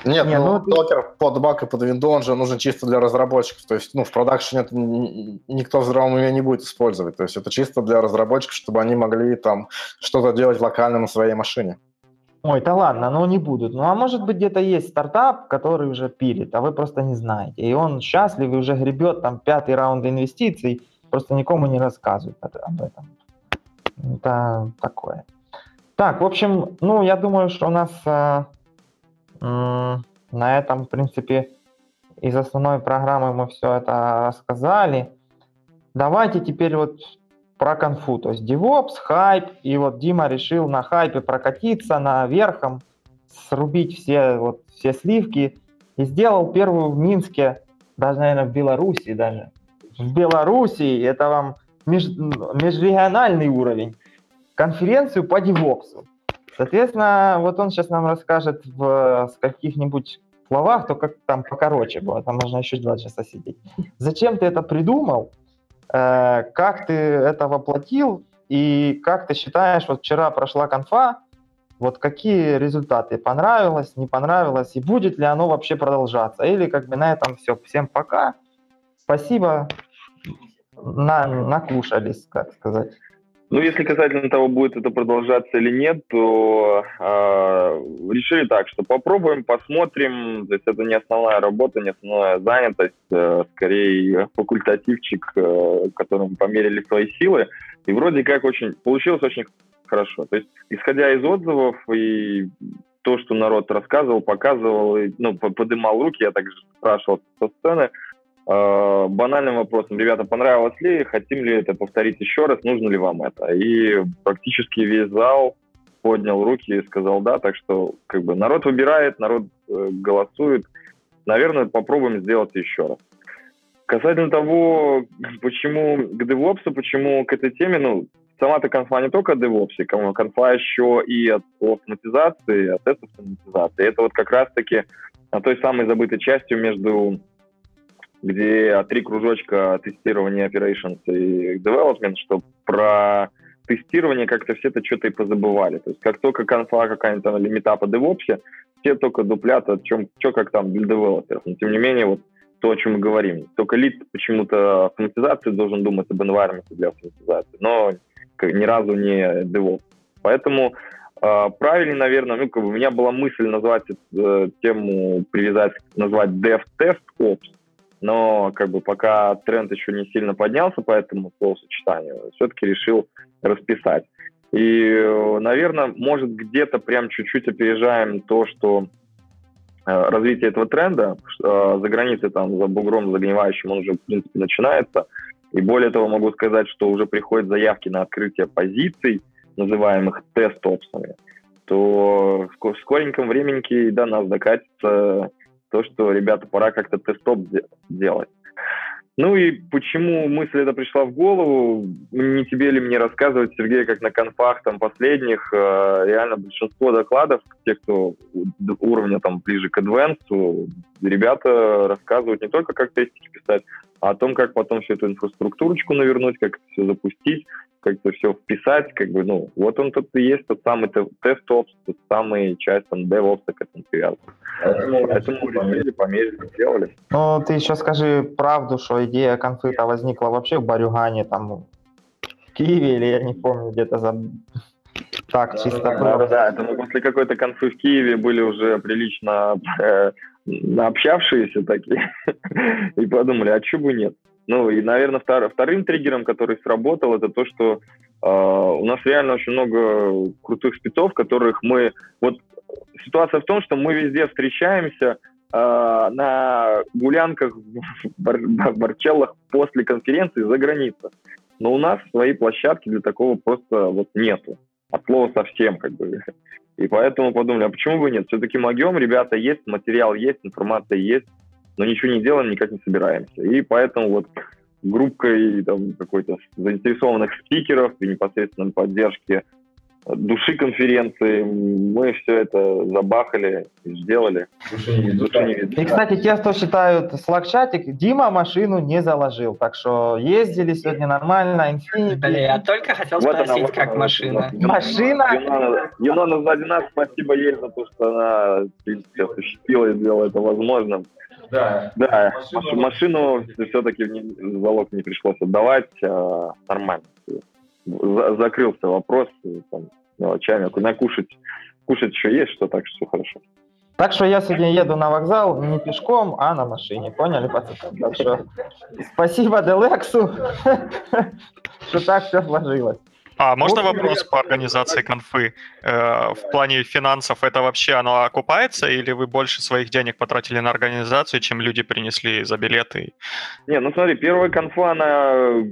[SPEAKER 2] Нет, Не, ну, ну докер под Mac и под Windows, он же нужен чисто для разработчиков. То есть, ну, в продакшене это никто в здравом уме не будет использовать. То есть, это чисто для разработчиков, чтобы они могли там что-то делать локально на своей машине.
[SPEAKER 1] Ой, да ладно, ну не будут. Ну а может быть где-то есть стартап, который уже пилит, а вы просто не знаете. И он счастлив и уже гребет там пятый раунд инвестиций, просто никому не рассказывает об этом. Это такое. Так, в общем, ну я думаю, что у нас э, на этом, в принципе, из основной программы мы все это рассказали. Давайте теперь вот про конфу. То есть DevOps, хайп, и вот Дима решил на хайпе прокатиться наверхом, срубить все, вот, все сливки, и сделал первую в Минске, даже, наверное, в Беларуси даже, в Белоруссии, это вам меж, межрегиональный уровень, конференцию по девопсу. Соответственно, вот он сейчас нам расскажет в каких-нибудь словах, то как там покороче было, там можно еще два часа сидеть. Зачем ты это придумал? Э, как ты это воплотил? И как ты считаешь, вот вчера прошла конфа, вот какие результаты? Понравилось, не понравилось? И будет ли оно вообще продолжаться? Или как бы на этом все. Всем пока. Спасибо. На, накушались, как сказать.
[SPEAKER 3] Ну, если касательно того, будет это продолжаться или нет, то э, решили так, что попробуем, посмотрим. То есть это не основная работа, не основная занятость, э, скорее факультативчик, э, которым померили свои силы. И вроде как очень получилось очень хорошо. То есть, исходя из отзывов и то, что народ рассказывал, показывал, и, ну, подымал руки, я также спрашивал со сцены, э, банальным вопросом, ребята, понравилось ли, хотим ли это повторить еще раз, нужно ли вам это? И практически весь зал поднял руки и сказал да, так что как бы народ выбирает, народ э, голосует. Наверное, попробуем сделать еще раз. Касательно того, почему к DevOps, почему к этой теме, ну, сама-то конфа не только о DevOps, конфа еще и от автоматизации, от автоматизации. Это вот как раз-таки той самой забытой частью между где три кружочка тестирования operations и development, что про тестирование как-то все это что-то и позабывали. То есть как только конфа какая-нибудь там или метапа DevOps, все только дуплят о чем, что как там для девелоперов. Но тем не менее, вот то, о чем мы говорим. Только лид почему-то автоматизации должен думать об environment для автоматизации, но ни разу не DevOps. Поэтому э, правильно, наверное, ну, как бы у меня была мысль назвать э, тему, привязать, назвать DevTest Ops, но как бы пока тренд еще не сильно поднялся по этому словосочетанию, все-таки решил расписать. И, наверное, может, где-то прям чуть-чуть опережаем то, что э, развитие этого тренда э, за границей, там, за бугром загнивающим, он уже, в принципе, начинается. И более того, могу сказать, что уже приходят заявки на открытие позиций, называемых тест-опсами, то в скореньком времени до нас докатится то, что, ребята, пора как-то тест-топ делать. Ну и почему мысль эта пришла в голову, не тебе ли мне рассказывать, Сергей, как на конфах там последних, э, реально большинство докладов, те, кто уровня там ближе к адвенсу, ребята рассказывают не только, как тестики писать, а о том, как потом всю эту инфраструктурочку навернуть, как это все запустить, как это все вписать, как бы, ну, вот он тут и есть тот самый тест-опс, тот самый часть там DevOps к этому привязан. Поэтому, поэтому решили, померили, сделали.
[SPEAKER 1] Ну, ты еще скажи правду, что идея конфликта возникла вообще в Барюгане, там, в Киеве, или я не помню, где-то за... Так, да, чисто
[SPEAKER 3] да, было. Да, да, это мы после какой-то конфы в Киеве были уже прилично э, общавшиеся такие, и подумали, а чего бы нет? Ну и, наверное, втор, вторым триггером, который сработал, это то, что э, у нас реально очень много крутых спецов, которых мы... Вот ситуация в том, что мы везде встречаемся э, на гулянках бар, барчеллах после конференции за границей. Но у нас своей площадки для такого просто вот нету. От слова совсем, как бы. И поэтому подумали, а почему бы нет? Все-таки могем, ребята есть, материал есть, информация есть но ничего не делаем, никак не собираемся. И поэтому вот группкой там, какой-то заинтересованных спикеров и непосредственной поддержки души конференции. Мы все это забахали и сделали. Души не видно. Души
[SPEAKER 1] не видно. И, кстати, те, кто считают Slack-чатик, Дима машину не заложил. Так что ездили сегодня нормально.
[SPEAKER 6] Infinity. Блин, я только хотел вот спросить, она, вот как она, машина.
[SPEAKER 1] Машина?
[SPEAKER 3] Юнона, Юнона сзади нас, спасибо ей за то, что она, осуществила и сделала это возможным. Да, да машину, машину все-таки в залог не пришлось отдавать, а, нормально. За, закрылся вопрос там, мелочами. Накушать, кушать еще есть, что так что все хорошо.
[SPEAKER 1] Так что я сегодня еду на вокзал не пешком, а на машине. Поняли, пацаны? Так что спасибо Делексу, что так все сложилось.
[SPEAKER 4] А можно вот вопрос по организации конфы? Э, в плане финансов это вообще оно окупается, или вы больше своих денег потратили на организацию, чем люди принесли за билеты?
[SPEAKER 3] Не, ну смотри, первая конфа, она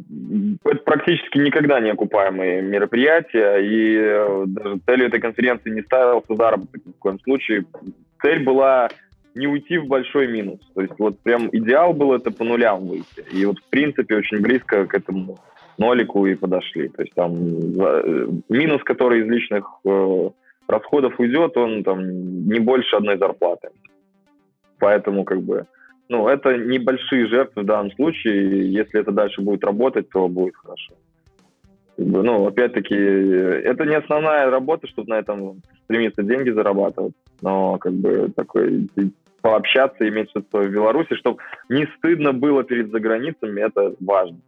[SPEAKER 3] это практически никогда не окупаемые мероприятия, и э, даже целью этой конференции не ставился заработок ни в коем случае. Цель была не уйти в большой минус. То есть вот прям идеал был это по нулям выйти. И вот в принципе очень близко к этому нолику и подошли. То есть там э, минус, который из личных э, расходов уйдет, он там не больше одной зарплаты. Поэтому как бы, ну, это небольшие жертвы в данном случае. Если это дальше будет работать, то будет хорошо. Ну, опять-таки, это не основная работа, чтобы на этом стремиться деньги зарабатывать, но как бы такой пообщаться, иметь что-то в Беларуси, чтобы не стыдно было перед заграницами, это важно.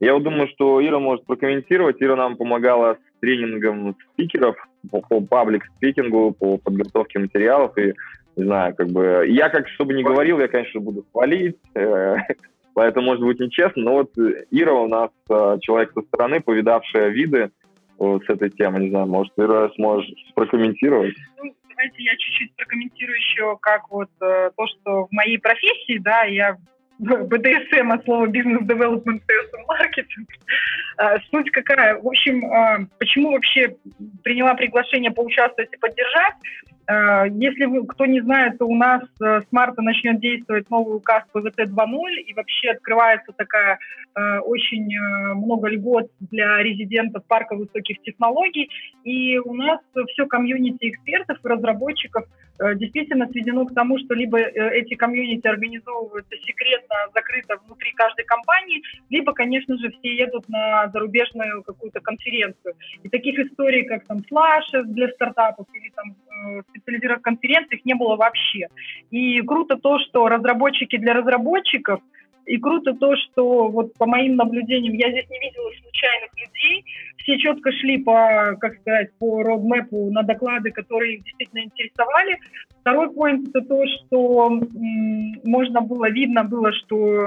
[SPEAKER 3] Я вот думаю, что Ира может прокомментировать. Ира нам помогала с тренингом спикеров по, по паблик-спикингу, по подготовке материалов. И, не знаю, как бы... Я, как чтобы не говорил, я, конечно, буду хвалить, э, поэтому, может быть, нечестно. Но вот Ира у нас э, человек со стороны, повидавшая виды с этой темы. Не знаю, может, Ира сможешь прокомментировать?
[SPEAKER 8] Ну, давайте я чуть-чуть прокомментирую еще, как вот э, то, что в моей профессии, да, я БДСМ от слова бизнес-девелопмент, маркетинг. Суть какая? В общем, а, почему вообще приняла приглашение поучаствовать и поддержать? А, если вы, кто не знает, то у нас с марта начнет действовать новый указ ПВТ 2.0, и вообще открывается такая очень много льгот для резидентов парка высоких технологий. И у нас все комьюнити экспертов и разработчиков действительно сведено к тому, что либо эти комьюнити организовываются секретно, закрыто внутри каждой компании, либо, конечно же, все едут на зарубежную какую-то конференцию. И таких историй, как там флаши для стартапов или там специализированных конференций их не было вообще. И круто то, что разработчики для разработчиков, и круто то, что вот по моим наблюдениям я здесь не видела случайных людей, все четко шли по, как сказать, по родмэпу на доклады, которые их действительно интересовали. Второй поинт это то, что можно было, видно было, что э,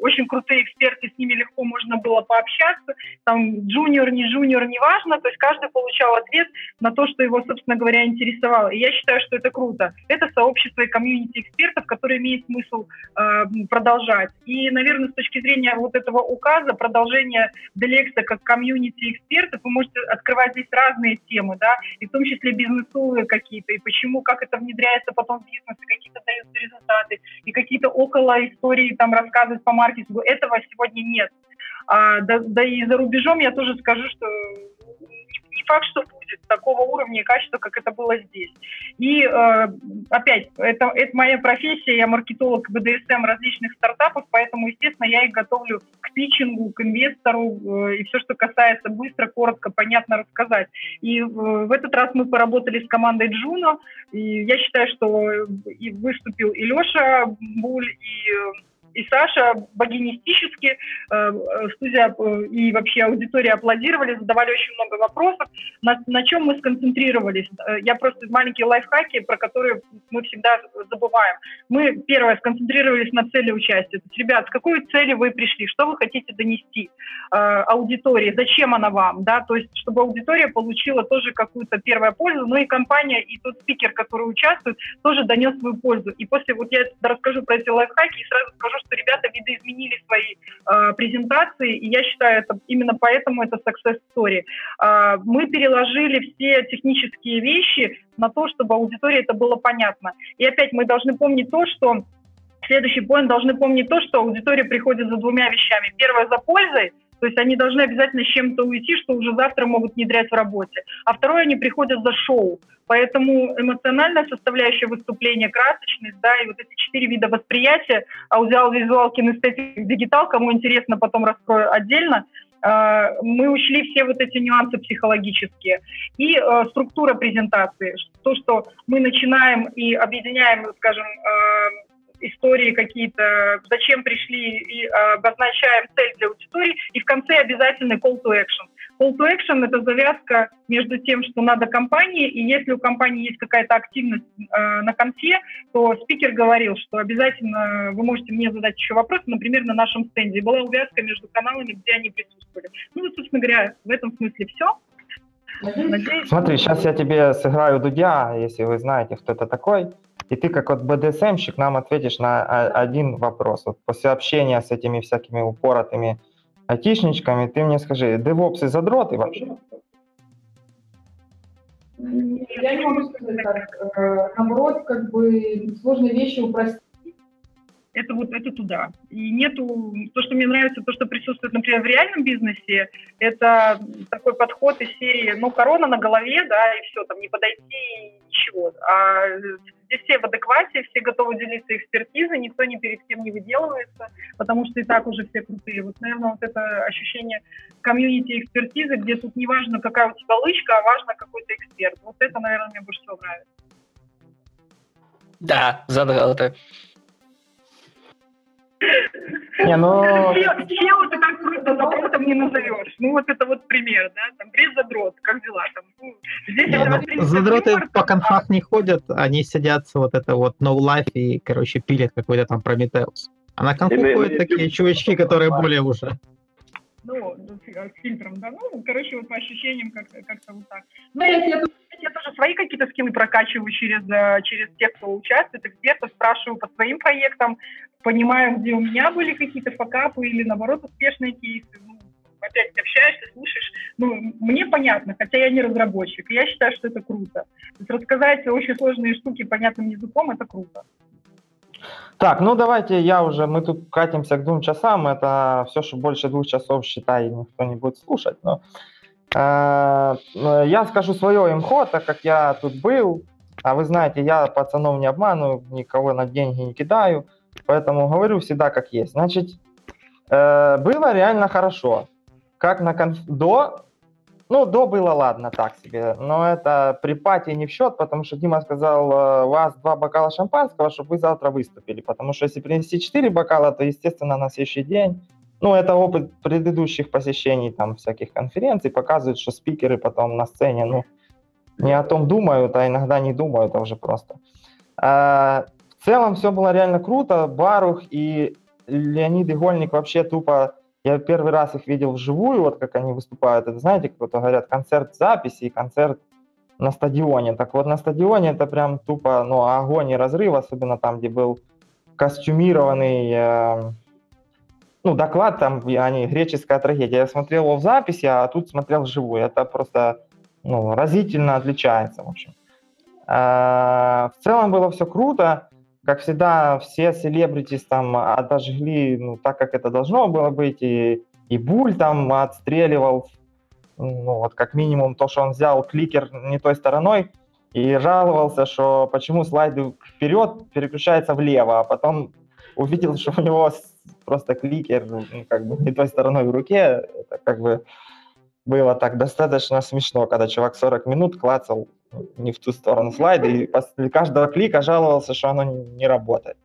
[SPEAKER 8] очень крутые эксперты, с ними легко можно было пообщаться. Там джуниор, не джуниор, неважно. То есть каждый получал ответ на то, что его, собственно говоря, интересовало. И я считаю, что это круто. Это сообщество и комьюнити экспертов, которое имеет смысл э, продолжать. И, наверное, с точки зрения вот этого указа, продолжение Делекса как комьюнити экспертов, вы можете открывать здесь разные темы, да, и в том числе бизнесовые какие-то, и почему, как это внедряется потом в бизнес, и какие-то даются результаты, и какие-то около истории там рассказывать по маркетингу. Этого сегодня нет. А, да, да и за рубежом я тоже скажу, что факт, что будет такого уровня и качества, как это было здесь. И э, опять, это, это моя профессия, я маркетолог БДСМ различных стартапов, поэтому, естественно, я их готовлю к питчингу, к инвестору, э, и все, что касается быстро, коротко, понятно рассказать. И э, в этот раз мы поработали с командой Джуно, и я считаю, что и выступил и Леша Буль, и э, и Саша богинистически, э, э, студия э, и вообще аудитория аплодировали, задавали очень много вопросов. На, на чем мы сконцентрировались? Я просто маленькие лайфхаки, про которые мы всегда забываем. Мы, первое, сконцентрировались на цели участия. То есть, ребят, с какой цели вы пришли? Что вы хотите донести аудитории? Зачем она вам? Да? То есть, чтобы аудитория получила тоже какую-то первую пользу, но и компания, и тот спикер, который участвует, тоже донес свою пользу. И после, вот я расскажу про эти лайфхаки и сразу скажу, что ребята видоизменили свои э, презентации, и я считаю, это именно поэтому это success story. Э, мы переложили все технические вещи на то, чтобы аудитории это было понятно. И опять мы должны помнить то, что следующий поинт должны помнить то, что аудитория приходит за двумя вещами. Первое за пользой, то есть они должны обязательно с чем-то уйти, что уже завтра могут внедрять в работе. А второе, они приходят за шоу. Поэтому эмоциональная составляющая выступления, красочность, да, и вот эти четыре вида восприятия, аудиал, визуал, кинестетик, дигитал, кому интересно, потом раскрою отдельно, а, мы учли все вот эти нюансы психологические. И э, структура презентации. То, что мы начинаем и объединяем, скажем, э, истории какие-то, зачем пришли, и обозначаем цель для аудитории, и в конце обязательно call to action. Call to action – это завязка между тем, что надо компании, и если у компании есть какая-то активность э, на конце, то спикер говорил, что обязательно вы можете мне задать еще вопросы, например, на нашем стенде. Была увязка между каналами, где они присутствовали. Ну, собственно говоря, в этом смысле все.
[SPEAKER 1] Надеюсь, Смотри, сейчас я тебе сыграю Дудя, если вы знаете, кто это такой. И ты как вот БДСМщик нам ответишь на один вопрос. Вот после общения с этими всякими упоротыми айтишничками, ты мне скажи, девопсы задроты вообще?
[SPEAKER 8] Я не могу сказать так. Э, наоборот, как бы сложные вещи упростить это вот это туда. И нету... То, что мне нравится, то, что присутствует, например, в реальном бизнесе, это такой подход из серии, ну, корона на голове, да, и все, там, не подойти, ничего. А здесь все в адеквате, все готовы делиться экспертизой, никто ни перед кем не выделывается, потому что и так уже все крутые. Вот, наверное, вот это ощущение комьюнити экспертизы, где тут не важно, какая у тебя лычка, а важно какой-то эксперт. Вот это, наверное, мне больше всего нравится.
[SPEAKER 6] Да, задроты.
[SPEAKER 8] Не, ну... Чел это как просто задротом не назовешь. Ну, вот это вот пример, да, там, бред задрот, как дела там. Ну,
[SPEAKER 5] здесь не, ну, задроты по конфах не ходят, они садятся вот это вот no life и, короче, пилят какой-то там Прометеус. А на конфу ходят такие чувачки, которые более уже
[SPEAKER 8] ну, с фильтром, да, ну, короче, вот по ощущениям как-то как вот так. Ну, я, я, я тоже свои какие-то скиллы прокачиваю через, э, через тех, кто участвует, экспертов, спрашиваю по своим проектам, понимаю, где у меня были какие-то факапы или, наоборот, успешные кейсы. Ну, опять общаешься, слушаешь. Ну, мне понятно, хотя я не разработчик. Я считаю, что это круто. То есть рассказать очень сложные штуки понятным языком – это круто.
[SPEAKER 1] Так, ну давайте я уже, мы тут катимся к двум часам, это все, что больше двух часов, считай, никто не будет слушать, но э, я скажу свое имхо, так как я тут был, а вы знаете, я пацанов не обманываю, никого на деньги не кидаю, поэтому говорю всегда как есть. Значит, э, было реально хорошо. Как на конф... до ну, до было, ладно, так себе. Но это при пати не в счет, потому что Дима сказал, э, у вас два бокала шампанского, чтобы вы завтра выступили. Потому что если принести четыре бокала, то, естественно, на следующий день ну, это опыт предыдущих посещений там всяких конференций показывает, что спикеры потом на сцене, ну, не о том думают, а иногда не думают, а уже просто. А, в целом все было реально круто. Барух и Леонид Игольник вообще тупо я первый раз их видел вживую, вот как они выступают. Это, знаете, кто-то говорят, концерт записи и концерт на стадионе. Так вот, на стадионе это прям тупо, ну, огонь и разрыв, особенно там, где был костюмированный, э, ну, доклад, там, они, греческая трагедия. Я смотрел его в записи, а тут смотрел вживую. Это просто, ну, разительно отличается, в общем. Э, в целом было все круто как всегда, все селебритис там отожгли, ну, так, как это должно было быть, и, и Буль там отстреливал, ну, вот как минимум то, что он взял кликер не той стороной, и жаловался, что почему слайды вперед переключается влево, а потом увидел, что у него просто кликер ну, как бы не той стороной в руке, это как бы было так достаточно смешно, когда чувак 40 минут клацал не в ту сторону слайда, и после каждого клика жаловался, что оно не работает.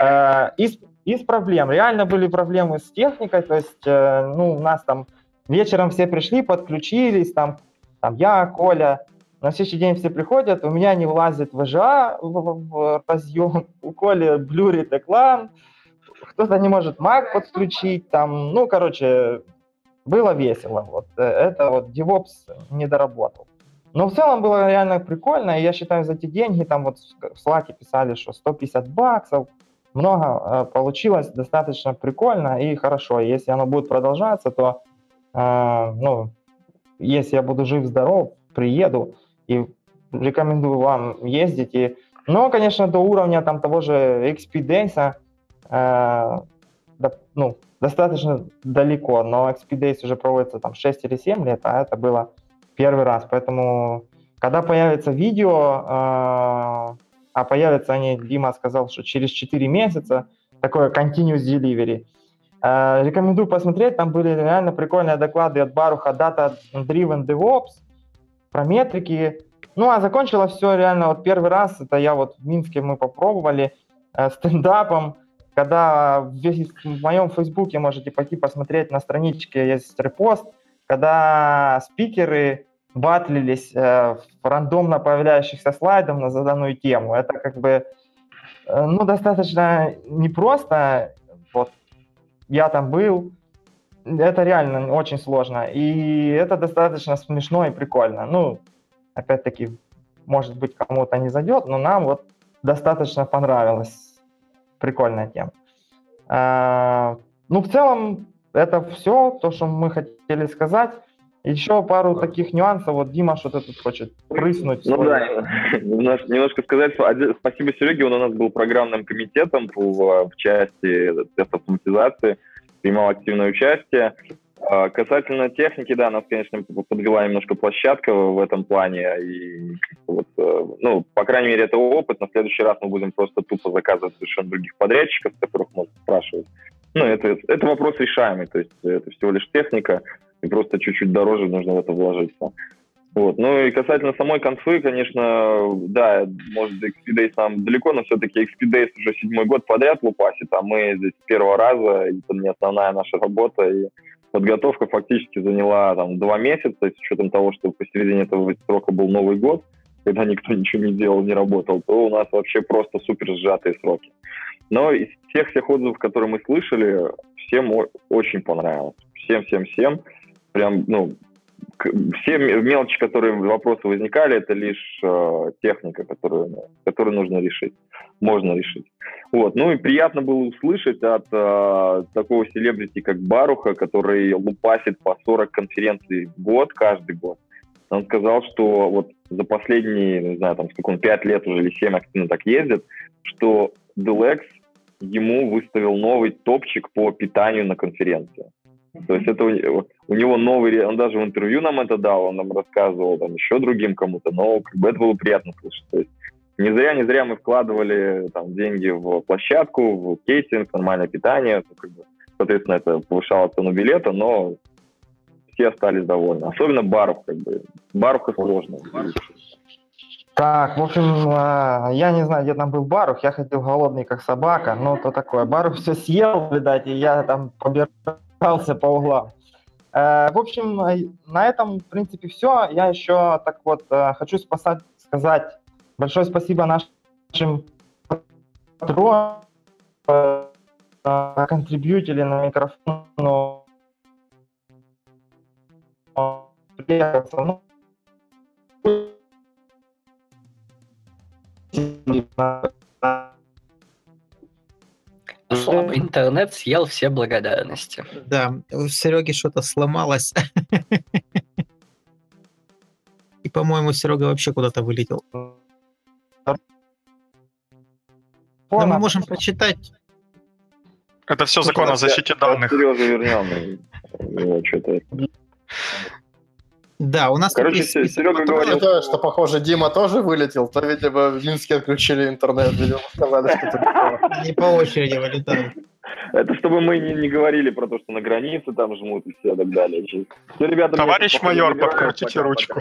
[SPEAKER 1] Э, из, из проблем, реально были проблемы с техникой, то есть, э, ну, у нас там вечером все пришли, подключились, там, там я, Коля, на следующий день все приходят, у меня не влазит VGA в, в, в разъем, у Коли блюрит экран, кто-то не может Mac подключить, там, ну, короче, было весело. Вот э, это вот DevOps не доработал. Но в целом было реально прикольно, и я считаю, за эти деньги, там вот в Slack писали, что 150 баксов, много э, получилось, достаточно прикольно и хорошо. Если оно будет продолжаться, то, э, ну, если я буду жив-здоров, приеду и рекомендую вам ездить. И, но, конечно, до уровня там того же XP э, да, ну, достаточно далеко, но XP уже проводится там 6 или 7 лет, а это было первый раз. Поэтому, когда появится видео, э, а появятся они, Дима сказал, что через 4 месяца, такое continuous delivery, э, рекомендую посмотреть, там были реально прикольные доклады от Баруха Data Driven DevOps, про метрики. Ну, а закончилось все реально вот первый раз, это я вот в Минске мы попробовали э, стендапом, когда в моем фейсбуке можете пойти посмотреть, на страничке есть репост, когда спикеры батлились э, в рандомно появляющихся слайдах на заданную тему. Это как бы, э, ну, достаточно непросто. Вот я там был, это реально очень сложно. И это достаточно смешно и прикольно. Ну, опять-таки, может быть, кому-то не зайдет, но нам вот достаточно понравилось прикольная тема. А, ну, в целом, это все, то, что мы хотели сказать. Еще пару таких нюансов. Вот Дима что-то тут хочет прыснуть.
[SPEAKER 3] Ну да, немножко сказать, спасибо Сереге, он у нас был программным комитетом в, в части теста автоматизации, принимал активное участие. А, касательно техники, да, нас, конечно, подвела немножко площадка в этом плане. И вот, э, ну, по крайней мере, это опыт. На следующий раз мы будем просто тупо заказывать совершенно других подрядчиков, которых можно спрашивать. Ну, это, это вопрос решаемый, то есть это всего лишь техника, и просто чуть-чуть дороже нужно в это вложиться. Вот. Ну и касательно самой конфы, конечно, да, может, XP Days нам далеко, но все-таки XP Days уже седьмой год подряд лупасит, а мы здесь первого раза, это не основная наша работа, и подготовка фактически заняла там два месяца, с учетом того, что посередине этого срока был Новый год, когда никто ничего не делал, не работал, то у нас вообще просто супер сжатые сроки. Но из всех всех отзывов, которые мы слышали, всем очень понравилось. Всем, всем, всем. Прям, ну, все мелочи, которые вопросы возникали, это лишь э, техника, которую, которую нужно решить, можно решить. Вот. Ну и приятно было услышать от э, такого селебрити, как Баруха, который лупасит по 40 конференций в год, каждый год. Он сказал, что вот за последние, не знаю, там сколько он, 5 лет уже или 7 активно так ездит, что Delex ему выставил новый топчик по питанию на конференции. То есть это у, у него новый, он даже в интервью нам это дал, он нам рассказывал там еще другим кому-то, но как бы это было приятно слышать. То есть не зря, не зря мы вкладывали там деньги в площадку, в кейтинг, нормальное питание, как бы, соответственно, это повышало цену билета, но все остались довольны. Особенно Баров, как бы. Баруха сложно.
[SPEAKER 1] Так, в общем, э, я не знаю, где там был Барух, я ходил голодный, как собака, но то такое. Барух все съел, видать, и я там побирал пытался по углам. Э, в общем, на этом, в принципе, все. Я еще так вот э, хочу спасать, сказать большое спасибо нашим патронам, э, контрибьютили на микрофон.
[SPEAKER 6] Слабый интернет съел все благодарности.
[SPEAKER 5] Да, у Сереги что-то сломалось. И, по-моему, Серега вообще куда-то вылетел. Но мы можем прочитать.
[SPEAKER 4] Это все закон о защите данных.
[SPEAKER 3] Сережа вернем.
[SPEAKER 5] Да, у нас...
[SPEAKER 2] Короче, Серега говорил, то, что, похоже, Дима тоже вылетел, то, видимо, в Минске отключили интернет, видимо, сказали, что
[SPEAKER 5] Не по очереди вылетают.
[SPEAKER 3] Это чтобы мы не, не говорили про то, что на границе там жмут и все и так далее. Все,
[SPEAKER 4] ребята, Товарищ мне, майор, подкрутите ручку.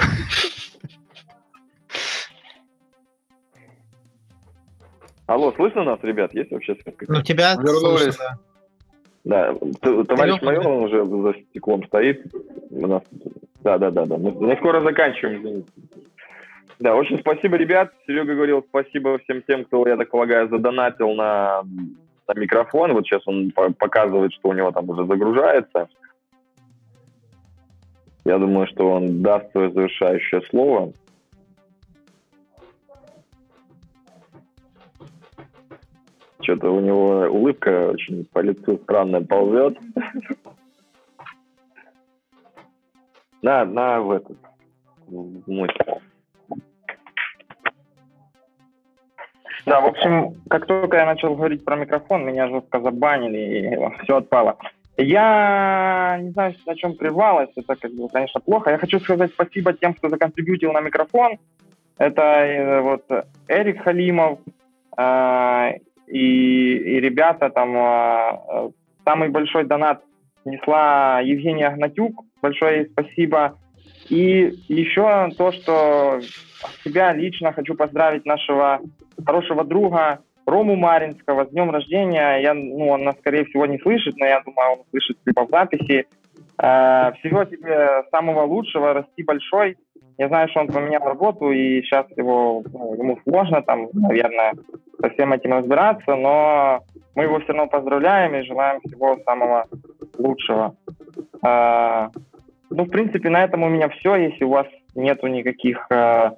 [SPEAKER 3] Алло, слышно нас, ребят? Есть вообще
[SPEAKER 5] связь? Ну, тебя
[SPEAKER 3] вернулись. Да, товарищ майор, он уже за стеклом стоит. У нас да, да, да, да. Мы, мы скоро заканчиваем, извините. Да, очень спасибо, ребят. Серега говорил спасибо всем тем, кто, я так полагаю, задонатил на, на микрофон. Вот сейчас он показывает, что у него там уже загружается. Я думаю, что он даст свое завершающее слово. Что-то у него улыбка очень по лицу странная ползет. На, на в этот, мой.
[SPEAKER 1] Да, в общем, как только я начал говорить про микрофон, меня жестко забанили, и все отпало. Я не знаю, на чем прервалось, это, как бы, конечно, плохо. Я хочу сказать спасибо тем, кто законтрибьютил на микрофон. Это э, вот Эрик Халимов э, и, и ребята там. Э, самый большой донат несла Евгения Гнатюк, большое спасибо. И еще то, что себя лично хочу поздравить нашего хорошего друга Рому Маринского с днем рождения. Я, ну, он нас, скорее всего, не слышит, но я думаю, он слышит либо в записи. Э, всего тебе самого лучшего, расти большой. Я знаю, что он поменял работу, и сейчас его, ну, ему сложно там, наверное, со всем этим разбираться, но мы его все равно поздравляем и желаем всего самого лучшего. Э, ну, в принципе, на этом у меня все. Если у вас нету никаких э,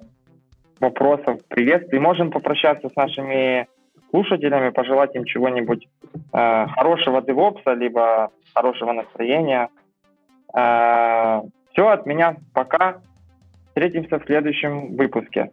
[SPEAKER 1] вопросов, приветствий, можем попрощаться с нашими слушателями, пожелать им чего-нибудь э, хорошего девопса, либо хорошего настроения. Э, Все от меня. Пока. Встретимся в следующем выпуске.